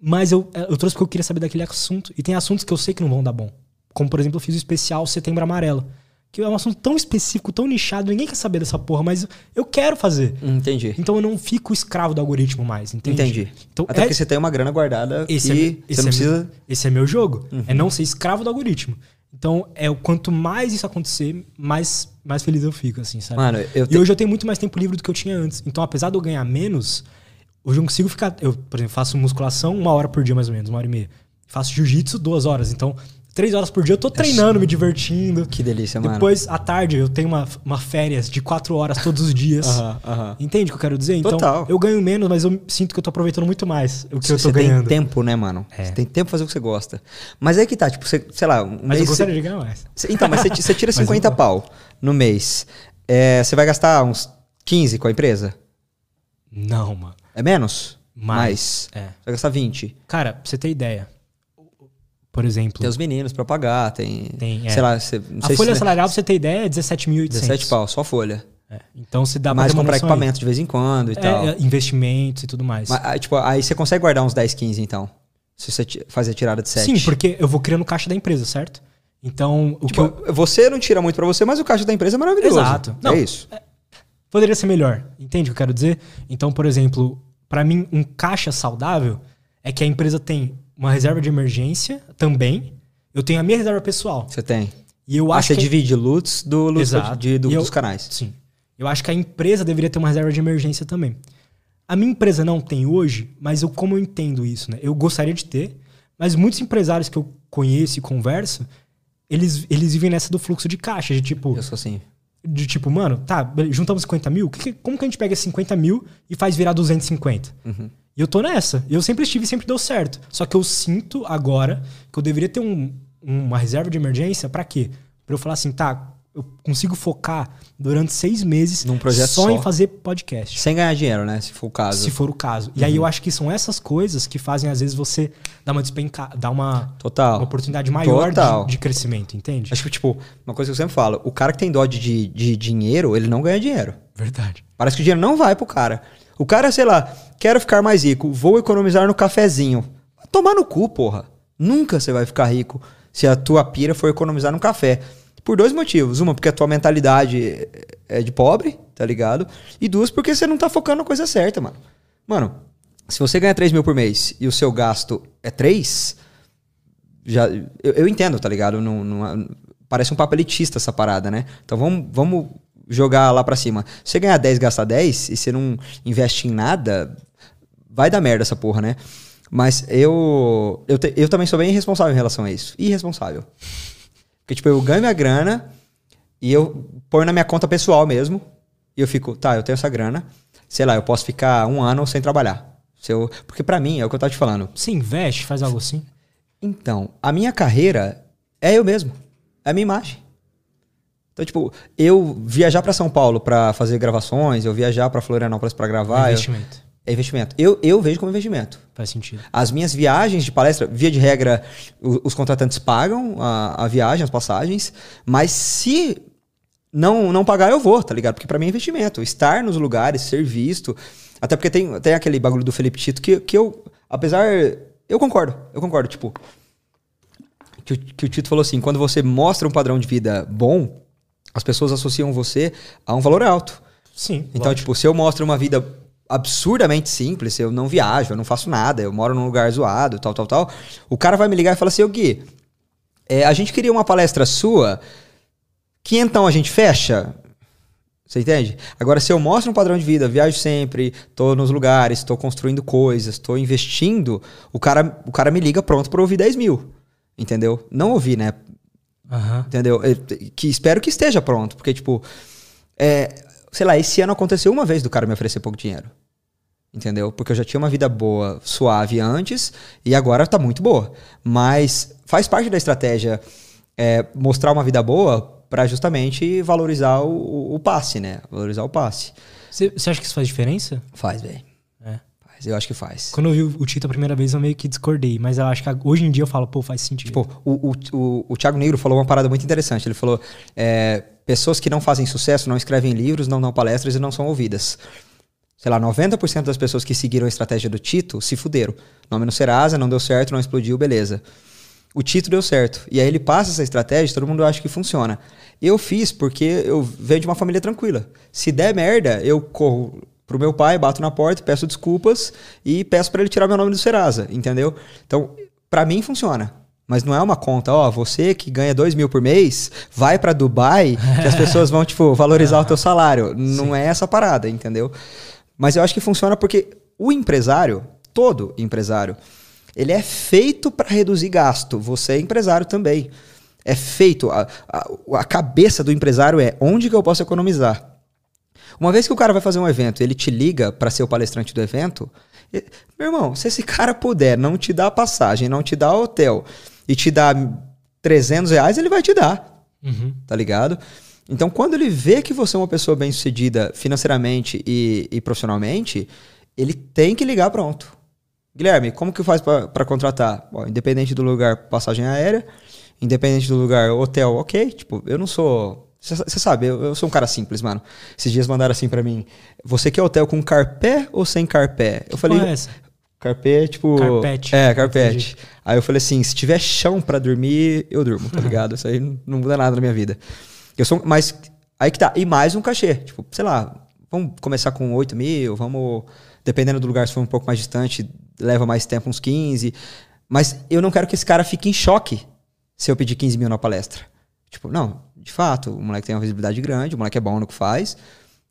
mas eu, eu trouxe porque eu queria saber daquele assunto. E tem assuntos que eu sei que não vão dar bom. Como, por exemplo, eu fiz o especial Setembro Amarelo, que é um assunto tão específico, tão nichado, ninguém quer saber dessa porra, mas eu quero fazer. Entendi. Então eu não fico escravo do algoritmo mais, entende? Entendi. Então, Até é- porque você tem uma grana guardada esse e é, você esse não é precisa. meu, esse é meu jogo. Uhum. É não ser escravo do algoritmo. Então, é o quanto mais isso acontecer, mais, mais feliz eu fico, assim, sabe? Mano, eu E te- hoje eu tenho muito mais tempo livre do que eu tinha antes. Então, apesar de eu ganhar menos, hoje eu consigo ficar. Eu, por exemplo, faço musculação uma hora por dia, mais ou menos, uma hora e meia. Faço jiu-jitsu duas horas. Então, três horas por dia eu tô treinando, me divertindo. Que delícia, mano. Depois, à tarde, eu tenho uma, uma férias de quatro horas todos os dias. Aham, aham. Entende o que eu quero dizer? Então, Total. eu ganho menos, mas eu sinto que eu tô aproveitando muito mais o que eu tô você ganhando. tem tempo, né, mano? É. Você tem tempo pra fazer o que você gosta. Mas aí que tá, tipo, você, sei lá, um Mas mês. eu gostaria você- de ganhar mais. você- então, mas você, ti- você tira Mas eu 50 não. pau no mês. É, você vai gastar uns 15 com a empresa? Não, mano. É menos? Mais. É. Você vai gastar 20. Cara, pra você ter ideia. Por exemplo, Tem os meninos pra pagar, tem. Tem, é. Sei lá, você, não a sei folha se. salarial, pra você ter ideia, é 17.800. 17 pau, só folha. É. Então, se dá Mais comprar noção aí. equipamento de vez em quando e tal. É, é, investimentos e tudo mais. Mas, aí, tipo, aí você consegue guardar uns 10, 15, então. Se você fazer a tirada de 7. Sim, porque eu vou criando caixa da empresa, certo? Então, o que Tipo, eu... você não tira muito pra você, mas o caixa da empresa é maravilhoso. Exato. Não, é isso. poderia ser melhor. Entende o que eu quero dizer? Então, por exemplo, pra mim, um caixa saudável é que a empresa tem uma reserva de emergência também. Eu tenho a minha reserva pessoal. Você tem. E eu Ah, acho você que... divide lutos do luto Exato. de, do- eu- dos canais. Sim. Eu acho que a empresa deveria ter uma reserva de emergência também. A minha empresa não tem hoje, mas eu como eu entendo isso, né? Eu gostaria de ter, mas muitos empresários que eu conheço e converso, eles, eles vivem nessa do fluxo de caixa, de tipo, Eu sou assim. de tipo, mano, tá, juntamos 50 mil, que que- como que a gente pega esses 50 mil e faz virar 250? Uhum. E eu tô nessa. Eu sempre estive e sempre deu certo. Só que eu sinto agora que eu deveria ter um- uma reserva de emergência pra quê? Pra eu falar assim, tá, eu consigo focar durante seis meses Num projeto só, só. em fazer podcast. Sem ganhar dinheiro, né? Se for o caso. Se for o caso. E aí eu acho que são essas coisas que fazem, às vezes, você dar uma despenca, dar uma, Total. uma oportunidade maior Total. de, de crescimento, entende? Acho que, tipo, uma coisa que eu sempre falo: o cara que tem dó de, de, de dinheiro, ele não ganha dinheiro. Verdade. Parece que o dinheiro não vai pro cara. O cara, sei lá, quero ficar mais rico, vou economizar no cafezinho. Tomar no cu, porra. Nunca você vai ficar rico se a tua pira for economizar no café. Por dois motivos. Uma, porque a tua mentalidade é de pobre, tá ligado? E duas, porque você não tá focando na coisa certa, mano. Mano, se você ganha 3 mil por mês e o seu gasto é 3, já, eu, eu entendo, tá ligado? Não, não- parece um papo elitista essa parada, né? Então vamos, vamos jogar lá pra cima. Se você ganhar 10, gasta 10 e você não investe em nada, vai dar merda essa porra, né? Mas eu, eu, te- eu também sou bem irresponsável em relação a isso. Irresponsável. Porque, tipo, eu ganho minha grana e eu ponho na minha conta pessoal mesmo. E eu fico, tá, eu tenho essa grana. Sei lá, eu posso ficar um ano sem trabalhar. Se eu, porque pra mim, é o que eu tava te falando. Você investe, faz algo assim? Então, a minha carreira é eu mesmo. É a minha imagem. Então, tipo, eu viajar pra São Paulo pra fazer gravações, eu viajar pra Florianópolis pra gravar, eu- investimento. é investimento. Eu, eu vejo como investimento. Faz sentido. As minhas viagens de palestra, via de regra, o- os contratantes pagam a, a viagem, as passagens, mas se não não pagar, eu vou, tá ligado? Porque pra mim é investimento. Estar nos lugares, ser visto. Até porque tem, tem aquele bagulho do Felipe Tito que, que eu, apesar. Eu concordo, eu concordo. Tipo, que, que o Tito falou assim: quando você mostra um padrão de vida bom, as pessoas associam você a um valor alto. Sim. Então, lógico. tipo, se eu mostro uma vida absurdamente simples, eu não viajo, eu não faço nada, eu moro num lugar zoado, tal, tal, tal, o cara vai me ligar e falar assim, ô Gui, é, a gente queria uma palestra sua, que então a gente fecha? Você entende? Agora, se eu mostro um padrão de vida, viajo sempre, tô nos lugares, tô construindo coisas, tô investindo, o cara, o cara me liga pronto pra ouvir 10 mil. Entendeu? Não ouvir, né? Aham. Entendeu? Eu- Que espero que esteja pronto, porque, tipo, é, sei lá, esse ano aconteceu uma vez do cara me oferecer pouco dinheiro. Entendeu? Porque eu já tinha uma vida boa, suave antes, e agora tá muito boa. Mas faz parte da estratégia é, mostrar uma vida boa pra justamente valorizar o, o- passe, né? Valorizar o passe. Você você acha que isso faz diferença? Faz, velho. Faz, eu acho que faz. Quando eu vi o Tito a primeira vez, eu meio que discordei. Mas eu acho que hoje em dia eu falo, pô, faz sentido. Tipo, o, o, o, o Thiago Negro falou uma parada muito interessante. Ele falou: é, pessoas que não fazem sucesso, não escrevem livros, não dão palestras e não são ouvidas. Sei lá, 90% das pessoas que seguiram a estratégia do Tito se fuderam. Nome no Serasa, não deu certo, não explodiu, beleza. O Tito deu certo. E aí ele passa essa estratégia, todo mundo acha que funciona. Eu fiz porque eu venho de uma família tranquila. Se der merda, eu corro pro meu pai, bato na porta, peço desculpas e peço para ele tirar meu nome do Serasa, entendeu? Então, para mim funciona. Mas não é uma conta, ó, você que ganha dois mil por mês, vai para Dubai, que as pessoas vão, tipo, valorizar o teu salário. Não Sim. é essa parada, entendeu? Mas eu acho que funciona porque o empresário, todo empresário, ele é feito para reduzir gasto. Você é empresário também. É feito. A, a, a, cabeça do empresário é onde que eu posso economizar. Uma vez que o cara vai fazer um evento, ele te liga para ser o palestrante do evento. Meu irmão, se esse cara puder não te dar passagem, não te dar hotel e te dar 300 reais, ele vai te dar. Uhum. Tá ligado? Então, quando ele vê que você é uma pessoa bem sucedida financeiramente e, e profissionalmente, ele tem que ligar pronto. Guilherme, como que faz para contratar? Bom, independente do lugar, passagem aérea, independente do lugar, hotel, ok. Tipo, eu não sou. Você sabe, eu, eu, sou um cara simples, mano. Esses dias mandaram assim para mim: Você quer hotel com carpé ou sem carpé? Eu falei. É essa? Carpé, tipo. Carpete. É, carpete. Aí eu falei assim: se tiver chão para dormir, eu durmo, tá ligado? Isso aí não muda nada na minha vida. Eu sou. Mas aí que tá. E mais um cachê. Tipo, sei lá, vamos começar com 8 mil, vamos. Dependendo do lugar, se for um pouco mais distante, leva mais tempo, uns 15. Mas eu não quero que esse cara fique em choque se eu pedir 15 mil na palestra. Tipo, não, de fato, o moleque tem uma visibilidade grande, o moleque é bom no que faz,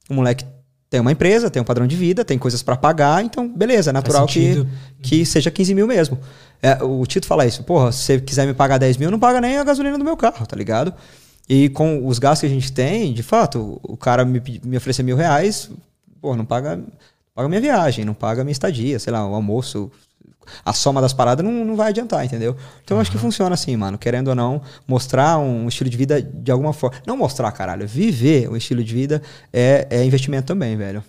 o moleque tem uma empresa, tem um padrão de vida, tem coisas para pagar, então beleza, é natural que, que seja 15 mil mesmo. É, o Tito fala isso, porra, se você quiser me pagar 10 mil, não paga nem a gasolina do meu carro, tá ligado? E com os gastos que a gente tem, de fato, o cara me, me oferecer mil reais, porra, não paga paga minha viagem, não paga minha estadia, sei lá, o almoço. A soma das paradas não, não vai adiantar, entendeu? Então uhum. acho que funciona assim, mano. Querendo ou não, mostrar um estilo de vida de alguma forma. Não mostrar, caralho. Viver um estilo de vida é, é investimento também, velho.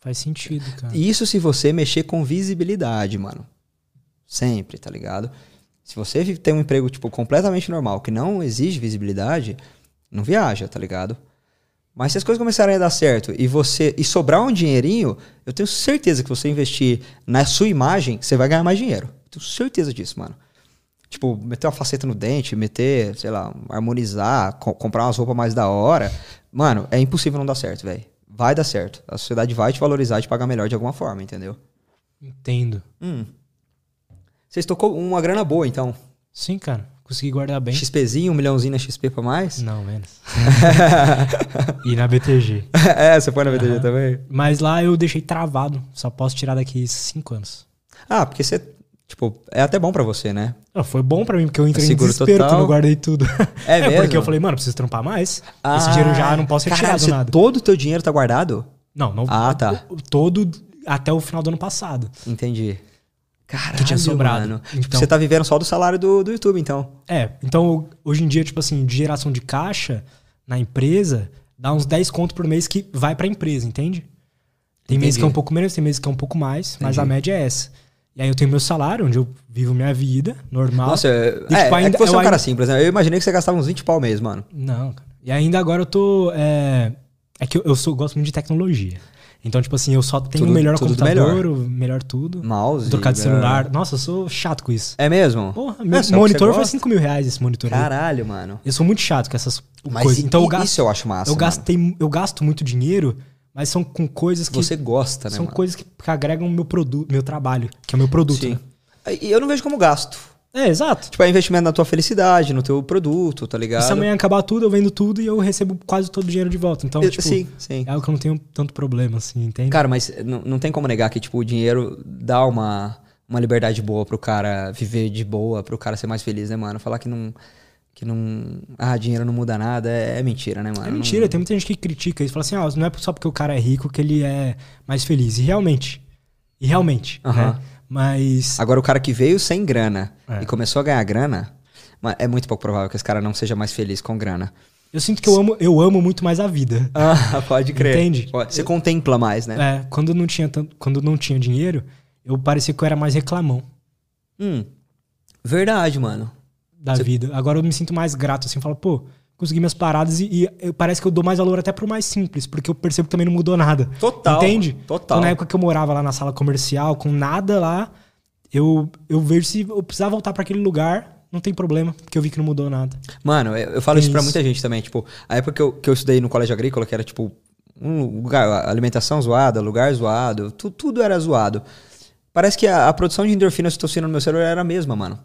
Faz sentido, cara. Isso se você mexer com visibilidade, mano. Sempre, tá ligado? Se você tem um emprego, tipo, completamente normal, que não exige visibilidade, não viaja, tá ligado? Mas se as coisas começarem a dar certo e você e sobrar um dinheirinho, eu tenho certeza que você investir na sua imagem, você vai ganhar mais dinheiro. Tenho certeza disso, mano. Tipo, meter uma faceta no dente, meter, sei lá, harmonizar, co comprar umas roupas mais da hora. Mano, é impossível não dar certo, velho. Vai dar certo. A sociedade vai te valorizar e te pagar melhor de alguma forma, entendeu? Entendo. Hum. Vocês tocou uma grana boa, então. Sim, cara. Consegui guardar bem. XPzinho, um milhãozinho na XP pra mais? Não, menos. e na BTG. é, você foi na BTG uhum. também? Mas lá eu deixei travado. Só posso tirar daqui cinco anos. Ah, porque você. Tipo, é até bom pra você, né? Não, foi bom pra mim, porque eu entrei em desespero total. quando eu guardei tudo. É, é mesmo? porque eu falei, mano, preciso trampar mais. Ah, Esse dinheiro já não posso retirar do nada. Todo o teu dinheiro tá guardado? Não, não. Ah, tá. Todo até o final do ano passado. Entendi. Caralho, que tinha sobrado. Mano. Tipo, então, você tá vivendo só do salário do, do YouTube, então. É, então hoje em dia, tipo assim, de geração de caixa na empresa, dá uns 10 conto por mês que vai pra empresa, entende? Tem meses que é um pouco menos, tem meses que é um pouco mais, Entendi. mas a média é essa. E aí eu tenho meu salário, onde eu vivo minha vida, normal. Nossa, é, e, tipo, é, ainda, é que você é um cara simples, né? Eu imaginei que você gastava uns 20 pau mês, mano. Não, cara. E ainda agora eu tô... É, é que eu, eu sou, gosto muito de tecnologia. Então, tipo assim, eu só tenho o melhor tudo computador, melhor. o melhor tudo. Mouse. Trocar de celular. Nossa, eu sou chato com isso. É mesmo? Porra, meu é, monitor foi 5 mil reais esse monitor. Caralho, aí. mano. Eu sou muito chato com essas mas coisas. Então, eu gasto, isso eu acho massa. Eu, gastei, eu gasto muito dinheiro, mas são com coisas que. Você gosta, né? São mano? coisas que, que agregam meu produto, meu trabalho, que é o meu produto. Sim. Né? E eu não vejo como gasto. É, exato. Tipo, é investimento na tua felicidade, no teu produto, tá ligado? E se amanhã acabar tudo, eu vendo tudo e eu recebo quase todo o dinheiro de volta. Então, tipo, sim, sim. é algo que eu não tenho tanto problema, assim, entende? Cara, mas não, não tem como negar que, tipo, o dinheiro dá uma, uma liberdade boa pro cara viver de boa, pro cara ser mais feliz, né, mano? Falar que não que não. Ah, dinheiro não muda nada, é, é mentira, né, mano? É mentira, não... tem muita gente que critica isso, fala assim, ah, não é só porque o cara é rico que ele é mais feliz. E realmente. E realmente. Uhum. Né? Mas. Agora, o cara que veio sem grana é. e começou a ganhar grana, é muito pouco provável que esse cara não seja mais feliz com grana. Eu sinto que eu amo, eu amo muito mais a vida. Ah, pode crer. Entende? Você eu, contempla mais, né? É, quando não tinha tanto, quando não tinha dinheiro, eu parecia que eu era mais reclamão. Hum. Verdade, mano. Da Cê... vida. Agora eu me sinto mais grato, assim, eu falo, pô, consegui minhas paradas e, e, parece que eu dou mais valor até pro mais simples, porque eu percebo que também não mudou nada. Total. Entende? Total. Então, na época que eu morava lá na sala comercial, com nada lá, eu, eu vejo se eu precisava voltar para aquele lugar, não tem problema, porque eu vi que não mudou nada. Mano, eu, eu falo Tem isso pra isso. muita gente também. Tipo, a época que eu, que eu estudei no colégio agrícola, que era tipo um lugar, alimentação zoada, lugar zoado, tu- tudo era zoado. Parece que a, a produção de endorfina e ocitocina no meu cérebro era a mesma, mano.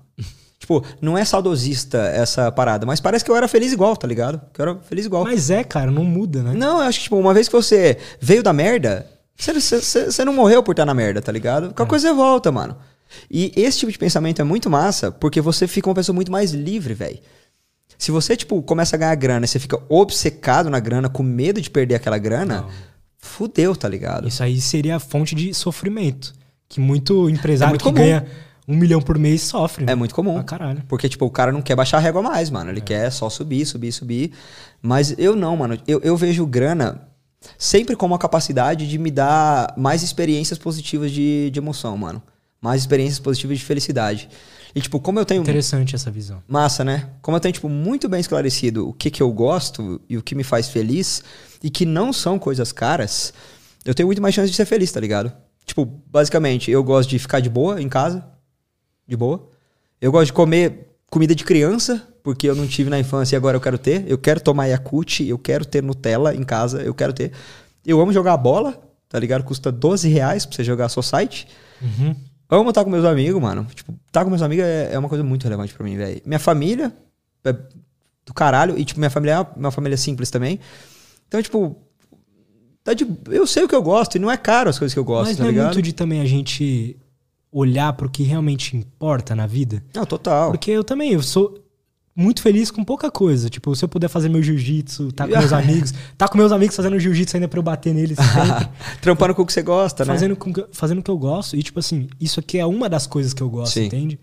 Tipo, não é saudosista essa parada, mas parece que eu era feliz igual, tá ligado? Que eu era feliz igual. Mas é, cara, não muda, né? Não, eu acho que, tipo, uma vez que você veio da merda, você, não morreu por estar na merda, tá ligado? Qualquer coisa você volta, mano. E esse tipo de pensamento é muito massa, porque você fica uma pessoa muito mais livre, velho. Se você, tipo, começa a ganhar grana e você fica obcecado na grana, com medo de perder aquela grana, Não. fudeu, tá ligado? Isso aí seria a fonte de sofrimento. Que muito empresário É muito que comum. ganha um milhão por mês sofre. É né? muito comum. Pra caralho. Porque, tipo, o cara não quer baixar a régua mais, mano. Ele quer só subir, subir, subir. Mas eu não, mano. Eu, eu vejo grana sempre como a capacidade de me dar mais experiências positivas de, de emoção, mano. Mais experiências positivas de felicidade. E, tipo, como eu tenho. Interessante essa visão. Massa, né? Como eu tenho, tipo, muito bem esclarecido o que, que eu gosto e o que me faz feliz, e que não são coisas caras, eu tenho muito mais chance de ser feliz, tá ligado? Tipo, basicamente, eu gosto de ficar de boa em casa, de boa. Eu gosto de comer comida de criança, porque eu não tive na infância e agora eu quero ter. Eu quero tomar Yakult, eu quero ter Nutella em casa, eu quero ter. Eu amo jogar bola, tá ligado? Custa 12 reais pra você jogar Society. Uhum. Amo estar com meus amigos, mano. Tipo, estar com meus amigos é, é uma coisa muito relevante pra mim, velho. Minha família é do caralho. E, tipo, minha família é uma, uma família simples também. Então, tipo, tá de, eu sei o que eu gosto e não é caro as coisas que eu gosto, Mas tá não é ligado? muito de também a gente olhar pro que realmente importa na vida. Não, total. Porque eu também, eu sou muito feliz com pouca coisa. Tipo, se eu puder fazer meu jiu-jitsu, tá com meus amigos, tá com meus amigos fazendo jiu-jitsu ainda pra eu bater neles. Trampando com o que você gosta, né? fazendo, com, que- fazendo o que eu gosto. E, tipo assim, isso aqui é uma das coisas que eu gosto, Sim. entende?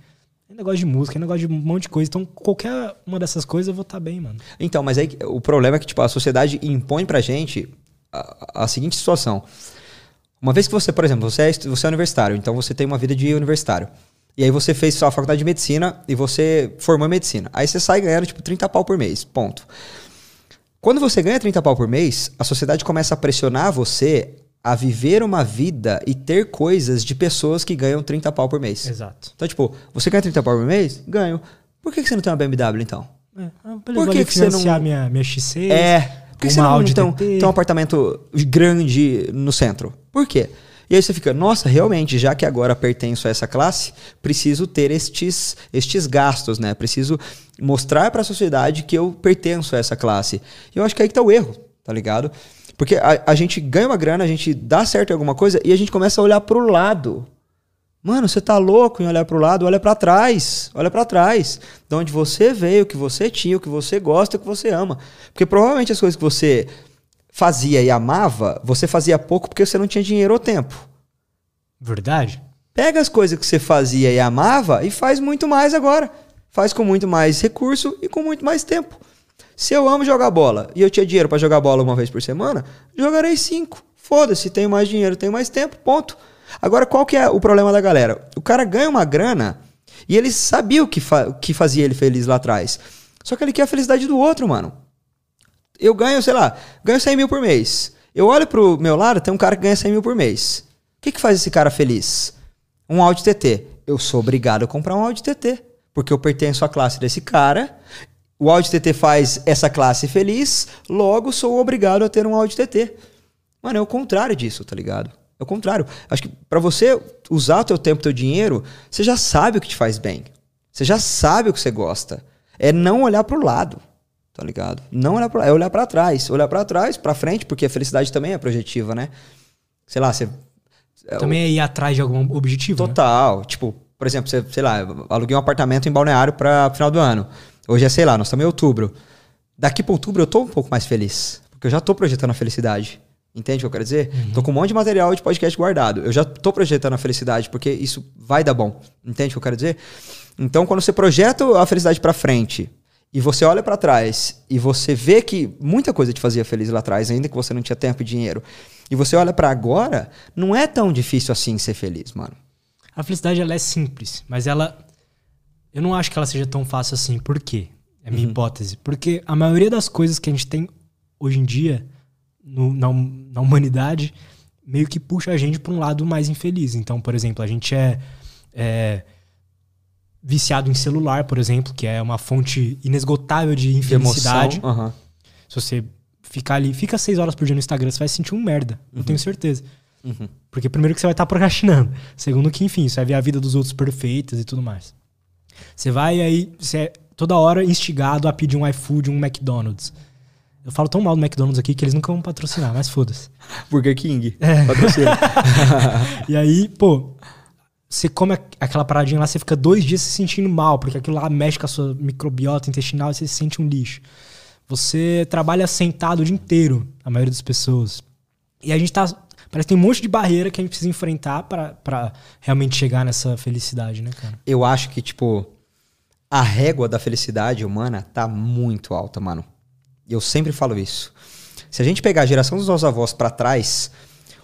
Eu negócio de música, eu negócio de um monte de coisa. Então, qualquer uma dessas coisas eu vou estar bem, mano. Então, mas aí o problema é que, tipo, a sociedade impõe pra gente a, a seguinte situação. Uma vez que você, por exemplo, você é, você é universitário, então você tem uma vida de universitário. E aí você fez sua faculdade de medicina e você formou em medicina. Aí você sai ganhando, tipo, 30 pau por mês. Ponto. Quando você ganha 30 pau por mês, a sociedade começa a pressionar você a viver uma vida e ter coisas de pessoas que ganham 30 pau por mês. Exato. Então, tipo, você ganha 30 pau por mês? Ganho. Por que que você não tem uma BMW, então? É, Por que que você financiar não- minha, minha X6. É. Por que uma você não Audi tem, um- TT? tem um apartamento grande no centro? Por quê? E aí você fica, nossa, realmente, já que agora pertenço a essa classe, preciso ter estes, estes gastos, né? Preciso mostrar para a sociedade que eu pertenço a essa classe. E eu acho que aí que tá o erro, tá ligado? Porque a, a gente ganha uma grana, a gente dá certo em alguma coisa e a gente começa a olhar pro lado. Mano, você tá louco em olhar pro lado? Olha pra trás. Olha pra trás. De onde você veio, o que você tinha, o que você gosta, o que você ama. Porque provavelmente as coisas que você fazia e amava, você fazia pouco porque você não tinha dinheiro ou tempo. Verdade? Pega as coisas que você fazia e amava e faz muito mais agora. Faz com muito mais recurso e com muito mais tempo. Se eu amo jogar bola e eu tinha dinheiro pra jogar bola uma vez por semana, jogarei cinco. Foda-se, tenho mais dinheiro, tenho mais tempo, ponto. Agora, qual que é o problema da galera? O cara ganha uma grana e ele sabia o que, fa- que fazia ele feliz lá atrás. Só que ele quer a felicidade do outro, mano. Eu ganho, sei lá, ganho 100 mil por mês. Eu olho pro meu lado, tem um cara que ganha 100 mil por mês. O que, que faz esse cara feliz? Um Audi TT. Eu sou obrigado a comprar um Audi TT. Porque eu pertenço à classe desse cara. O Audi TT faz essa classe feliz. Logo, sou obrigado a ter um Audi TT. Mano, é o contrário disso, tá ligado? É o contrário. Acho que pra você usar o teu tempo, teu dinheiro, você já sabe o que te faz bem. Você já sabe o que você gosta. É não olhar pro lado, tá ligado? Não olhar lado, é olhar pra trás. Olhar pra trás, pra frente, porque a felicidade também é projetiva, né? Sei lá, você... é, Também é ir atrás de algum objetivo, né? Total. Tipo, por exemplo, você, sei lá, aluguei um apartamento em Balneário para final do ano. Hoje é, sei lá, nós estamos em outubro. Daqui para outubro eu tô um pouco mais feliz. Porque eu já tô projetando a felicidade. Entende o que eu quero dizer? Tô com um monte de material de podcast guardado. Eu já tô projetando a felicidade, porque isso vai dar bom. Entende o que eu quero dizer? Então, quando você projeta a felicidade para frente e você olha para trás e você vê que muita coisa te fazia feliz lá atrás, ainda que você não tinha tempo e dinheiro, e você olha para agora, não é tão difícil assim ser feliz, mano. A felicidade ela é simples, mas ela. Eu não acho que ela seja tão fácil assim. Por quê? É a minha hipótese. Porque a maioria das coisas que a gente tem hoje em dia no- na, na humanidade meio que puxa a gente para um lado mais infeliz. Então, por exemplo, a gente é, é viciado em celular, por exemplo, que é uma fonte inesgotável de infelicidade. De emoção. Uhum. Se você ficar ali, fica seis horas por dia no Instagram, você vai se sentir um merda. Uhum. Eu tenho certeza. Uhum. Porque primeiro que você vai estar procrastinando. Segundo que, enfim, você vai ver a vida dos outros perfeitas e tudo mais. Você vai aí, você é toda hora instigado a pedir um iFood, um McDonald's. Eu falo tão mal do McDonald's aqui que eles nunca vão patrocinar, mas foda-se. Burger King. É. Patrocina. e aí, pô, você come aquela paradinha lá, você fica dois dias se sentindo mal, porque aquilo lá mexe com a sua microbiota intestinal e você se sente um lixo. Você trabalha sentado o dia inteiro, a maioria das pessoas. E a gente tá. Parece que tem um monte de barreira que a gente precisa enfrentar para realmente chegar nessa felicidade, né, cara? Eu acho que, tipo, a régua da felicidade humana tá muito alta, mano. Eu sempre falo isso. Se a gente pegar a geração dos nossos avós para trás,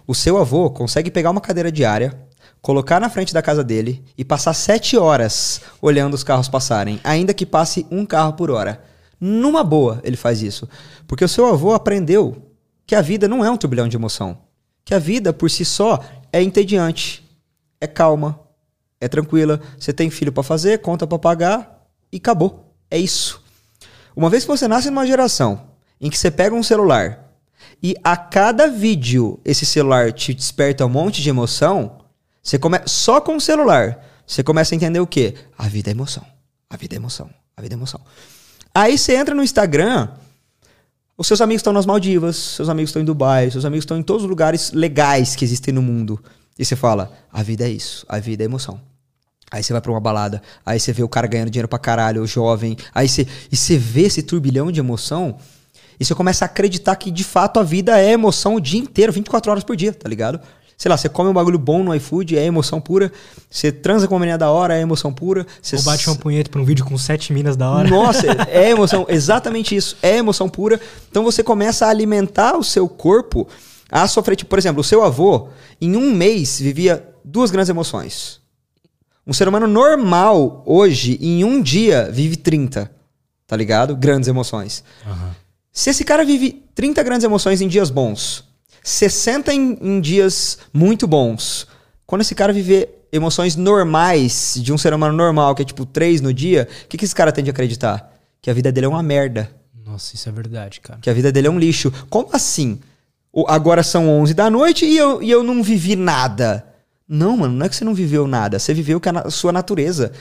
o seu avô consegue pegar uma cadeira diária, colocar na frente da casa dele e passar sete horas olhando os carros passarem, ainda que passe um carro por hora. Numa boa, ele faz isso. Porque o seu avô aprendeu que a vida não é um turbilhão de emoção. Que a vida, por si só, é entediante, é calma, é tranquila. Você tem filho para fazer, conta para pagar, e acabou. É isso. Uma vez que você nasce numa geração em que você pega um celular e a cada vídeo esse celular te desperta um monte de emoção, você come... só com o celular, você começa a entender o quê? A vida é emoção. A vida é emoção. A vida é emoção. Aí você entra no Instagram, os seus amigos estão nas Maldivas, seus amigos estão em Dubai, seus amigos estão em todos os lugares legais que existem no mundo. E você fala: a vida é isso, a vida é emoção. Aí você vai pra uma balada, aí você vê o cara ganhando dinheiro pra caralho, o jovem, aí você, e você vê esse turbilhão de emoção, e você começa a acreditar que de fato a vida é emoção o dia inteiro, 24 horas por dia, tá ligado? Sei lá, você come um bagulho bom no iFood, é emoção pura. Você transa com uma menina da hora, é emoção pura. Você Ou bate uma punheta pra um vídeo com sete minas da hora. Nossa, é emoção, exatamente isso. É emoção pura. Então você começa a alimentar o seu corpo a sofrer. Tipo, por exemplo, o seu avô, em um mês, vivia duas grandes emoções um ser humano normal, hoje, em um dia, vive 30. Tá ligado? Grandes emoções. Uhum. Se esse cara vive 30 grandes emoções em dias bons, 60 em, em dias muito bons, quando esse cara viver emoções normais de um ser humano normal, que é tipo 3 no dia, o que, que esse cara tem de acreditar? Que a vida dele é uma merda. Nossa, isso é verdade, cara. Que a vida dele é um lixo. Como assim? Agora são 11 da noite e eu, e eu não vivi nada. Não, mano, não é que você não viveu nada. Você viveu o que a sua natureza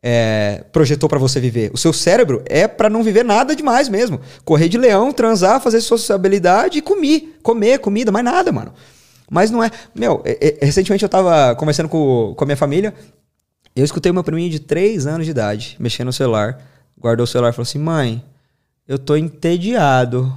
é, projetou para você viver. O seu cérebro é para não viver nada demais mesmo. Correr de leão, transar, fazer sociabilidade e comer. Comer, comida, mais nada, mano. Mas não é. Meu, é, é, recentemente eu tava conversando com, com a minha família. Eu escutei meu priminho de 3 anos de idade mexendo no celular. Guardou o celular e falou assim: Mãe, eu tô entediado.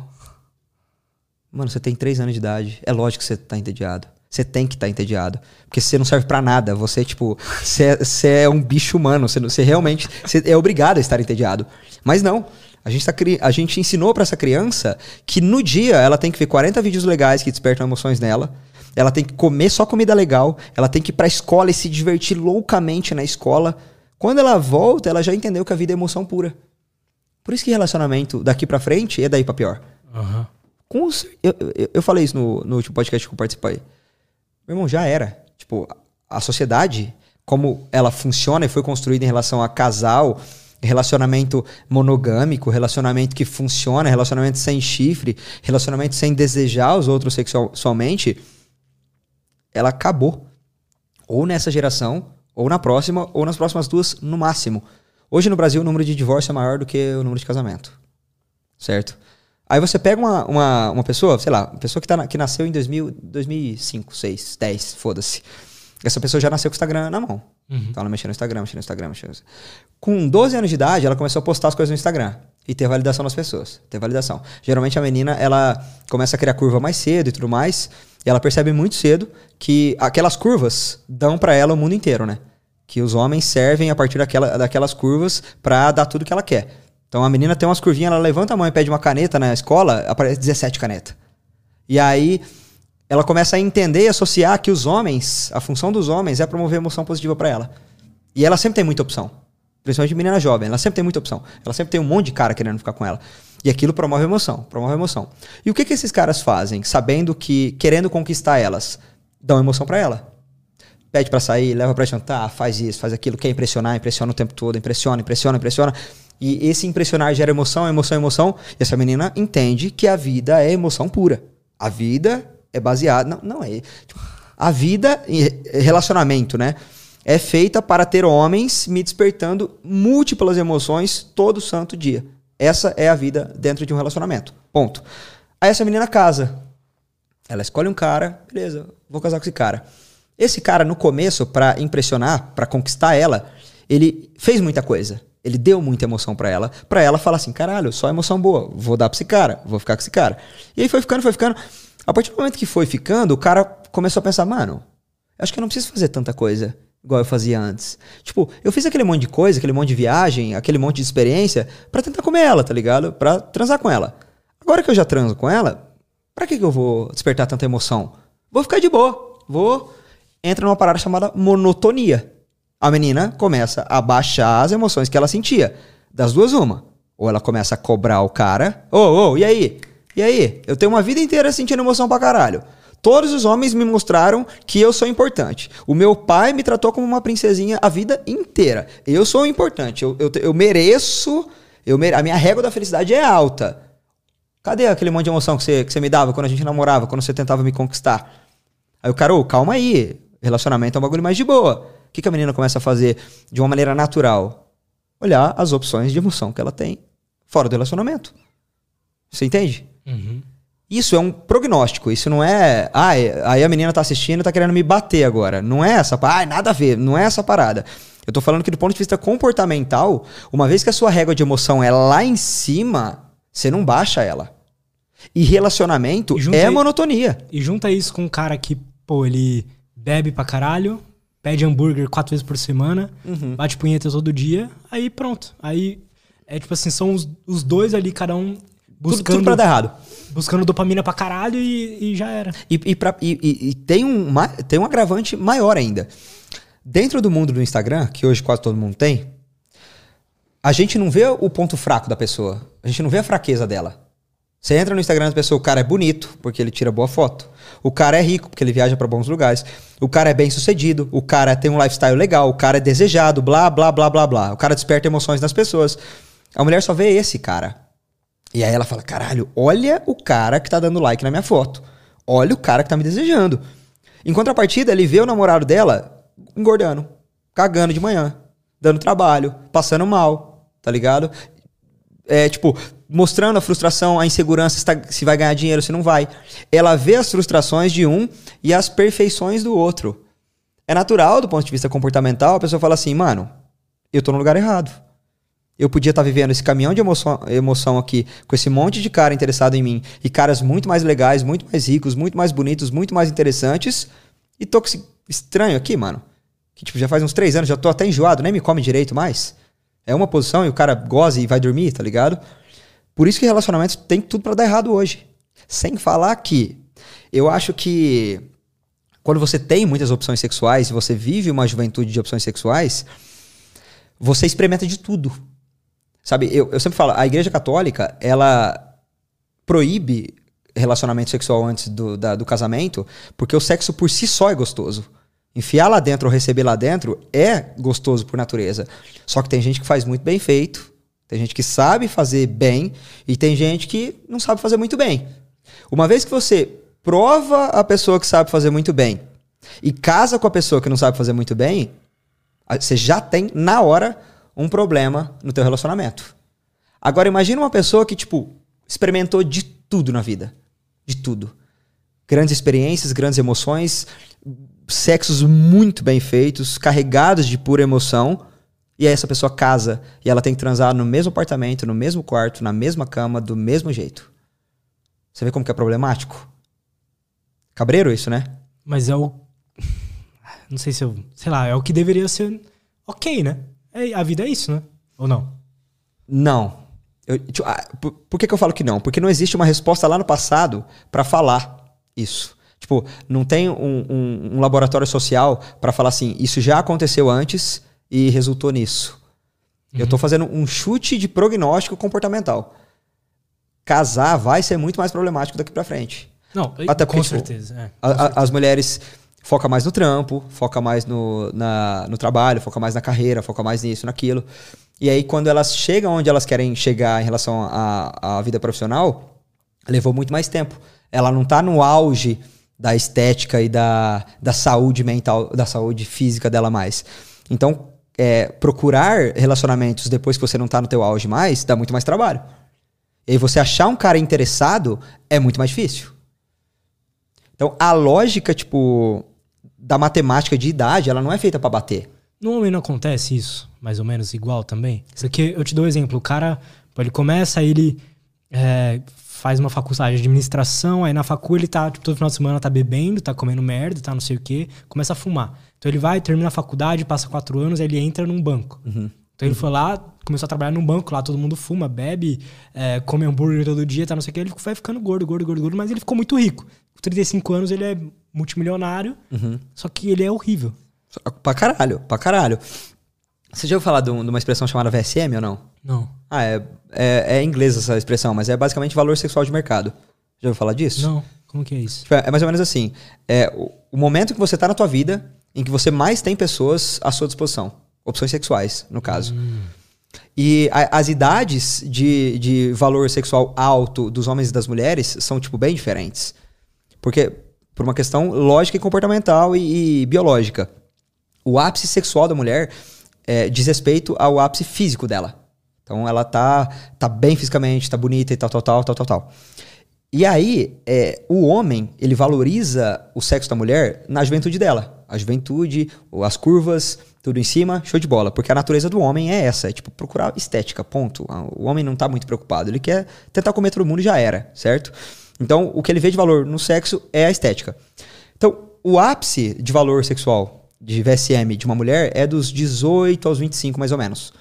Mano, você tem 3 anos de idade. É lógico que você tá entediado. Você tem que estar tá entediado. Porque você não serve para nada. Você, tipo, você é, é, um bicho humano. Você, realmente você é obrigado a estar entediado. Mas não. A gente, tá, a gente ensinou para essa criança que no dia ela tem que ver 40 vídeos legais que despertam emoções nela. Ela tem que comer só comida legal. Ela tem que ir pra escola e se divertir loucamente na escola. Quando ela volta, ela já entendeu que a vida é emoção pura. Por isso que relacionamento daqui para frente é daí para pior. Uhum. Com, eu, eu, eu, falei isso no, no último podcast que eu participei. Meu irmão, já era. Tipo, a sociedade, como ela funciona e foi construída em relação a casal, relacionamento monogâmico, relacionamento que funciona, relacionamento sem chifre, relacionamento sem desejar os outros sexualmente, ela acabou. Ou nessa geração, ou na próxima, ou nas próximas duas, no máximo. Hoje no Brasil o número de divórcio é maior do que o número de casamento. Certo? Aí você pega uma, uma, uma pessoa, sei lá, uma pessoa que, tá, que nasceu em 2000, 2005, 2006, 10, foda-se. Essa pessoa já nasceu com o Instagram na mão. Uhum. Então ela mexendo no Instagram, mexendo no Instagram, mexendo no Com 12 anos de idade, ela começou a postar as coisas no Instagram. E ter validação das pessoas. Ter validação. Geralmente a menina, ela começa a criar curva mais cedo e tudo mais. E ela percebe muito cedo que aquelas curvas dão para ela o mundo inteiro, né? Que os homens servem a partir daquela, daquelas curvas para dar tudo que ela quer. Então a menina tem umas curvinhas, ela levanta a mão e pede uma caneta na escola, aparece 17 canetas. E aí ela começa a entender e associar que os homens, a função dos homens é promover emoção positiva para ela. E ela sempre tem muita opção. Principalmente menina jovem, ela sempre tem muita opção. Ela sempre tem um monte de cara querendo ficar com ela. E aquilo promove emoção, promove emoção. E o que, que esses caras fazem, sabendo que, querendo conquistar elas, dão emoção para ela? pede pra sair, leva pra jantar, faz isso, faz aquilo, quer impressionar, impressiona o tempo todo, impressiona, impressiona, impressiona. E esse impressionar gera emoção, emoção, emoção. E essa menina entende que a vida é emoção pura. A vida é baseada. Não, não é. Tipo, a vida, relacionamento, né? É feita para ter homens me despertando múltiplas emoções todo santo dia. Essa é a vida dentro de um relacionamento. Ponto. Aí essa menina casa. Ela escolhe um cara, beleza, vou casar com esse cara. Esse cara, no começo, para impressionar, para conquistar ela, ele fez muita coisa. Ele deu muita emoção para ela, para ela falar assim: caralho, só emoção boa, vou dar pra esse cara, vou ficar com esse cara. E aí foi ficando, foi ficando. A partir do momento que foi ficando, o cara começou a pensar: mano, acho que eu não preciso fazer tanta coisa igual eu fazia antes. Tipo, eu fiz aquele monte de coisa, aquele monte de viagem, aquele monte de experiência para tentar comer ela, tá ligado? Pra transar com ela. Agora que eu já transo com ela, pra que, que eu vou despertar tanta emoção? Vou ficar de boa. Vou. Entra numa parada chamada monotonia. A menina começa a baixar as emoções que ela sentia. Das duas, uma. Ou ela começa a cobrar o cara. Ô, oh, ô, oh, e aí? E aí? Eu tenho uma vida inteira sentindo emoção pra caralho. Todos os homens me mostraram que eu sou importante. O meu pai me tratou como uma princesinha a vida inteira. Eu sou importante. Eu, eu, eu mereço. Eu mere... A minha régua da felicidade é alta. Cadê aquele monte de emoção que você, que você me dava quando a gente namorava, quando você tentava me conquistar? Aí o cara, oh, calma aí. Relacionamento é um bagulho mais de boa. O que, que a menina começa a fazer de uma maneira natural? Olhar as opções de emoção que ela tem fora do relacionamento. Você entende? Uhum. Isso é um prognóstico. Isso não é. Ah, aí a menina tá assistindo e tá querendo me bater agora. Não é essa. Ah, nada a ver. Não é essa parada. Eu tô falando que do ponto de vista comportamental, uma vez que a sua régua de emoção é lá em cima, você não baixa ela. E relacionamento e é monotonia. E junta isso com um cara que, pô, ele bebe pra caralho, pede hambúrguer quatro vezes por semana, uhum. bate punheta todo dia, aí pronto. Aí é tipo assim, são os, os dois ali, cada um buscando. Tudo, tudo pra dar errado. Buscando dopamina pra caralho e, e já era. E, e, pra, e, e, tem, um, tem um agravante maior ainda. Dentro do mundo do Instagram, que hoje quase todo mundo tem, a gente não vê o ponto fraco da pessoa. A gente não vê a fraqueza dela. Você entra no Instagram da pessoa, o cara é bonito, porque ele tira boa foto. O cara é rico, porque ele viaja para bons lugares. O cara é bem sucedido. O cara tem um lifestyle legal. O cara é desejado, blá, blá, blá, blá, blá. O cara desperta emoções nas pessoas. A mulher só vê esse cara. E aí ela fala: caralho, olha o cara que tá dando like na minha foto. Olha o cara que tá me desejando. Em contrapartida, ele vê o namorado dela engordando, cagando de manhã, dando trabalho, passando mal, tá ligado? É, tipo, mostrando a frustração, a insegurança, se, tá, se vai ganhar dinheiro, se não vai. Ela vê as frustrações de um e as perfeições do outro. É natural, do ponto de vista comportamental, a pessoa fala assim, mano, eu tô no lugar errado. Eu podia estar tá vivendo esse caminhão de emoção, emoção aqui, com esse monte de cara interessado em mim, e caras muito mais legais, muito mais ricos, muito mais bonitos, muito mais interessantes, e tô estranho aqui, mano. Que tipo, já faz uns três anos, já tô até enjoado, nem me come direito mais. É uma posição e o cara goza e vai dormir, tá ligado? Por isso que relacionamentos tem tudo para dar errado hoje. Sem falar que eu acho que quando você tem muitas opções sexuais e você vive uma juventude de opções sexuais, você experimenta de tudo. Sabe, eu, eu sempre falo, a Igreja Católica, ela proíbe relacionamento sexual antes do, da, do casamento, porque o sexo por si só é gostoso. Enfiar lá dentro ou receber lá dentro é gostoso por natureza. Só que tem gente que faz muito bem feito, tem gente que sabe fazer bem e tem gente que não sabe fazer muito bem. Uma vez que você prova a pessoa que sabe fazer muito bem e casa com a pessoa que não sabe fazer muito bem, você já tem na hora um problema no teu relacionamento. Agora imagina uma pessoa que tipo experimentou de tudo na vida, de tudo. Grandes experiências, grandes emoções, sexos muito bem feitos, carregados de pura emoção, e aí essa pessoa casa e ela tem que transar no mesmo apartamento, no mesmo quarto, na mesma cama, do mesmo jeito. Você vê como que é problemático? Cabreiro isso, né? Mas é o. Não sei se eu. Sei lá, é o que deveria ser ok, né? É, a vida é isso, né? Ou não? Não. Eu, tipo, ah, por, por, que, que eu falo que não? Porque não existe uma resposta lá no passado para falar isso. Tipo, não tem um, um, um laboratório social para falar assim, isso já aconteceu antes e resultou nisso. Uhum. Eu tô fazendo um chute de prognóstico comportamental. Casar vai ser muito mais problemático daqui para frente. Não, Até com porque, tipo, certeza. É, com a, certeza. As mulheres foca mais no trampo, foca mais no, na, no trabalho, foca mais na carreira, foca mais nisso, naquilo. E aí, quando elas chegam onde elas querem chegar em relação à, vida profissional, levou muito mais tempo. Ela não tá no auge da estética e da, da saúde mental, da saúde física dela mais. Então, é, procurar relacionamentos depois que você não tá no teu auge mais, dá muito mais trabalho. E você achar um cara interessado é muito mais difícil. Então, a lógica, tipo, da matemática de idade, ela não é feita para bater. No homem não acontece isso, mais ou menos igual também? Porque eu te dou um exemplo, o cara, ele começa, ele é, faz uma faculdade de administração, aí na facu ele tá, tipo, todo final de semana tá bebendo, tá comendo merda, tá não sei o quê, começa a fumar. Então ele vai, termina a faculdade, passa quatro anos, ele entra num banco. Uhum. Então ele foi lá, começou a trabalhar num banco, lá todo mundo fuma, bebe, é, come hambúrguer todo dia, tá não sei o que, ele vai ficando gordo, gordo, gordo, gordo, mas ele ficou muito rico. Com 35 anos ele é multimilionário, Uhum. só que ele é horrível. Pra caralho, pra caralho. Você já ouviu falar de, um- uma expressão chamada VSM ou não? Não. Ah, é, é, é em inglês essa expressão, mas é basicamente valor sexual de mercado. Já ouviu falar disso? Não. Como que é isso? Tipo, É mais ou menos assim. É o, o momento que você tá na tua vida em que você mais tem pessoas à sua disposição. Opções sexuais, no caso. E a- as idades de, de valor sexual alto dos homens e das mulheres são, tipo, bem diferentes. Porque, por uma questão lógica e comportamental e, e biológica. O ápice sexual da mulher é, diz respeito ao ápice físico dela. Então ela tá, tá bem fisicamente, tá bonita e tal, tal, tal, tal, tal, tal. E aí, é, o homem, ele valoriza o sexo da mulher na juventude dela. A juventude, as curvas, tudo em cima, show de bola. Porque a natureza do homem é essa, é tipo procurar estética, ponto. Ah, O homem não tá muito preocupado, ele quer tentar comer todo mundo e já era, certo? Então, o que ele vê de valor no sexo é a estética. Então, o ápice de valor sexual de VSM de uma mulher é dos 18 aos 25, mais ou menos.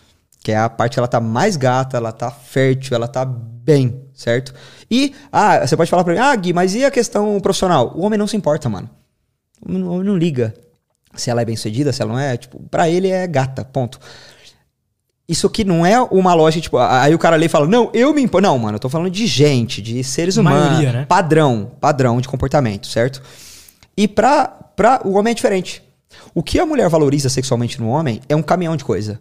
Que é a parte que ela tá mais gata, ela tá fértil, ela tá bem, certo? E, ah, você pode falar pra mim, ah, Gui, mas e a questão profissional? O homem não se importa, mano. O homem não- não liga se ela é bem sucedida, se ela não é. Tipo, pra ele é gata, ponto. Isso aqui não é uma loja, tipo, aí o cara ali fala, não, eu me importo. Não, mano, eu tô falando de gente, de seres humanos. Maioria, né? Padrão, padrão de comportamento, certo? E pra, pra o homem é diferente. O que a mulher valoriza sexualmente no homem é um caminhão de coisa.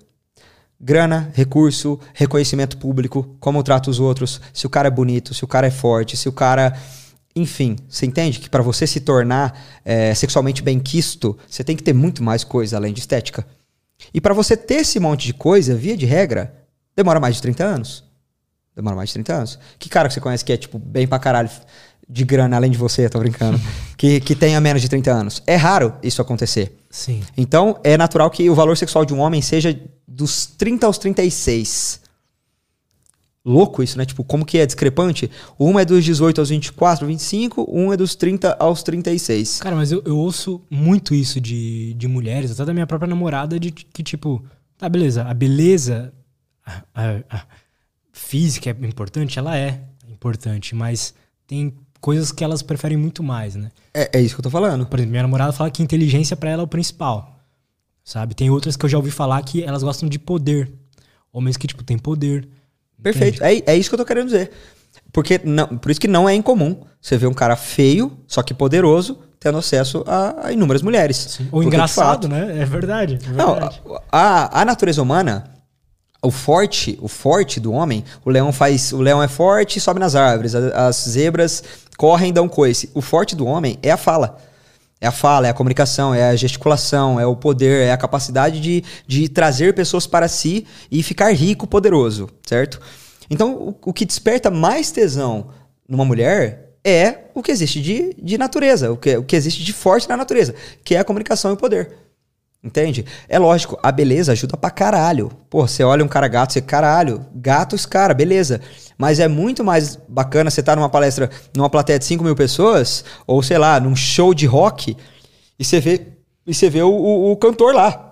Grana, recurso, reconhecimento público, como trata os outros, se o cara é bonito, se o cara é forte, se o cara. Enfim, você entende que pra você se tornar é, sexualmente bem-quisto, você tem que ter muito mais coisa além de estética. E pra você ter esse monte de coisa, via de regra, demora mais de 30 anos. Demora mais de 30 anos. Que cara que você conhece que é, tipo, bem pra caralho de grana, além de você, tô brincando, que, que tenha menos de 30 anos? É raro isso acontecer. Sim. Então, é natural que o valor sexual de um homem seja dos 30 aos 36. Louco isso, né? Tipo, como que é discrepante? Um é dos 18 aos 24, 25, um é dos 30 aos 36. Cara, mas eu, eu ouço muito isso de, de mulheres, até da minha própria namorada, de que, tipo, tá, beleza, a beleza a- a- a física é importante, ela é importante, mas tem coisas que elas preferem muito mais, né? É, é isso que eu tô falando. Por exemplo, minha namorada fala que inteligência pra ela é o principal, sabe? Tem outras que eu já ouvi falar que elas gostam de poder. Homens que, tipo, tem poder. Perfeito. É, é isso que eu tô querendo dizer. Porque não, por isso que não é incomum você ver um cara feio, só que poderoso, tendo acesso a, a inúmeras mulheres. Ou Porque, de engraçado, fato, né? É verdade. É Não, verdade. a, a natureza humana, o forte, o forte do homem, o leão faz, o leão é forte e sobe nas árvores, a- as zebras correm e dão coice. O forte do homem é a fala. É a fala, é a comunicação, é a gesticulação, é o poder, é a capacidade de, de trazer pessoas para si e ficar rico, poderoso, certo? Então, o, o que desperta mais tesão numa mulher é o que existe de, de natureza, o que, o que existe de forte na natureza, que é a comunicação e o poder. Entende? É lógico, a beleza ajuda pra caralho. Pô, você olha um cara gato, você, caralho, gato esse cara, beleza. Mas é muito mais bacana você estar numa palestra, numa plateia de 5 mil pessoas, ou sei lá, num show de rock, e você vê, e você vê o, o- o cantor lá.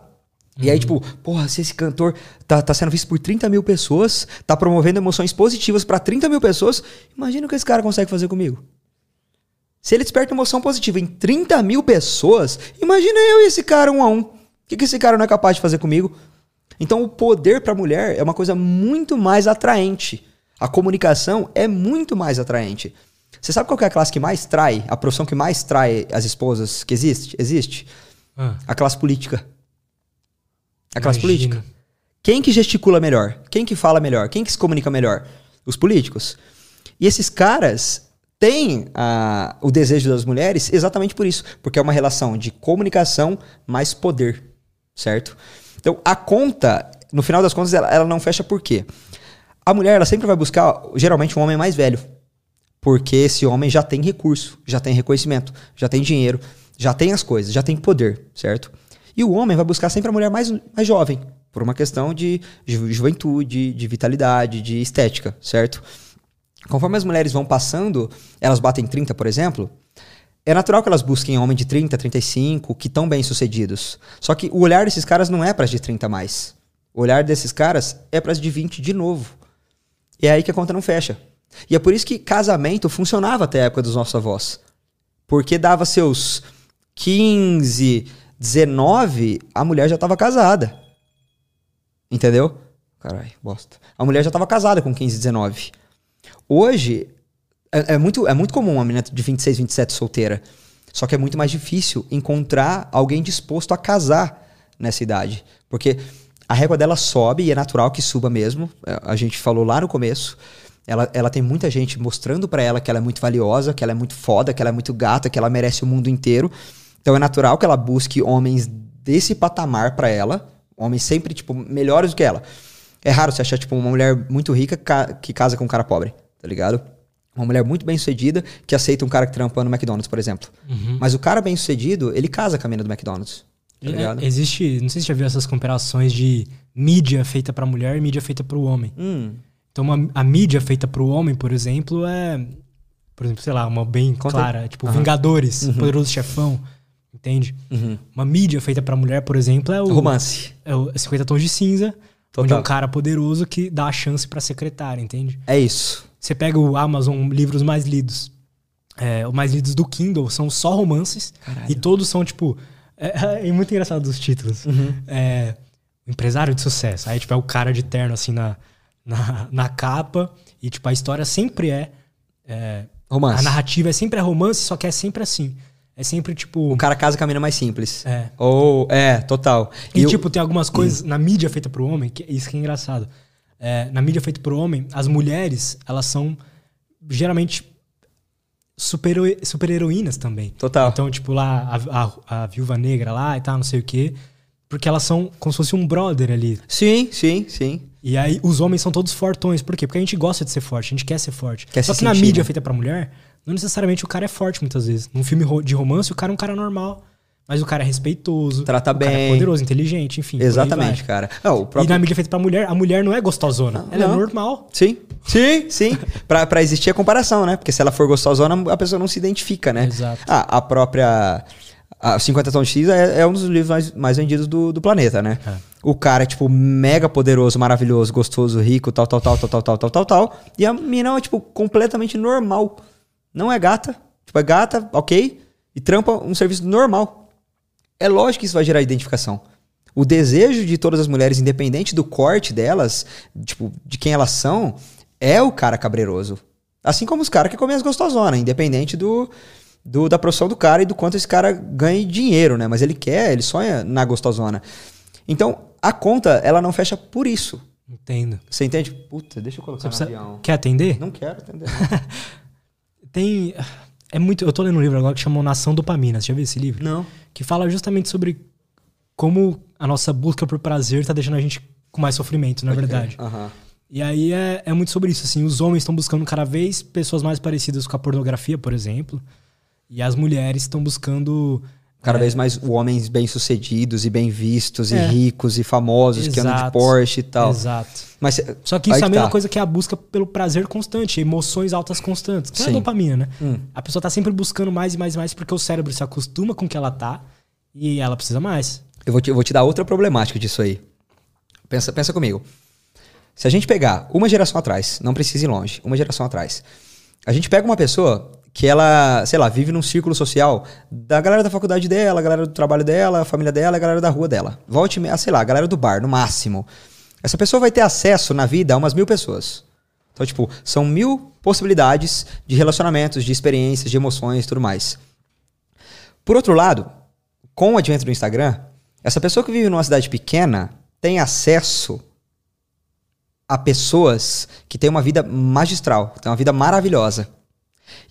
E aí, tipo, porra, se esse cantor tá, tá sendo visto por 30 mil pessoas, tá promovendo emoções positivas pra 30 mil pessoas, imagina o que esse cara consegue fazer comigo. Se ele desperta emoção positiva em 30 mil pessoas, imagina eu e esse cara um a um. O que, que esse cara não é capaz de fazer comigo? Então, o poder para a mulher é uma coisa muito mais atraente. A comunicação é muito mais atraente. Você sabe qual é a classe que mais trai, a profissão que mais trai as esposas que existe? Existe? Ah, A classe política. A classe imagino. política. Quem que gesticula melhor? Quem que fala melhor? Quem que se comunica melhor? Os políticos. E esses caras têm ah, o desejo das mulheres exatamente por isso. Porque é uma relação de comunicação mais poder. Certo? Então, a conta, no final das contas, ela, ela não fecha por quê? A mulher, ela sempre vai buscar, geralmente, um homem mais velho. Porque esse homem já tem recurso, já tem reconhecimento, já tem dinheiro, já tem as coisas, já tem poder, certo? E o homem vai buscar sempre a mulher mais, mais jovem, por uma questão de ju- juventude, de vitalidade, de estética, certo? Conforme as mulheres vão passando, elas batem 30, por exemplo, é natural que elas busquem homem de 30, 35, que estão bem sucedidos. Só que o olhar desses caras não é para as de 30 a mais. O olhar desses caras é para as de 20 de novo. E é aí que a conta não fecha. E é por isso que casamento funcionava até a época dos nossos avós. Porque dava seus 15, 19, a mulher já estava casada. Entendeu? Caralho, bosta. A mulher já estava casada com 15, 19. Hoje, é, é muito, é muito comum uma menina de 26, 27 solteira. Só que é muito mais difícil encontrar alguém disposto a casar nessa idade. Porque a régua dela sobe e é natural que suba mesmo. É, A gente falou lá no começo. Ela, ela tem muita gente mostrando pra ela que ela é muito valiosa, que ela é muito foda, que ela é muito gata, que ela merece o mundo inteiro. Então é natural que ela busque homens desse patamar pra ela. Homens sempre, tipo, melhores do que ela. É raro você achar, tipo, uma mulher muito rica ca- que casa com um cara pobre, tá ligado? Uma mulher muito bem sucedida que aceita um cara que trampa no McDonald's, por exemplo. Mas o cara bem sucedido, ele casa com a mina do McDonald's. Tá É, existe, não sei se você já viu essas comparações de mídia feita pra mulher e mídia feita pro homem. Hum, Então, uma- a mídia feita pro homem, por exemplo, é. Por exemplo, sei lá, uma bem Conta aí. clara, tipo Vingadores, Poderoso Chefão, entende? uhum. Uma mídia feita pra mulher, por exemplo, é o, Romance. é o 50 Tons de Cinza, onde é Total. um cara poderoso que dá a chance pra secretária, entende? É isso. Você pega o Amazon livros mais lidos. É, os mais lidos do Kindle são só romances. Caralho. E todos são, tipo. É, é muito engraçado os títulos. Uhum. É, empresário de sucesso. Aí, tipo, é o cara de terno, assim, na, na, na capa. E, tipo, a história sempre é. é, Romance. a narrativa é sempre é romance, só que é sempre assim. É sempre, tipo. O cara casa com a mina mais simples. É. Ou, é, total. E, o- tipo, tem algumas coisas na mídia feita pro homem, que isso que é engraçado. É, na mídia feita pro homem, as mulheres, elas são geralmente super, super heroínas também. Total. Então, tipo, lá, a, a, a viúva negra lá e tal, não sei o quê. Porque elas são como se fosse um brother ali. Sim, sim, sim. E aí, os homens são todos fortões. Por quê? Porque a gente gosta de ser forte, a gente quer ser forte. Quer Só se que na sentir, mídia né? feita pra mulher, não necessariamente o cara é forte muitas vezes. Num filme de romance, o cara é um cara normal. Mas o cara é respeitoso. Trata é bem. poderoso, inteligente, enfim. Exatamente, cara. Não, o E próprio... na mídia feita pra mulher, a mulher não é gostosona. ela não. é normal. Sim, sim, sim. pra, pra existir a comparação, né? Porque se ela for gostosona, a pessoa não se identifica, né? Exato. Ah, a própria... A 50 Tons de X é, é um dos livros mais, mais vendidos do, do planeta, né? É. O cara é, tipo, mega poderoso, maravilhoso, gostoso, rico, tal, tal, tal, tal, tal, tal, tal, tal, tal. E a mina é, tipo, completamente normal. Não é gata. Tipo, é gata, ok. E trampa um serviço normal. É lógico que isso vai gerar identificação. O desejo de todas as mulheres, independente do corte delas, tipo, de quem elas são, é o cara cabreiroso. Assim como os caras que comem as gostosonas, independente do, do- da profissão do cara e do quanto esse cara ganha dinheiro, né? Mas ele quer, ele sonha na gostosona. Então, a conta, ela não fecha por isso. Entendo. Você entende? Puta, deixa eu colocar Você precisa- avião. Quer atender? Não quero entender. Tem. É muito. Eu tô lendo um livro agora que chama Nação Dopamina. Você já viu esse livro? Não. Que fala justamente sobre como a nossa busca por prazer tá deixando a gente com mais sofrimento, na verdade. Aham. E aí é, é muito sobre isso, assim, os homens estão buscando cada vez pessoas mais parecidas com a pornografia, por exemplo, e as mulheres estão buscando Cada é, vez mais homens bem-sucedidos e bem vistos É. e ricos e famosos que andam de Exato. Porsche e tal. Exato. Mas Só que isso é a mesma tá. coisa que a busca pelo prazer constante, emoções altas constantes. Que é a dopamina, né? Hum. A pessoa tá sempre buscando mais e mais e mais porque o cérebro se acostuma com o que ela tá e ela precisa mais. Eu vou te, eu vou te dar outra problemática disso aí. Pensa, pensa comigo. Se a gente pegar uma geração atrás, não precisa ir longe, uma geração atrás, a gente pega uma pessoa que ela, sei lá, vive num círculo social da galera da faculdade dela, a galera do trabalho dela, a família dela, a galera da rua dela. Volte, a, sei lá, a galera do bar, no máximo. Essa pessoa vai ter acesso na vida a umas mil pessoas. Então, tipo, são mil possibilidades de relacionamentos, de experiências, de emoções e tudo mais. Por outro lado, com o advento do Instagram, essa pessoa que vive numa cidade pequena tem acesso a pessoas que têm uma vida magistral, têm uma vida maravilhosa.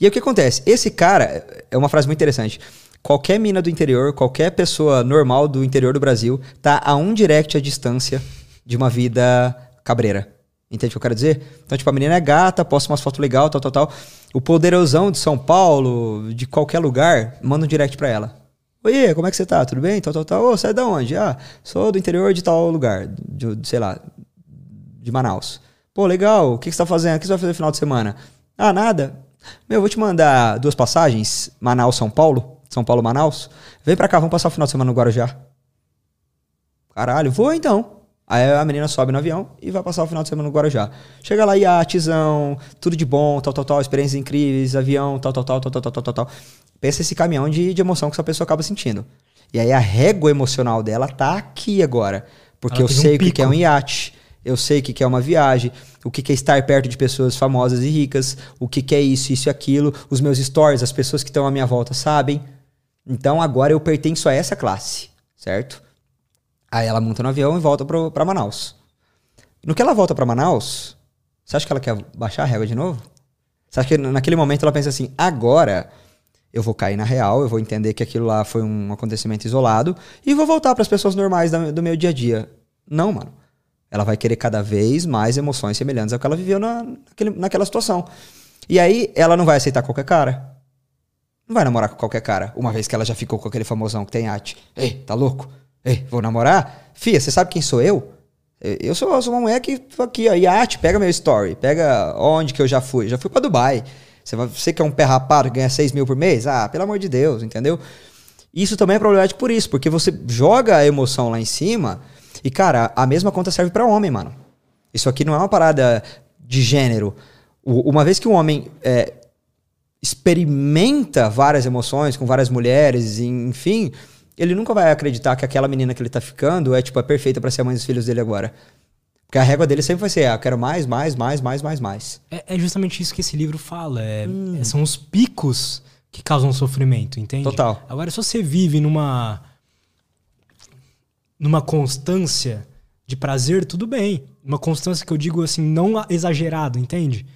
E aí o que acontece? Esse cara, é uma frase muito interessante. Qualquer mina do interior, qualquer pessoa normal do interior do Brasil, tá a um direct a distância de uma vida cabreira. Entende o que eu quero dizer? Então, tipo, a menina é gata, posta umas fotos legais, tal, tal, tal. O poderosão de São Paulo, de qualquer lugar, manda um direct pra ela. Oi, como é que você tá? Tudo bem? Tal, tal, tal. Ô, sai da onde? Ah, sou do interior de tal lugar. De, sei lá, de Manaus. Pô, legal. O que, que você tá fazendo? O que você vai fazer no final de semana? Ah, nada. Meu, eu vou te mandar duas passagens. Manaus-São Paulo. São Paulo-Manaus. Vem pra cá, vamos passar o final de semana no Guarujá. Caralho, vou então. Aí a menina sobe no avião e vai passar o final de semana no Guarujá. Chega lá, iatezão, tudo de bom, tal, tal, tal, experiências incríveis, avião, tal, tal, tal, tal, tal, tal, tal, tal. Pensa esse caminhão de, de emoção que essa pessoa acaba sentindo. E aí a régua emocional dela tá aqui agora. Porque Ela eu sei um o que é um iate, eu sei o que é uma viagem, o que é estar perto de pessoas famosas e ricas, o que é isso, isso e aquilo, os meus stories, as pessoas que estão à minha volta sabem. Então agora eu pertenço a essa classe, certo? Aí ela monta no avião e volta para Manaus. No que ela volta para Manaus, você acha que ela quer baixar a régua de novo? Você acha que naquele momento ela pensa assim: agora eu vou cair na real, eu vou entender que aquilo lá foi um acontecimento isolado e vou voltar para as pessoas normais do meu dia a dia? Não, mano. Ela vai querer cada vez mais emoções semelhantes ao que ela viveu na, naquele, naquela situação. E aí ela não vai aceitar qualquer cara. Não vai namorar com qualquer cara, uma vez que ela já ficou com aquele famosão que tem arte. Ei, tá louco? Ei, vou namorar? Fia, você sabe quem sou eu? Eu sou, sou uma mulher que aqui, ó, iate, pega meu story, pega onde que eu já fui. Já fui para Dubai. Você, vai, você que é um pé rapado ganha 6 mil por mês? Ah, pelo amor de Deus, entendeu? Isso também é problemático por isso, porque você joga a emoção lá em cima e, cara, a mesma conta serve para homem, mano. Isso aqui não é uma parada de gênero. O, uma vez que um homem é, experimenta várias emoções com várias mulheres, enfim, ele nunca vai acreditar que aquela menina que ele tá ficando é, tipo, é perfeita para ser a mãe dos filhos dele agora. Porque a régua dele sempre vai ser, ah, eu quero mais, mais, mais, mais, mais, mais. É, é justamente isso que esse livro fala. É, hum. é, são os picos que causam sofrimento, entende? Total. Agora, se você vive numa. Numa constância de prazer, tudo bem. Uma constância que eu digo assim, não exagerado, entende?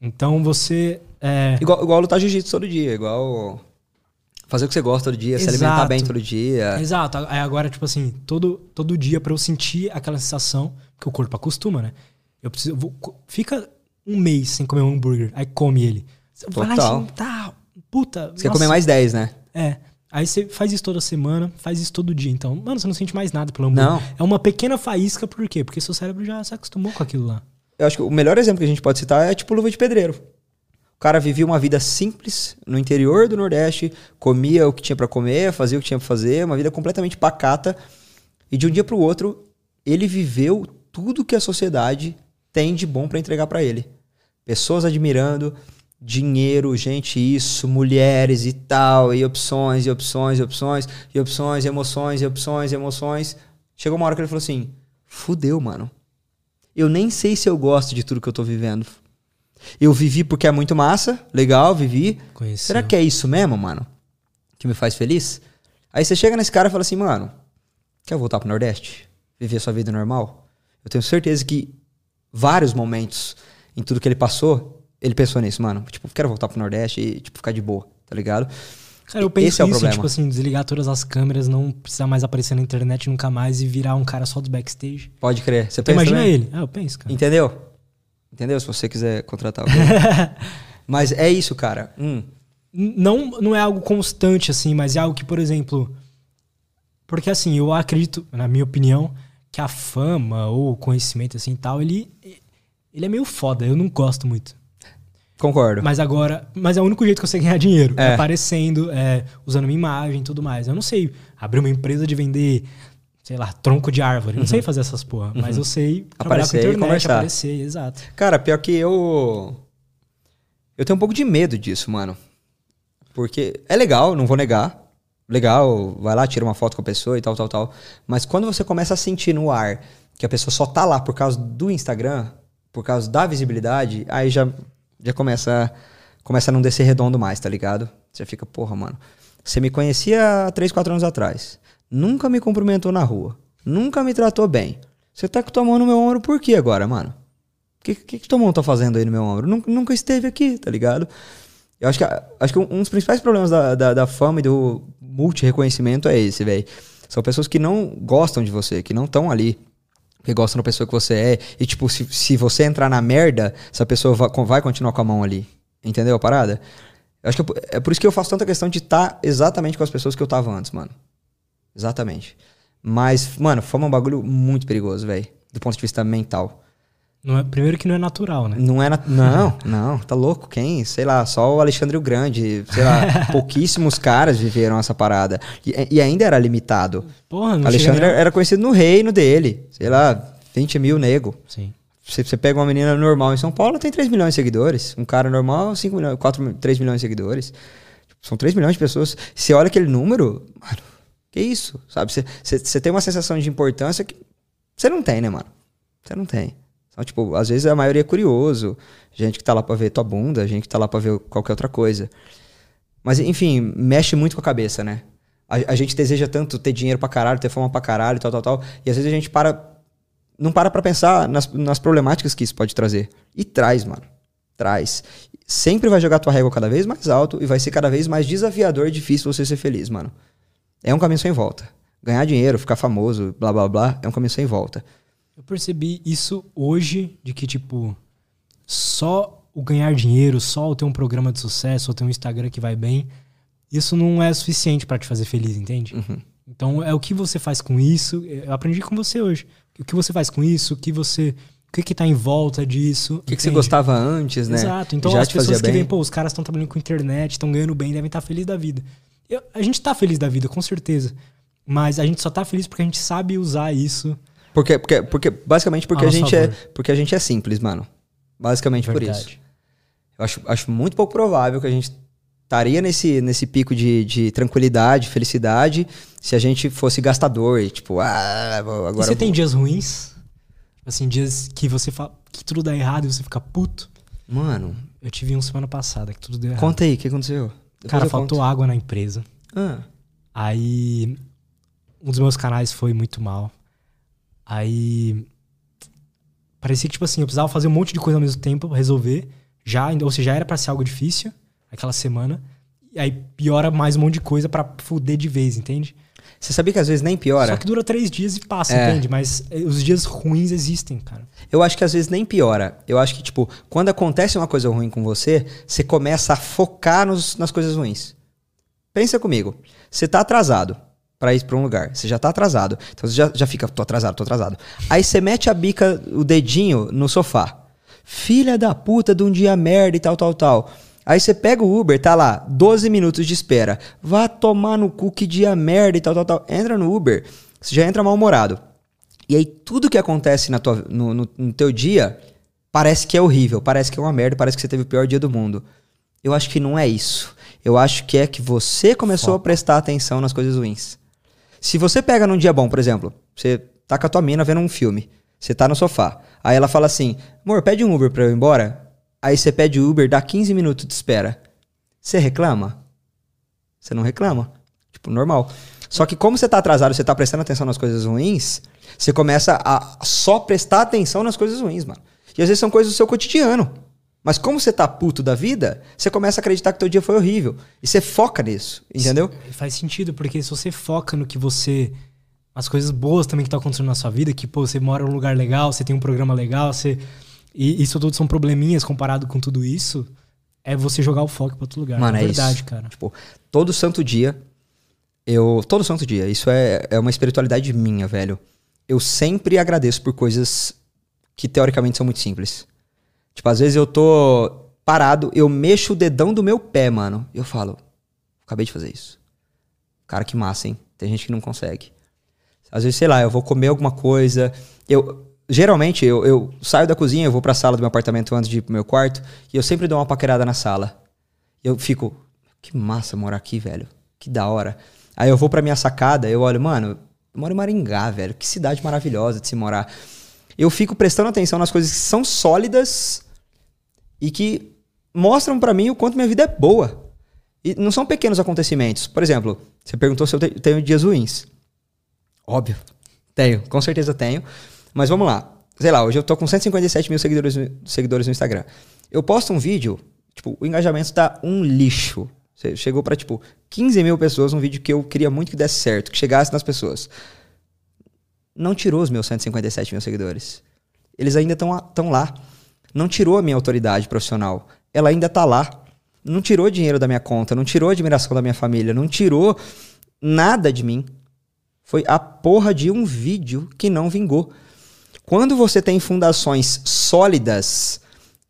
Então você. É... Igual, igual lutar jiu-jitsu todo dia, igual fazer o que você gosta todo dia, Exato. se alimentar bem todo dia. Exato. Aí agora, tipo assim, todo, todo dia para eu sentir aquela sensação, que o corpo acostuma, né? Eu preciso. Eu vou, fica um mês sem comer um hambúrguer, aí come ele. Vai Total. lá assim, tá, puta. Você quer comer mais 10, né? É. Aí você faz isso toda semana, faz isso todo dia. Então, mano, você não sente mais nada pelo hambúrguer. Não. É uma pequena faísca, por quê? Porque seu cérebro já se acostumou com aquilo lá. Eu acho que o melhor exemplo que a gente pode citar é tipo luva de pedreiro. O cara vivia uma vida simples no interior do Nordeste, comia o que tinha para comer, fazia o que tinha para fazer, uma vida completamente pacata. E de um dia para o outro, ele viveu tudo que a sociedade tem de bom para entregar para ele. Pessoas admirando, dinheiro, gente, isso, mulheres e tal, e opções, e opções, e opções, e opções, e emoções, e opções, e emoções. Chegou uma hora que ele falou assim: fudeu, mano. Eu nem sei se eu gosto de tudo que eu tô vivendo. Eu vivi porque é muito massa, legal, vivi. Conheceu. Será que é isso mesmo, mano? Que me faz feliz? Aí você chega nesse cara e fala assim, mano, quer voltar pro Nordeste? Viver sua vida normal? Eu tenho certeza que vários momentos em tudo que ele passou, ele pensou nisso, mano. Tipo, quero voltar pro Nordeste e, tipo, ficar de boa, tá ligado? Cara, eu penso Esse é o problema. tipo assim, desligar todas as câmeras, não precisar mais aparecer na internet nunca mais e virar um cara só do backstage. Pode crer. Você então, pensa imagina também? ele. Ah, eu penso, cara. Entendeu? Entendeu? Se você quiser contratar alguém. mas é isso, cara. Hum. Não, não é algo constante, assim, mas é algo que, por exemplo. Porque, assim, eu acredito, na minha opinião, que a fama ou conhecimento, assim tal, ele, ele é meio foda. Eu não gosto muito. Concordo. Mas agora. Mas é o único jeito que eu sei ganhar dinheiro. É. Aparecendo, é, usando minha imagem e tudo mais. Eu não sei abrir uma empresa de vender sei lá, tronco de árvore. Não uhum. sei fazer essas porra, uhum. mas eu sei aparecer com a internet, e aparecer, exato. Cara, pior que eu eu tenho um pouco de medo disso, mano. Porque é legal, não vou negar. Legal, vai lá, tira uma foto com a pessoa e tal, tal, tal. Mas quando você começa a sentir no ar que a pessoa só tá lá por causa do Instagram, por causa da visibilidade, aí já, já começa, começa a não descer redondo mais, tá ligado? Você fica, porra, mano. Você me conhecia há 3, 4 anos atrás. Nunca me cumprimentou na rua. Nunca me tratou bem. Você tá com tua mão no meu ombro por quê agora, mano? O que, que, que tua mão tá fazendo aí no meu ombro? Nunca, nunca esteve aqui, tá ligado? Eu acho que, acho que um dos principais problemas da, da, da fama e do multi-reconhecimento é esse, velho. São pessoas que não gostam de você, que não estão ali. Que gostam da pessoa que você é. E, tipo, se, se você entrar na merda, essa pessoa vai, vai continuar com a mão ali. Entendeu a parada? Eu acho que eu, é por isso que eu faço tanta questão de estar tá exatamente com as pessoas que eu tava antes, mano. Exatamente. Mas, mano, é um bagulho muito perigoso, velho. Do ponto de vista mental. Não é, primeiro que não é natural, né? Não é Não, não, tá louco. Quem? Sei lá, só o Alexandre o Grande. Sei lá, pouquíssimos caras viveram essa parada. E, e ainda era limitado. Porra, não Alexandre nem- era conhecido no reino dele. Sei lá, 20 mil nego. Sim. Você, você pega uma menina normal em São Paulo, tem 3 milhões de seguidores. Um cara normal, 5 milhões, 4, 3 milhões de seguidores. Tipo, São 3 milhões de pessoas. Você olha aquele número, mano, que isso? Sabe? Você, você, você tem uma sensação de importância que você não tem, né, mano? Você não tem. Então, tipo, às vezes a maioria é curioso. Gente que tá lá pra ver tua bunda, gente que tá lá pra ver qualquer outra coisa. Mas, enfim, mexe muito com a cabeça, né? A, a gente deseja tanto ter dinheiro pra caralho, ter fama pra caralho, tal, tal, tal. E às vezes a gente para. Não para pra pensar nas, nas problemáticas que isso pode trazer. E traz, mano. Traz. Sempre vai jogar tua régua cada vez mais alto e vai ser cada vez mais desafiador e difícil você ser feliz, mano. É um caminho sem volta. Ganhar dinheiro, ficar famoso, blá blá blá, é um caminho sem volta. Eu percebi isso hoje, de que, tipo, só o ganhar dinheiro, só o ter um programa de sucesso, ou ter um Instagram que vai bem, isso não é suficiente pra te fazer feliz, entende? Uhum. Então é o que você faz com isso. Eu aprendi com você hoje. O que você faz com isso, o que você. O que, que tá em volta disso. O que, que você gostava antes, né? Exato. Então Já as pessoas que bem? veem, pô, os caras estão trabalhando com internet, estão ganhando bem, devem estar felizes da vida. Eu- a gente tá feliz da vida, com certeza. Mas a gente só tá feliz porque a gente sabe usar isso. Porque, porque, porque basicamente porque A a, gente é, favor. porque a gente é simples, mano. Basicamente por isso. Verdade. Eu acho, acho muito pouco provável que a gente estaria nesse, nesse pico de, de tranquilidade, felicidade, se a gente fosse gastador e tipo, ah, agora. e você tem dias ruins? Assim, dias que você fala que tudo dá errado e você fica puto? Mano, Eu tive um semana passada que tudo deu errado. conta aí, o que aconteceu? Depois Cara, faltou conto. água na empresa. Ah, Aí um dos meus canais foi muito mal. Aí parecia que tipo assim, eu precisava fazer um monte de coisa ao mesmo tempo resolver, já, ou seja, já era pra ser algo difícil aquela semana. E aí piora mais um monte de coisa pra fuder de vez, entende? você sabia que às vezes nem piora? Só que dura três dias e passa, É. entende? Mas eh, os dias ruins existem, cara. Eu acho que às vezes nem piora. Eu acho que, tipo, quando acontece uma coisa ruim com você, você começa a focar nos- nas coisas ruins. Pensa comigo. Você tá atrasado pra ir pra um lugar. Você já tá atrasado. Então você já, já fica, tô atrasado, tô atrasado. Aí você mete a bica, o dedinho no sofá. Filha da puta de um dia merda e tal, tal, tal. Aí você pega o Uber, tá lá, 12 minutos de espera. Vá tomar no cu que dia merda e tal, tal, tal. Entra no Uber, você já entra mal-humorado. E aí tudo que acontece na tua, no, no- no teu dia parece que é horrível, parece que é uma merda, parece que você teve o pior dia do mundo. Eu acho que não é isso. Eu acho que é que você começou a prestar atenção nas coisas ruins. Se você pega num dia bom, por exemplo, você tá com a tua mina vendo um filme, você tá no sofá, aí ela fala assim, amor, pede um Uber pra eu ir embora. Aí você pede o Uber, dá 15 minutos de espera. Você reclama? Você não reclama. Tipo, normal. Só que como você tá atrasado, você tá prestando atenção nas coisas ruins, você começa a só prestar atenção nas coisas ruins, mano. E às vezes são coisas do seu cotidiano. Mas como você tá puto da vida, você começa a acreditar que teu dia foi horrível. E você foca nisso, entendeu? Faz sentido, porque se você foca no que você. As coisas boas também que estão acontecendo na sua vida, que, pô, você mora num lugar legal, você tem um programa legal, você. E isso tudo são probleminhas comparado com tudo isso. É você jogar o foco pra outro lugar. Mano, é é verdade, isso. cara. Tipo, todo santo dia, eu. Todo santo dia, isso é, é uma espiritualidade minha, velho. Eu sempre agradeço por coisas que teoricamente são muito simples. Tipo, às vezes eu tô parado, eu mexo o dedão do meu pé, mano. E eu falo, acabei de fazer isso. Cara, que massa, hein? Tem gente que não consegue. Às vezes, sei lá, eu vou comer alguma coisa. Eu. Geralmente, eu, eu saio da cozinha, eu vou pra sala do meu apartamento antes de ir pro meu quarto, e eu sempre dou uma paquerada na sala. Eu fico, que massa morar aqui, velho. Que da hora. Aí eu vou pra minha sacada, eu olho, mano, eu moro em Maringá, velho. Que cidade maravilhosa de se morar. eu fico prestando atenção nas coisas que são sólidas e que mostram para mim o quanto minha vida é boa. E não são pequenos acontecimentos. Por exemplo, você perguntou se eu tenho dias ruins. Óbvio. Tenho, com certeza tenho. Mas vamos lá. Sei lá, hoje eu tô com 157 mil seguidores, seguidores no Instagram. Eu posto um vídeo, tipo, o engajamento tá um lixo. Chegou para tipo 15 mil pessoas, um vídeo que eu queria muito que desse certo, que chegasse nas pessoas. Não tirou os meus 157 mil seguidores. Eles ainda estão lá. Não tirou a minha autoridade profissional. Ela ainda tá lá. Não tirou dinheiro da minha conta, não tirou admiração da minha família, não tirou nada de mim. Foi a porra de um vídeo que não vingou. Quando você tem fundações sólidas,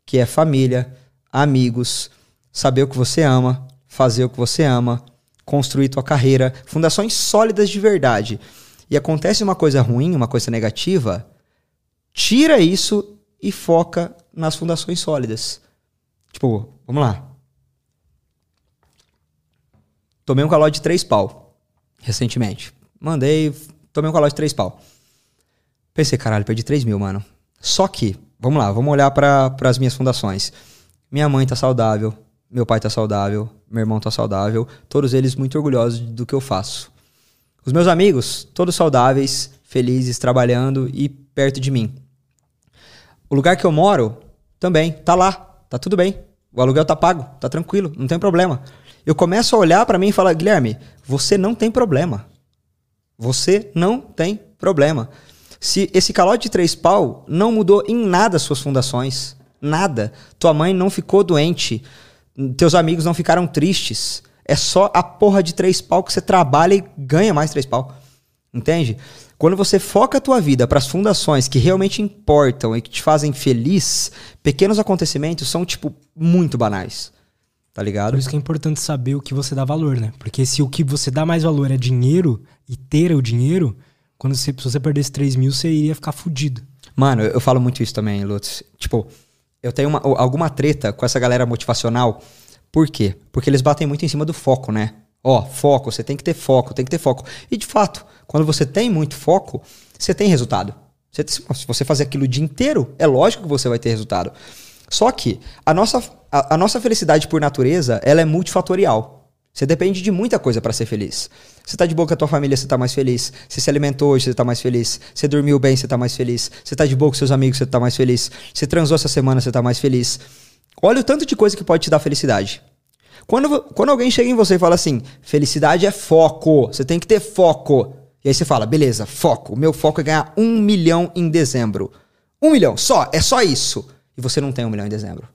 que é família, amigos, saber o que você ama, fazer o que você ama, construir tua carreira, fundações sólidas de verdade. E acontece uma coisa ruim, uma coisa negativa, tira isso e foca nas fundações sólidas. Tipo, vamos lá. Tomei um calote de três pau recentemente. Mandei, tomei um calote de três pau. Pensei, caralho, perdi 3 mil, mano. Só que, vamos lá, vamos olhar para as minhas fundações. Minha mãe tá saudável, meu pai tá saudável, meu irmão tá saudável, todos eles muito orgulhosos do que eu faço. Os meus amigos, todos saudáveis, felizes, trabalhando e perto de mim. O lugar que eu moro também tá lá, tá tudo bem. O aluguel tá pago, tá tranquilo, não tem problema. Eu começo a olhar para mim e falar, Guilherme, você não tem problema. Você não tem problema. Se esse calote de três pau não mudou em nada as suas fundações, nada. Tua mãe não ficou doente, teus amigos não ficaram tristes. É só a porra de três pau que você trabalha e ganha mais três pau. Entende? Quando você foca a tua vida para as fundações que realmente importam e que te fazem feliz, pequenos acontecimentos são, tipo, muito banais. Tá ligado? Por isso que é importante saber o que você dá valor, né? Porque se o que você dá mais valor é dinheiro e ter o dinheiro, quando você, se você perdesse 3 mil, você iria ficar fudido. Mano, eu, eu falo muito isso também, Lutz. Tipo, eu tenho uma, alguma treta com essa galera motivacional. Por quê? Porque eles batem muito em cima do foco, né? Ó, foco, você tem que ter foco, tem que ter foco. E de fato, quando você tem muito foco, você tem resultado. Se você fazer aquilo o dia inteiro, é lógico que você vai ter resultado. Só que a nossa, a, a nossa felicidade por natureza, ela é multifatorial. Você depende de muita coisa para ser feliz. Você tá de boa com a tua família, você tá mais feliz. Você se alimentou hoje, você tá mais feliz. Você dormiu bem, você tá mais feliz. Você tá de boa com seus amigos, você tá mais feliz. Você transou essa semana, você tá mais feliz. Olha o tanto de coisa que pode te dar felicidade. Quando, quando alguém chega em você e fala assim, felicidade é foco, você tem que ter foco. E aí você fala, beleza, foco. O meu foco é ganhar um milhão em dezembro. Um milhão, só, é só isso. E você não tem um milhão em dezembro.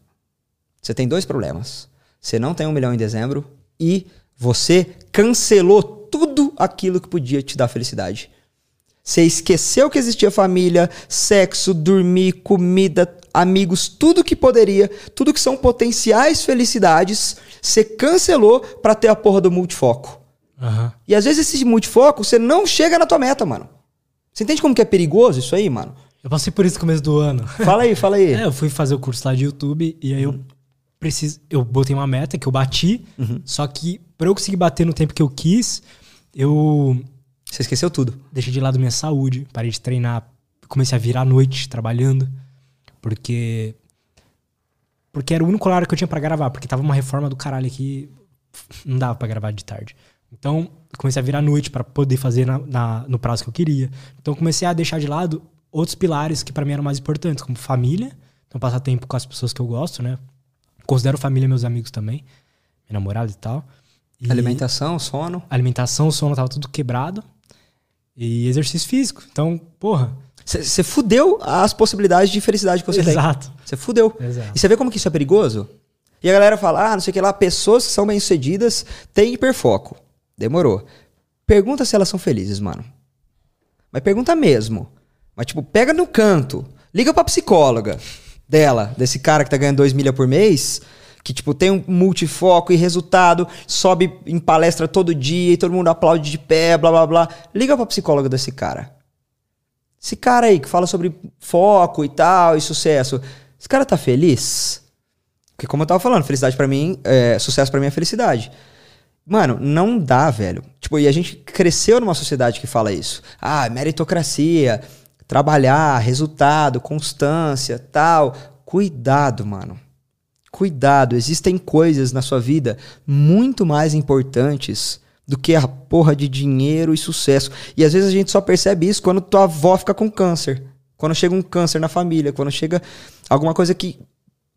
Você tem dois problemas. Você não tem um milhão em dezembro e você cancelou tudo aquilo que podia te dar felicidade. Você esqueceu que existia família, sexo, dormir, comida, amigos, tudo que poderia, tudo que são potenciais felicidades, você cancelou para ter a porra do multifoco. Uhum. E às vezes esse multifoco, você não chega na tua meta, mano. Você entende como que é perigoso isso aí, mano? Eu passei por isso no começo do ano. Fala aí, fala aí. É, eu fui fazer o curso lá de YouTube e aí eu preciso, eu botei uma meta que eu bati, uhum. só que para eu conseguir bater no tempo que eu quis, eu você esqueceu tudo. Deixei de lado minha saúde, parei de treinar, comecei a virar à noite trabalhando, porque porque era o único horário que eu tinha para gravar, porque tava uma reforma do caralho aqui, não dava para gravar de tarde. Então, comecei a virar à noite para poder fazer na, na, no prazo que eu queria. Então, comecei a deixar de lado outros pilares que para mim eram mais importantes, como família, então passar tempo com as pessoas que eu gosto, né? Considero família meus amigos também, minha namorada e tal. E alimentação, sono. Alimentação, sono tava tudo quebrado. E exercício físico. Então, porra. Você fudeu as possibilidades de felicidade que você Exato. tem. Exato. Você fudeu. Exato. E você vê como que isso é perigoso? E a galera fala, ah, não sei o que lá, pessoas que são bem-sucedidas têm hiperfoco. Demorou. Pergunta se elas são felizes, mano. Mas pergunta mesmo. Mas, tipo, pega no canto. Liga pra psicóloga dela, desse cara que tá ganhando 2 milha por mês, que tipo tem um multifoco e resultado, sobe em palestra todo dia e todo mundo aplaude de pé, blá blá blá. Liga pra psicóloga desse cara. Esse cara aí que fala sobre foco e tal, e sucesso. Esse cara tá feliz? Porque como eu tava falando, felicidade para mim, é, sucesso para mim é felicidade. Mano, não dá, velho. Tipo, e a gente cresceu numa sociedade que fala isso. Ah, meritocracia, trabalhar, resultado, constância, tal. Cuidado, mano. Cuidado, existem coisas na sua vida muito mais importantes do que a porra de dinheiro e sucesso. E às vezes a gente só percebe isso quando tua avó fica com câncer. Quando chega um câncer na família, quando chega alguma coisa que,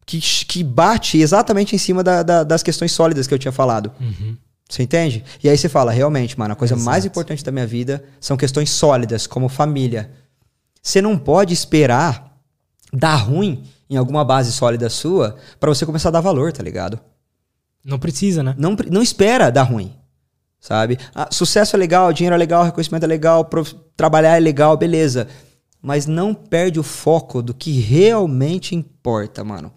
que, que bate exatamente em cima da, da, das questões sólidas que eu tinha falado. Uhum. Você entende? E aí você fala, realmente, mano, a coisa Exato. mais importante da minha vida são questões sólidas, como família. Você não pode esperar dar ruim em alguma base sólida sua para você começar a dar valor, tá ligado? Não precisa, né? Não, não espera dar ruim, sabe? Ah, sucesso é legal, dinheiro é legal, reconhecimento é legal, trabalhar é legal, beleza. Mas não perde o foco do que realmente importa, mano.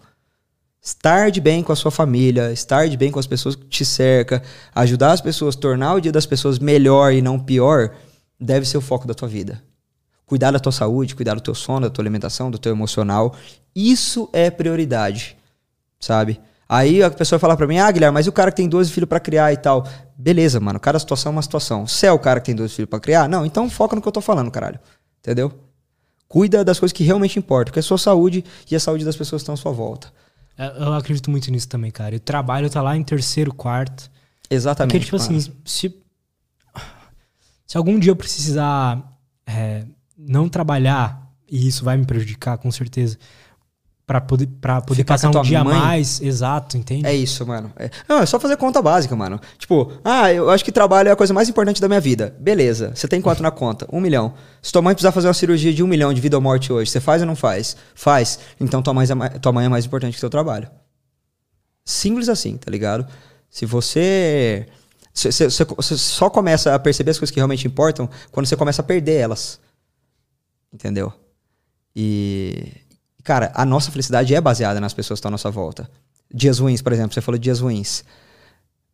Estar de bem com a sua família, estar de bem com as pessoas que te cercam, ajudar as pessoas, tornar o dia das pessoas melhor e não pior, deve ser o foco da tua vida. Cuidar da tua saúde, cuidar do teu sono, da tua alimentação, do teu emocional. Isso é prioridade, sabe? Aí a pessoa fala pra mim, ah, Guilherme, mas o cara que tem 12 filhos pra criar e tal? Beleza, mano, cada situação é uma situação. Se é o cara que tem 12 filhos pra criar, não, então foca no que eu tô falando, caralho. Entendeu? Cuida das coisas que realmente importam, que é a sua saúde e a saúde das pessoas que estão à sua volta. É, Eu acredito muito nisso também, cara. O trabalho tá lá em terceiro, quarto. Exatamente. Porque, tipo assim, se, se algum dia eu precisar é, não trabalhar, e isso vai me prejudicar, com certeza, pra poder, pra poder Ficar passar um dia a mais, exato, entende? É isso, mano. É- Não, é só fazer conta básica, mano. Tipo, ah, eu acho que trabalho é a coisa mais importante da minha vida. Beleza. Você tem quanto na conta? Um milhão. Se tua mãe precisar fazer uma cirurgia de um milhão de vida ou morte hoje, você faz ou não faz? Faz. Então tua mãe é mais, tua mãe é mais importante que seu trabalho. Simples assim, tá ligado? Se você- você só começa a perceber as coisas que realmente importam quando você começa a perder elas. Entendeu? E. Cara, a nossa felicidade é baseada nas pessoas que estão à nossa volta. Dias ruins, por exemplo, você falou de dias ruins.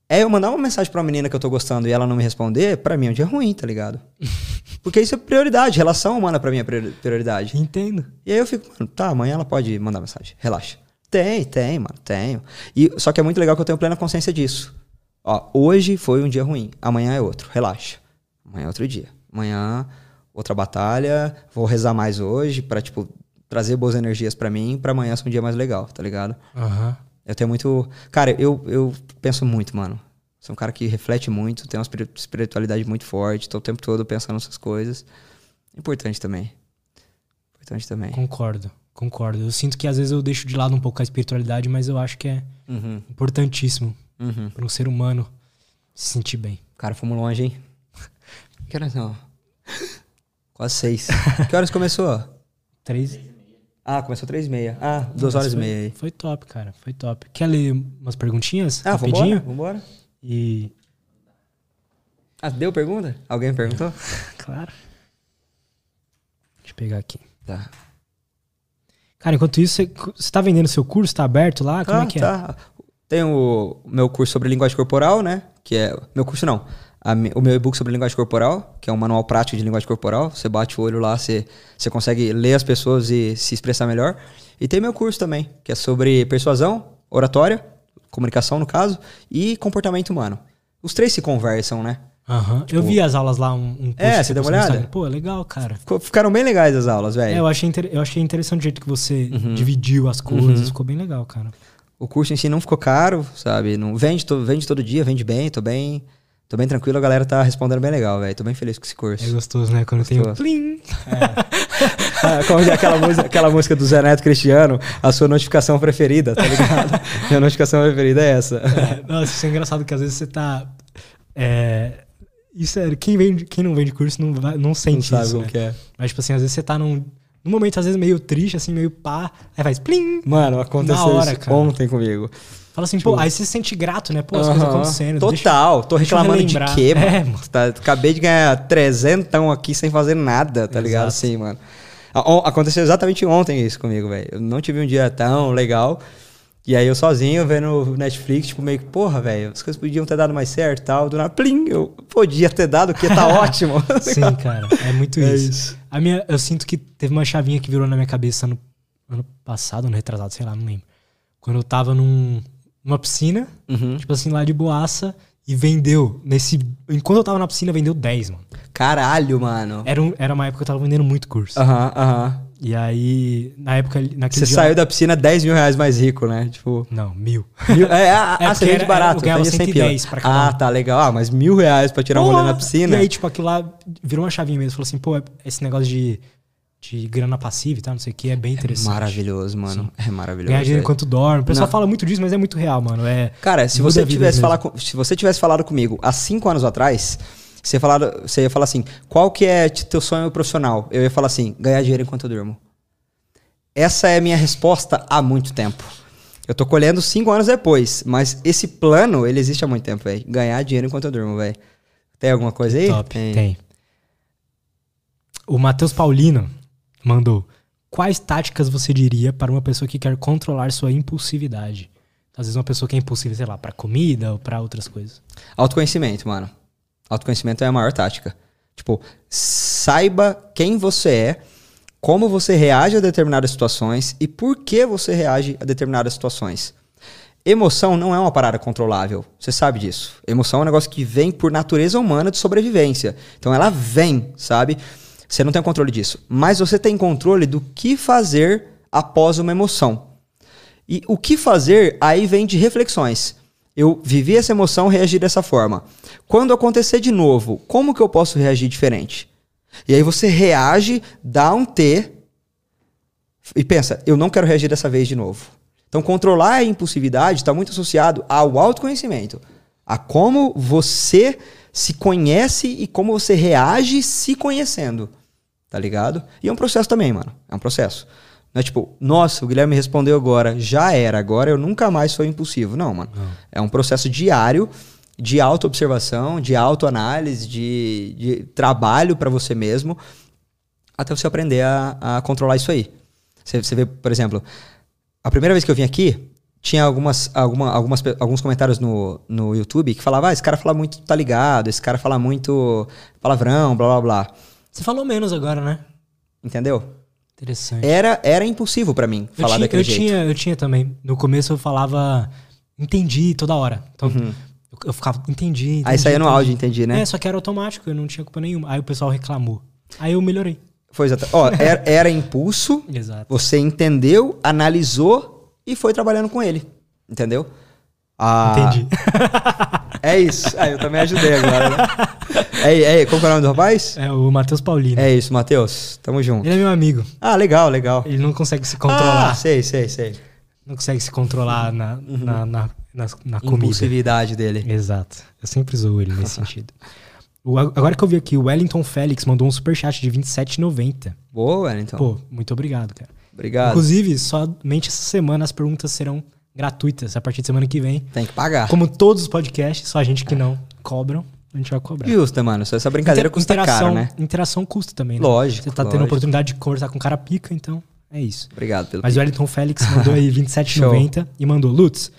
É eu mandar uma mensagem pra uma menina que eu tô gostando e ela não me responder, pra mim é um dia ruim, tá ligado? Porque isso é prioridade, relação humana pra mim é priori- prioridade. Entendo. E aí eu fico, mano, tá, amanhã ela pode mandar mensagem, relaxa. Tem, tem, mano, tenho. E, só que é muito legal que eu tenho plena consciência disso. Ó, hoje foi um dia ruim, amanhã é outro, relaxa. Amanhã é outro dia. Amanhã, outra batalha, vou rezar mais hoje pra, tipo, trazer boas energias pra mim, pra amanhã ser um dia mais legal, tá ligado? Aham. Eu tenho muito. Cara, eu, eu penso muito, mano. Sou um cara que reflete muito, tem uma espiri- espiritualidade muito forte, tô o tempo todo pensando nessas coisas. Importante também. Importante também. Concordo, concordo. Eu sinto que às vezes eu deixo de lado um pouco a espiritualidade, mas eu acho que é Uhum, importantíssimo uhum. para um ser humano se sentir bem. Cara, fomos longe, hein? Que horas não? Quase seis. Que horas começou? Três. Ah, começou três e meia. Ah, duas horas e foi- meia aí. Foi top, cara. Foi top. Quer ler umas perguntinhas? Ah, rapidinho? vambora? Vambora? E. Ah, deu pergunta? Alguém perguntou? Claro. Deixa eu pegar aqui. Tá. Cara, enquanto isso, você, você tá vendendo seu curso? Tá aberto lá? Como Ah, é que é? tá. Tem o meu curso sobre linguagem corporal, né? Que é. Meu curso não. A o meu e-book sobre linguagem corporal, que é um manual prático de linguagem corporal. Você bate o olho lá, você, você consegue ler as pessoas e se expressar melhor. E tem meu curso também, que é sobre persuasão, oratória, comunicação no caso, e comportamento humano. Os três se conversam, né? Aham. eu vi as aulas lá, um, um É, você deu uma olhada? Pô, legal, cara. Ficou- Ficaram bem legais as aulas, É, velho. eu achei, inter- eu achei interessante o jeito que você Uhum. dividiu as coisas. Ficou bem legal, cara. O curso em si não ficou caro, sabe? Não vende, to- vende todo dia, vende bem, tô bem. Tô bem tranquilo, a galera tá respondendo bem legal, velho. Tô bem feliz com esse curso. É gostoso, né? Quando tem o Gostoso. plim. Ah, Como é aquela música, aquela música do Zé Neto Cristiano, a sua notificação preferida, tá ligado? Minha notificação preferida é essa. É, nossa, isso é engraçado que às vezes você tá. É, isso é. Quem, vende, quem não vende curso não, vai- não sente Não sabe isso. Né? que é. Mas, tipo assim, às vezes você tá num, num momento, às vezes, meio triste, assim, meio pá. Aí faz plim. Mano, aconteceu hora, isso cara. ontem comigo. Fala assim, pô, aí você se sente grato, né? Pô, as coisas Tipo, Aham. acontecendo. Total. Tô deixa eu reclamando de quê, mano? É, mano. Tá- acabei de ganhar trezentão aqui sem fazer nada, tá ligado? Exato. Assim, mano. Aconteceu exatamente ontem isso comigo, velho. Eu não tive um dia tão legal. E aí eu sozinho vendo Netflix, tipo, meio que, porra, velho, as coisas podiam ter dado mais certo e tal. Do nada, plim, eu podia ter dado, porque tá ótimo. Sim, cara. É muito É isso. isso. A minha, eu sinto que teve uma chavinha que virou na minha cabeça no ano passado, ano retrasado, sei lá, não lembro. Quando eu tava num, numa piscina, Uhum. tipo assim, lá de boaça, E vendeu, nesse. Enquanto eu tava na piscina, vendeu 10, mano. Caralho, mano. Era, um, era uma época que eu tava vendendo muito curso. Aham, aham. E aí, na época, naquele Você dia- saiu da piscina 10 mil reais mais rico, né? Tipo. Não, mil. Mil, é, ah, É ah, porque você vende era- barato. eu ganhava tá de 100 110 pila. pra cada Ah, tá legal. Ah, mas mil reais pra tirar um rolê na piscina. E aí, tipo, aquilo lá virou uma chavinha mesmo. Falou assim, pô, esse negócio de, de grana passiva e tal, não sei o que, é bem interessante. Maravilhoso, mano. É maravilhoso. Ganhar dinheiro enquanto dorme. O pessoal Não. fala muito disso, mas é muito real, mano. É, Cara, se você tivesse falar com- se você tivesse falado comigo há cinco anos atrás, você, falado, você ia falar assim: qual que é teu sonho profissional? Eu ia falar assim: ganhar dinheiro enquanto eu durmo. Essa é a minha resposta há muito tempo. Eu tô colhendo cinco anos depois, mas esse plano, ele existe há muito tempo, velho. Ganhar dinheiro enquanto eu durmo, velho. Tem alguma coisa aí? top. Tem. O Matheus Paulino mandou. Quais táticas você diria para uma pessoa que quer controlar sua impulsividade? Às vezes uma pessoa que é impulsiva, sei lá, pra comida ou pra outras coisas. Autoconhecimento, mano. Autoconhecimento é a maior tática. Tipo, saiba quem você é, como você reage a determinadas situações e por que você reage a determinadas situações. Emoção não é uma parada controlável. Você sabe disso. Emoção é um negócio que vem por natureza humana de sobrevivência. Então ela vem, sabe? Você não tem controle disso. Mas você tem controle do que fazer após uma emoção. E o que fazer aí vem de reflexões. Eu vivi essa emoção, reagi dessa forma. Quando acontecer de novo, como que eu posso reagir diferente? E aí você reage, dá um T e pensa, eu não quero reagir dessa vez de novo. Então controlar a impulsividade está muito associado ao autoconhecimento, a como você se conhece e como você reage se conhecendo. Tá ligado? E é um processo também, mano. É um processo. Não é tipo, nossa, o Guilherme respondeu agora, já era, agora eu nunca mais sou impulsivo. Não, mano. É um processo diário de autoobservação, de autoanálise, de, de trabalho para você mesmo, até você aprender a, a controlar isso aí. Você, você vê, por exemplo, a primeira vez que eu vim aqui, tinha algumas, alguma, algumas, alguns comentários no, no YouTube que falavam, ah, esse cara fala muito tá ligado, esse cara fala muito palavrão, blá blá blá. Você falou menos agora, né? Entendeu? Interessante. Era, era impossível pra mim eu falar tinha, daquele eu jeito. Tinha, eu tinha também. No começo eu falava, entendi toda hora. Então eu, eu ficava, entendi, entendi. Uhum. Aí saía no entendi. áudio, entendi, né? É, só que era automático, eu não tinha culpa nenhuma. Aí o pessoal reclamou. Aí eu melhorei. Foi exatamente. Ó, era, era impulso, Exato. você entendeu, analisou e foi trabalhando com ele. Entendeu? Ah, Entendi. É isso. Ah, eu também ajudei agora, né? É, é, qual que é o nome do rapaz? É o Matheus Paulino. É isso, Matheus. Tamo junto. Ele é meu amigo. Ah, legal, legal. Ele não consegue se controlar. Ah, sei, sei, sei. Não consegue se controlar na, na, na, na, na comida. Impulsividade dele. Exato. Eu sempre zoo ele nesse sentido. O- agora que eu vi aqui, o Wellington Félix mandou um superchat de R$27,90. Boa, então. Pô, muito obrigado, cara. Obrigado. Inclusive, somente essa semana as perguntas serão gratuitas a partir de semana que vem. Tem que pagar. Como todos os podcasts, só a gente que não cobram, a gente vai cobrar. Justo, mano. Só essa brincadeira Inter- custa interação, caro, né? Interação custa também, né? Lógico, Você tá tendo lógico. a oportunidade de conversar com um cara pica, então é isso. Obrigado pelo Mas o Wellington Félix mandou aí R$27,90 e mandou: Lutz,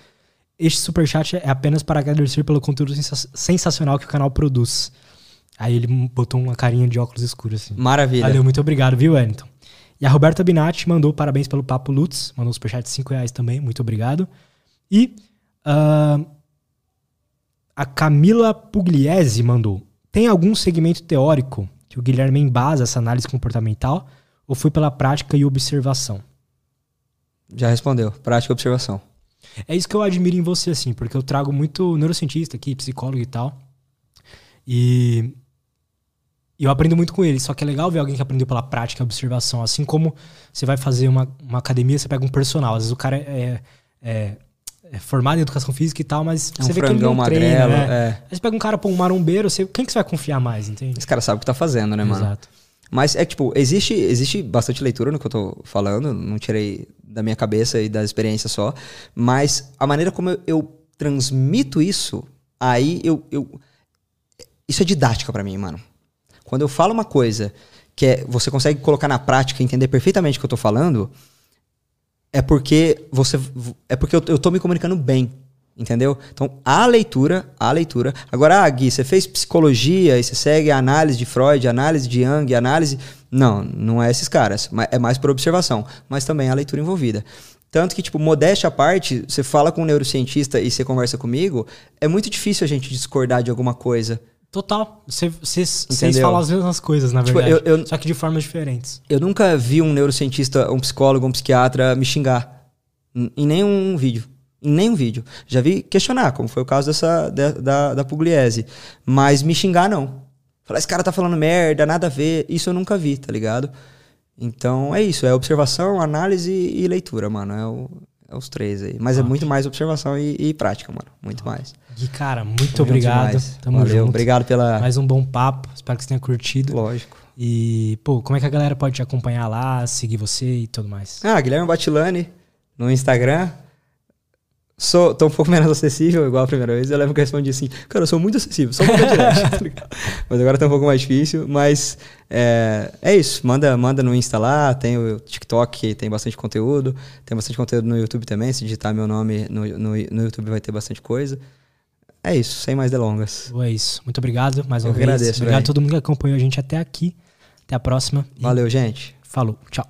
este superchat é apenas para agradecer pelo conteúdo sensa- sensacional que o canal produz. Aí ele botou uma carinha de óculos escuros assim. Maravilha. Valeu, muito obrigado, viu, Wellington? E a Roberta Binatti mandou parabéns pelo Papo Lutz, mandou um superchat de 5 reais também, muito obrigado. E ah, a Camila Pugliese mandou: tem algum segmento teórico que o Guilherme embasa essa análise comportamental ou foi pela prática e observação? Já respondeu. Prática e observação. É isso que eu admiro em você, assim, porque eu trago muito neurocientista aqui, psicólogo e tal. E e eu aprendo muito com ele. Só que é legal ver alguém que aprendeu pela prática e observação. Assim como você vai fazer uma, uma academia, você pega um personal. Às vezes o cara é, é- é formado em educação física e tal, mas É um você vê que ele não treina, magrelo. né? É. Aí você pega um cara, pô, um marombeiro, você, quem que você vai confiar mais, entende? Esse cara sabe o que tá fazendo, né, mano? Exato. Mas é tipo, existe, existe bastante leitura no que eu tô falando, não tirei da minha cabeça e da experiência só, mas a maneira como eu, eu transmito isso, aí eu, eu. Isso é didática pra mim, mano. Quando eu falo uma coisa que é, você consegue colocar na prática e entender perfeitamente o que eu tô falando, é porque você. É porque eu, tô me comunicando bem. Entendeu? Então, a leitura, a leitura. Agora, ah, Gui, você fez psicologia e você segue a análise de Freud, análise de Jung, análise. Não, não é esses caras. É mais por observação. Mas também a leitura envolvida. Tanto que, tipo, modéstia à parte, você fala com um neurocientista e você conversa comigo, é muito difícil a gente discordar de alguma coisa. Total. Vocês falam as mesmas coisas, na Tipo, verdade. eu- eu- Só que de formas diferentes. Eu nunca vi um neurocientista, um psicólogo, um psiquiatra me xingar. Em em nenhum vídeo. Em nenhum vídeo. Já vi questionar, como foi o caso dessa, da, da, da Pugliese. Mas me xingar, não. Falar, esse cara tá falando merda, nada a ver. Isso eu nunca vi, tá ligado? Então é isso. É observação, análise e leitura, mano. É, o- é os três aí. Mas é muito mais observação e, e prática, mano. Muito mais. Gui, cara, muito obrigado. demais. Tamo Valeu. junto. Obrigado pela. Mais um bom papo. Espero que você tenha curtido. Lógico. E, pô, como é que a galera pode te acompanhar lá, seguir você e tudo mais? Ah, Guilherme Batilani no Instagram. Sou, tô um pouco menos acessível, igual a primeira vez. Eu lembro que eu respondi assim, cara, eu sou muito acessível, só manda direct, tá? Mas agora tá um pouco mais difícil. Mas é, é isso, manda, manda no Insta lá, tem o TikTok, tem bastante conteúdo. Tem bastante conteúdo no YouTube também. Se digitar meu nome no, no, no YouTube vai ter bastante coisa. É isso, sem mais delongas. É isso. Muito obrigado mais Eu uma que vez. agradeço, obrigado a velho. todo mundo que acompanhou a gente até aqui. Até a próxima. Valeu, gente. Falou. Tchau.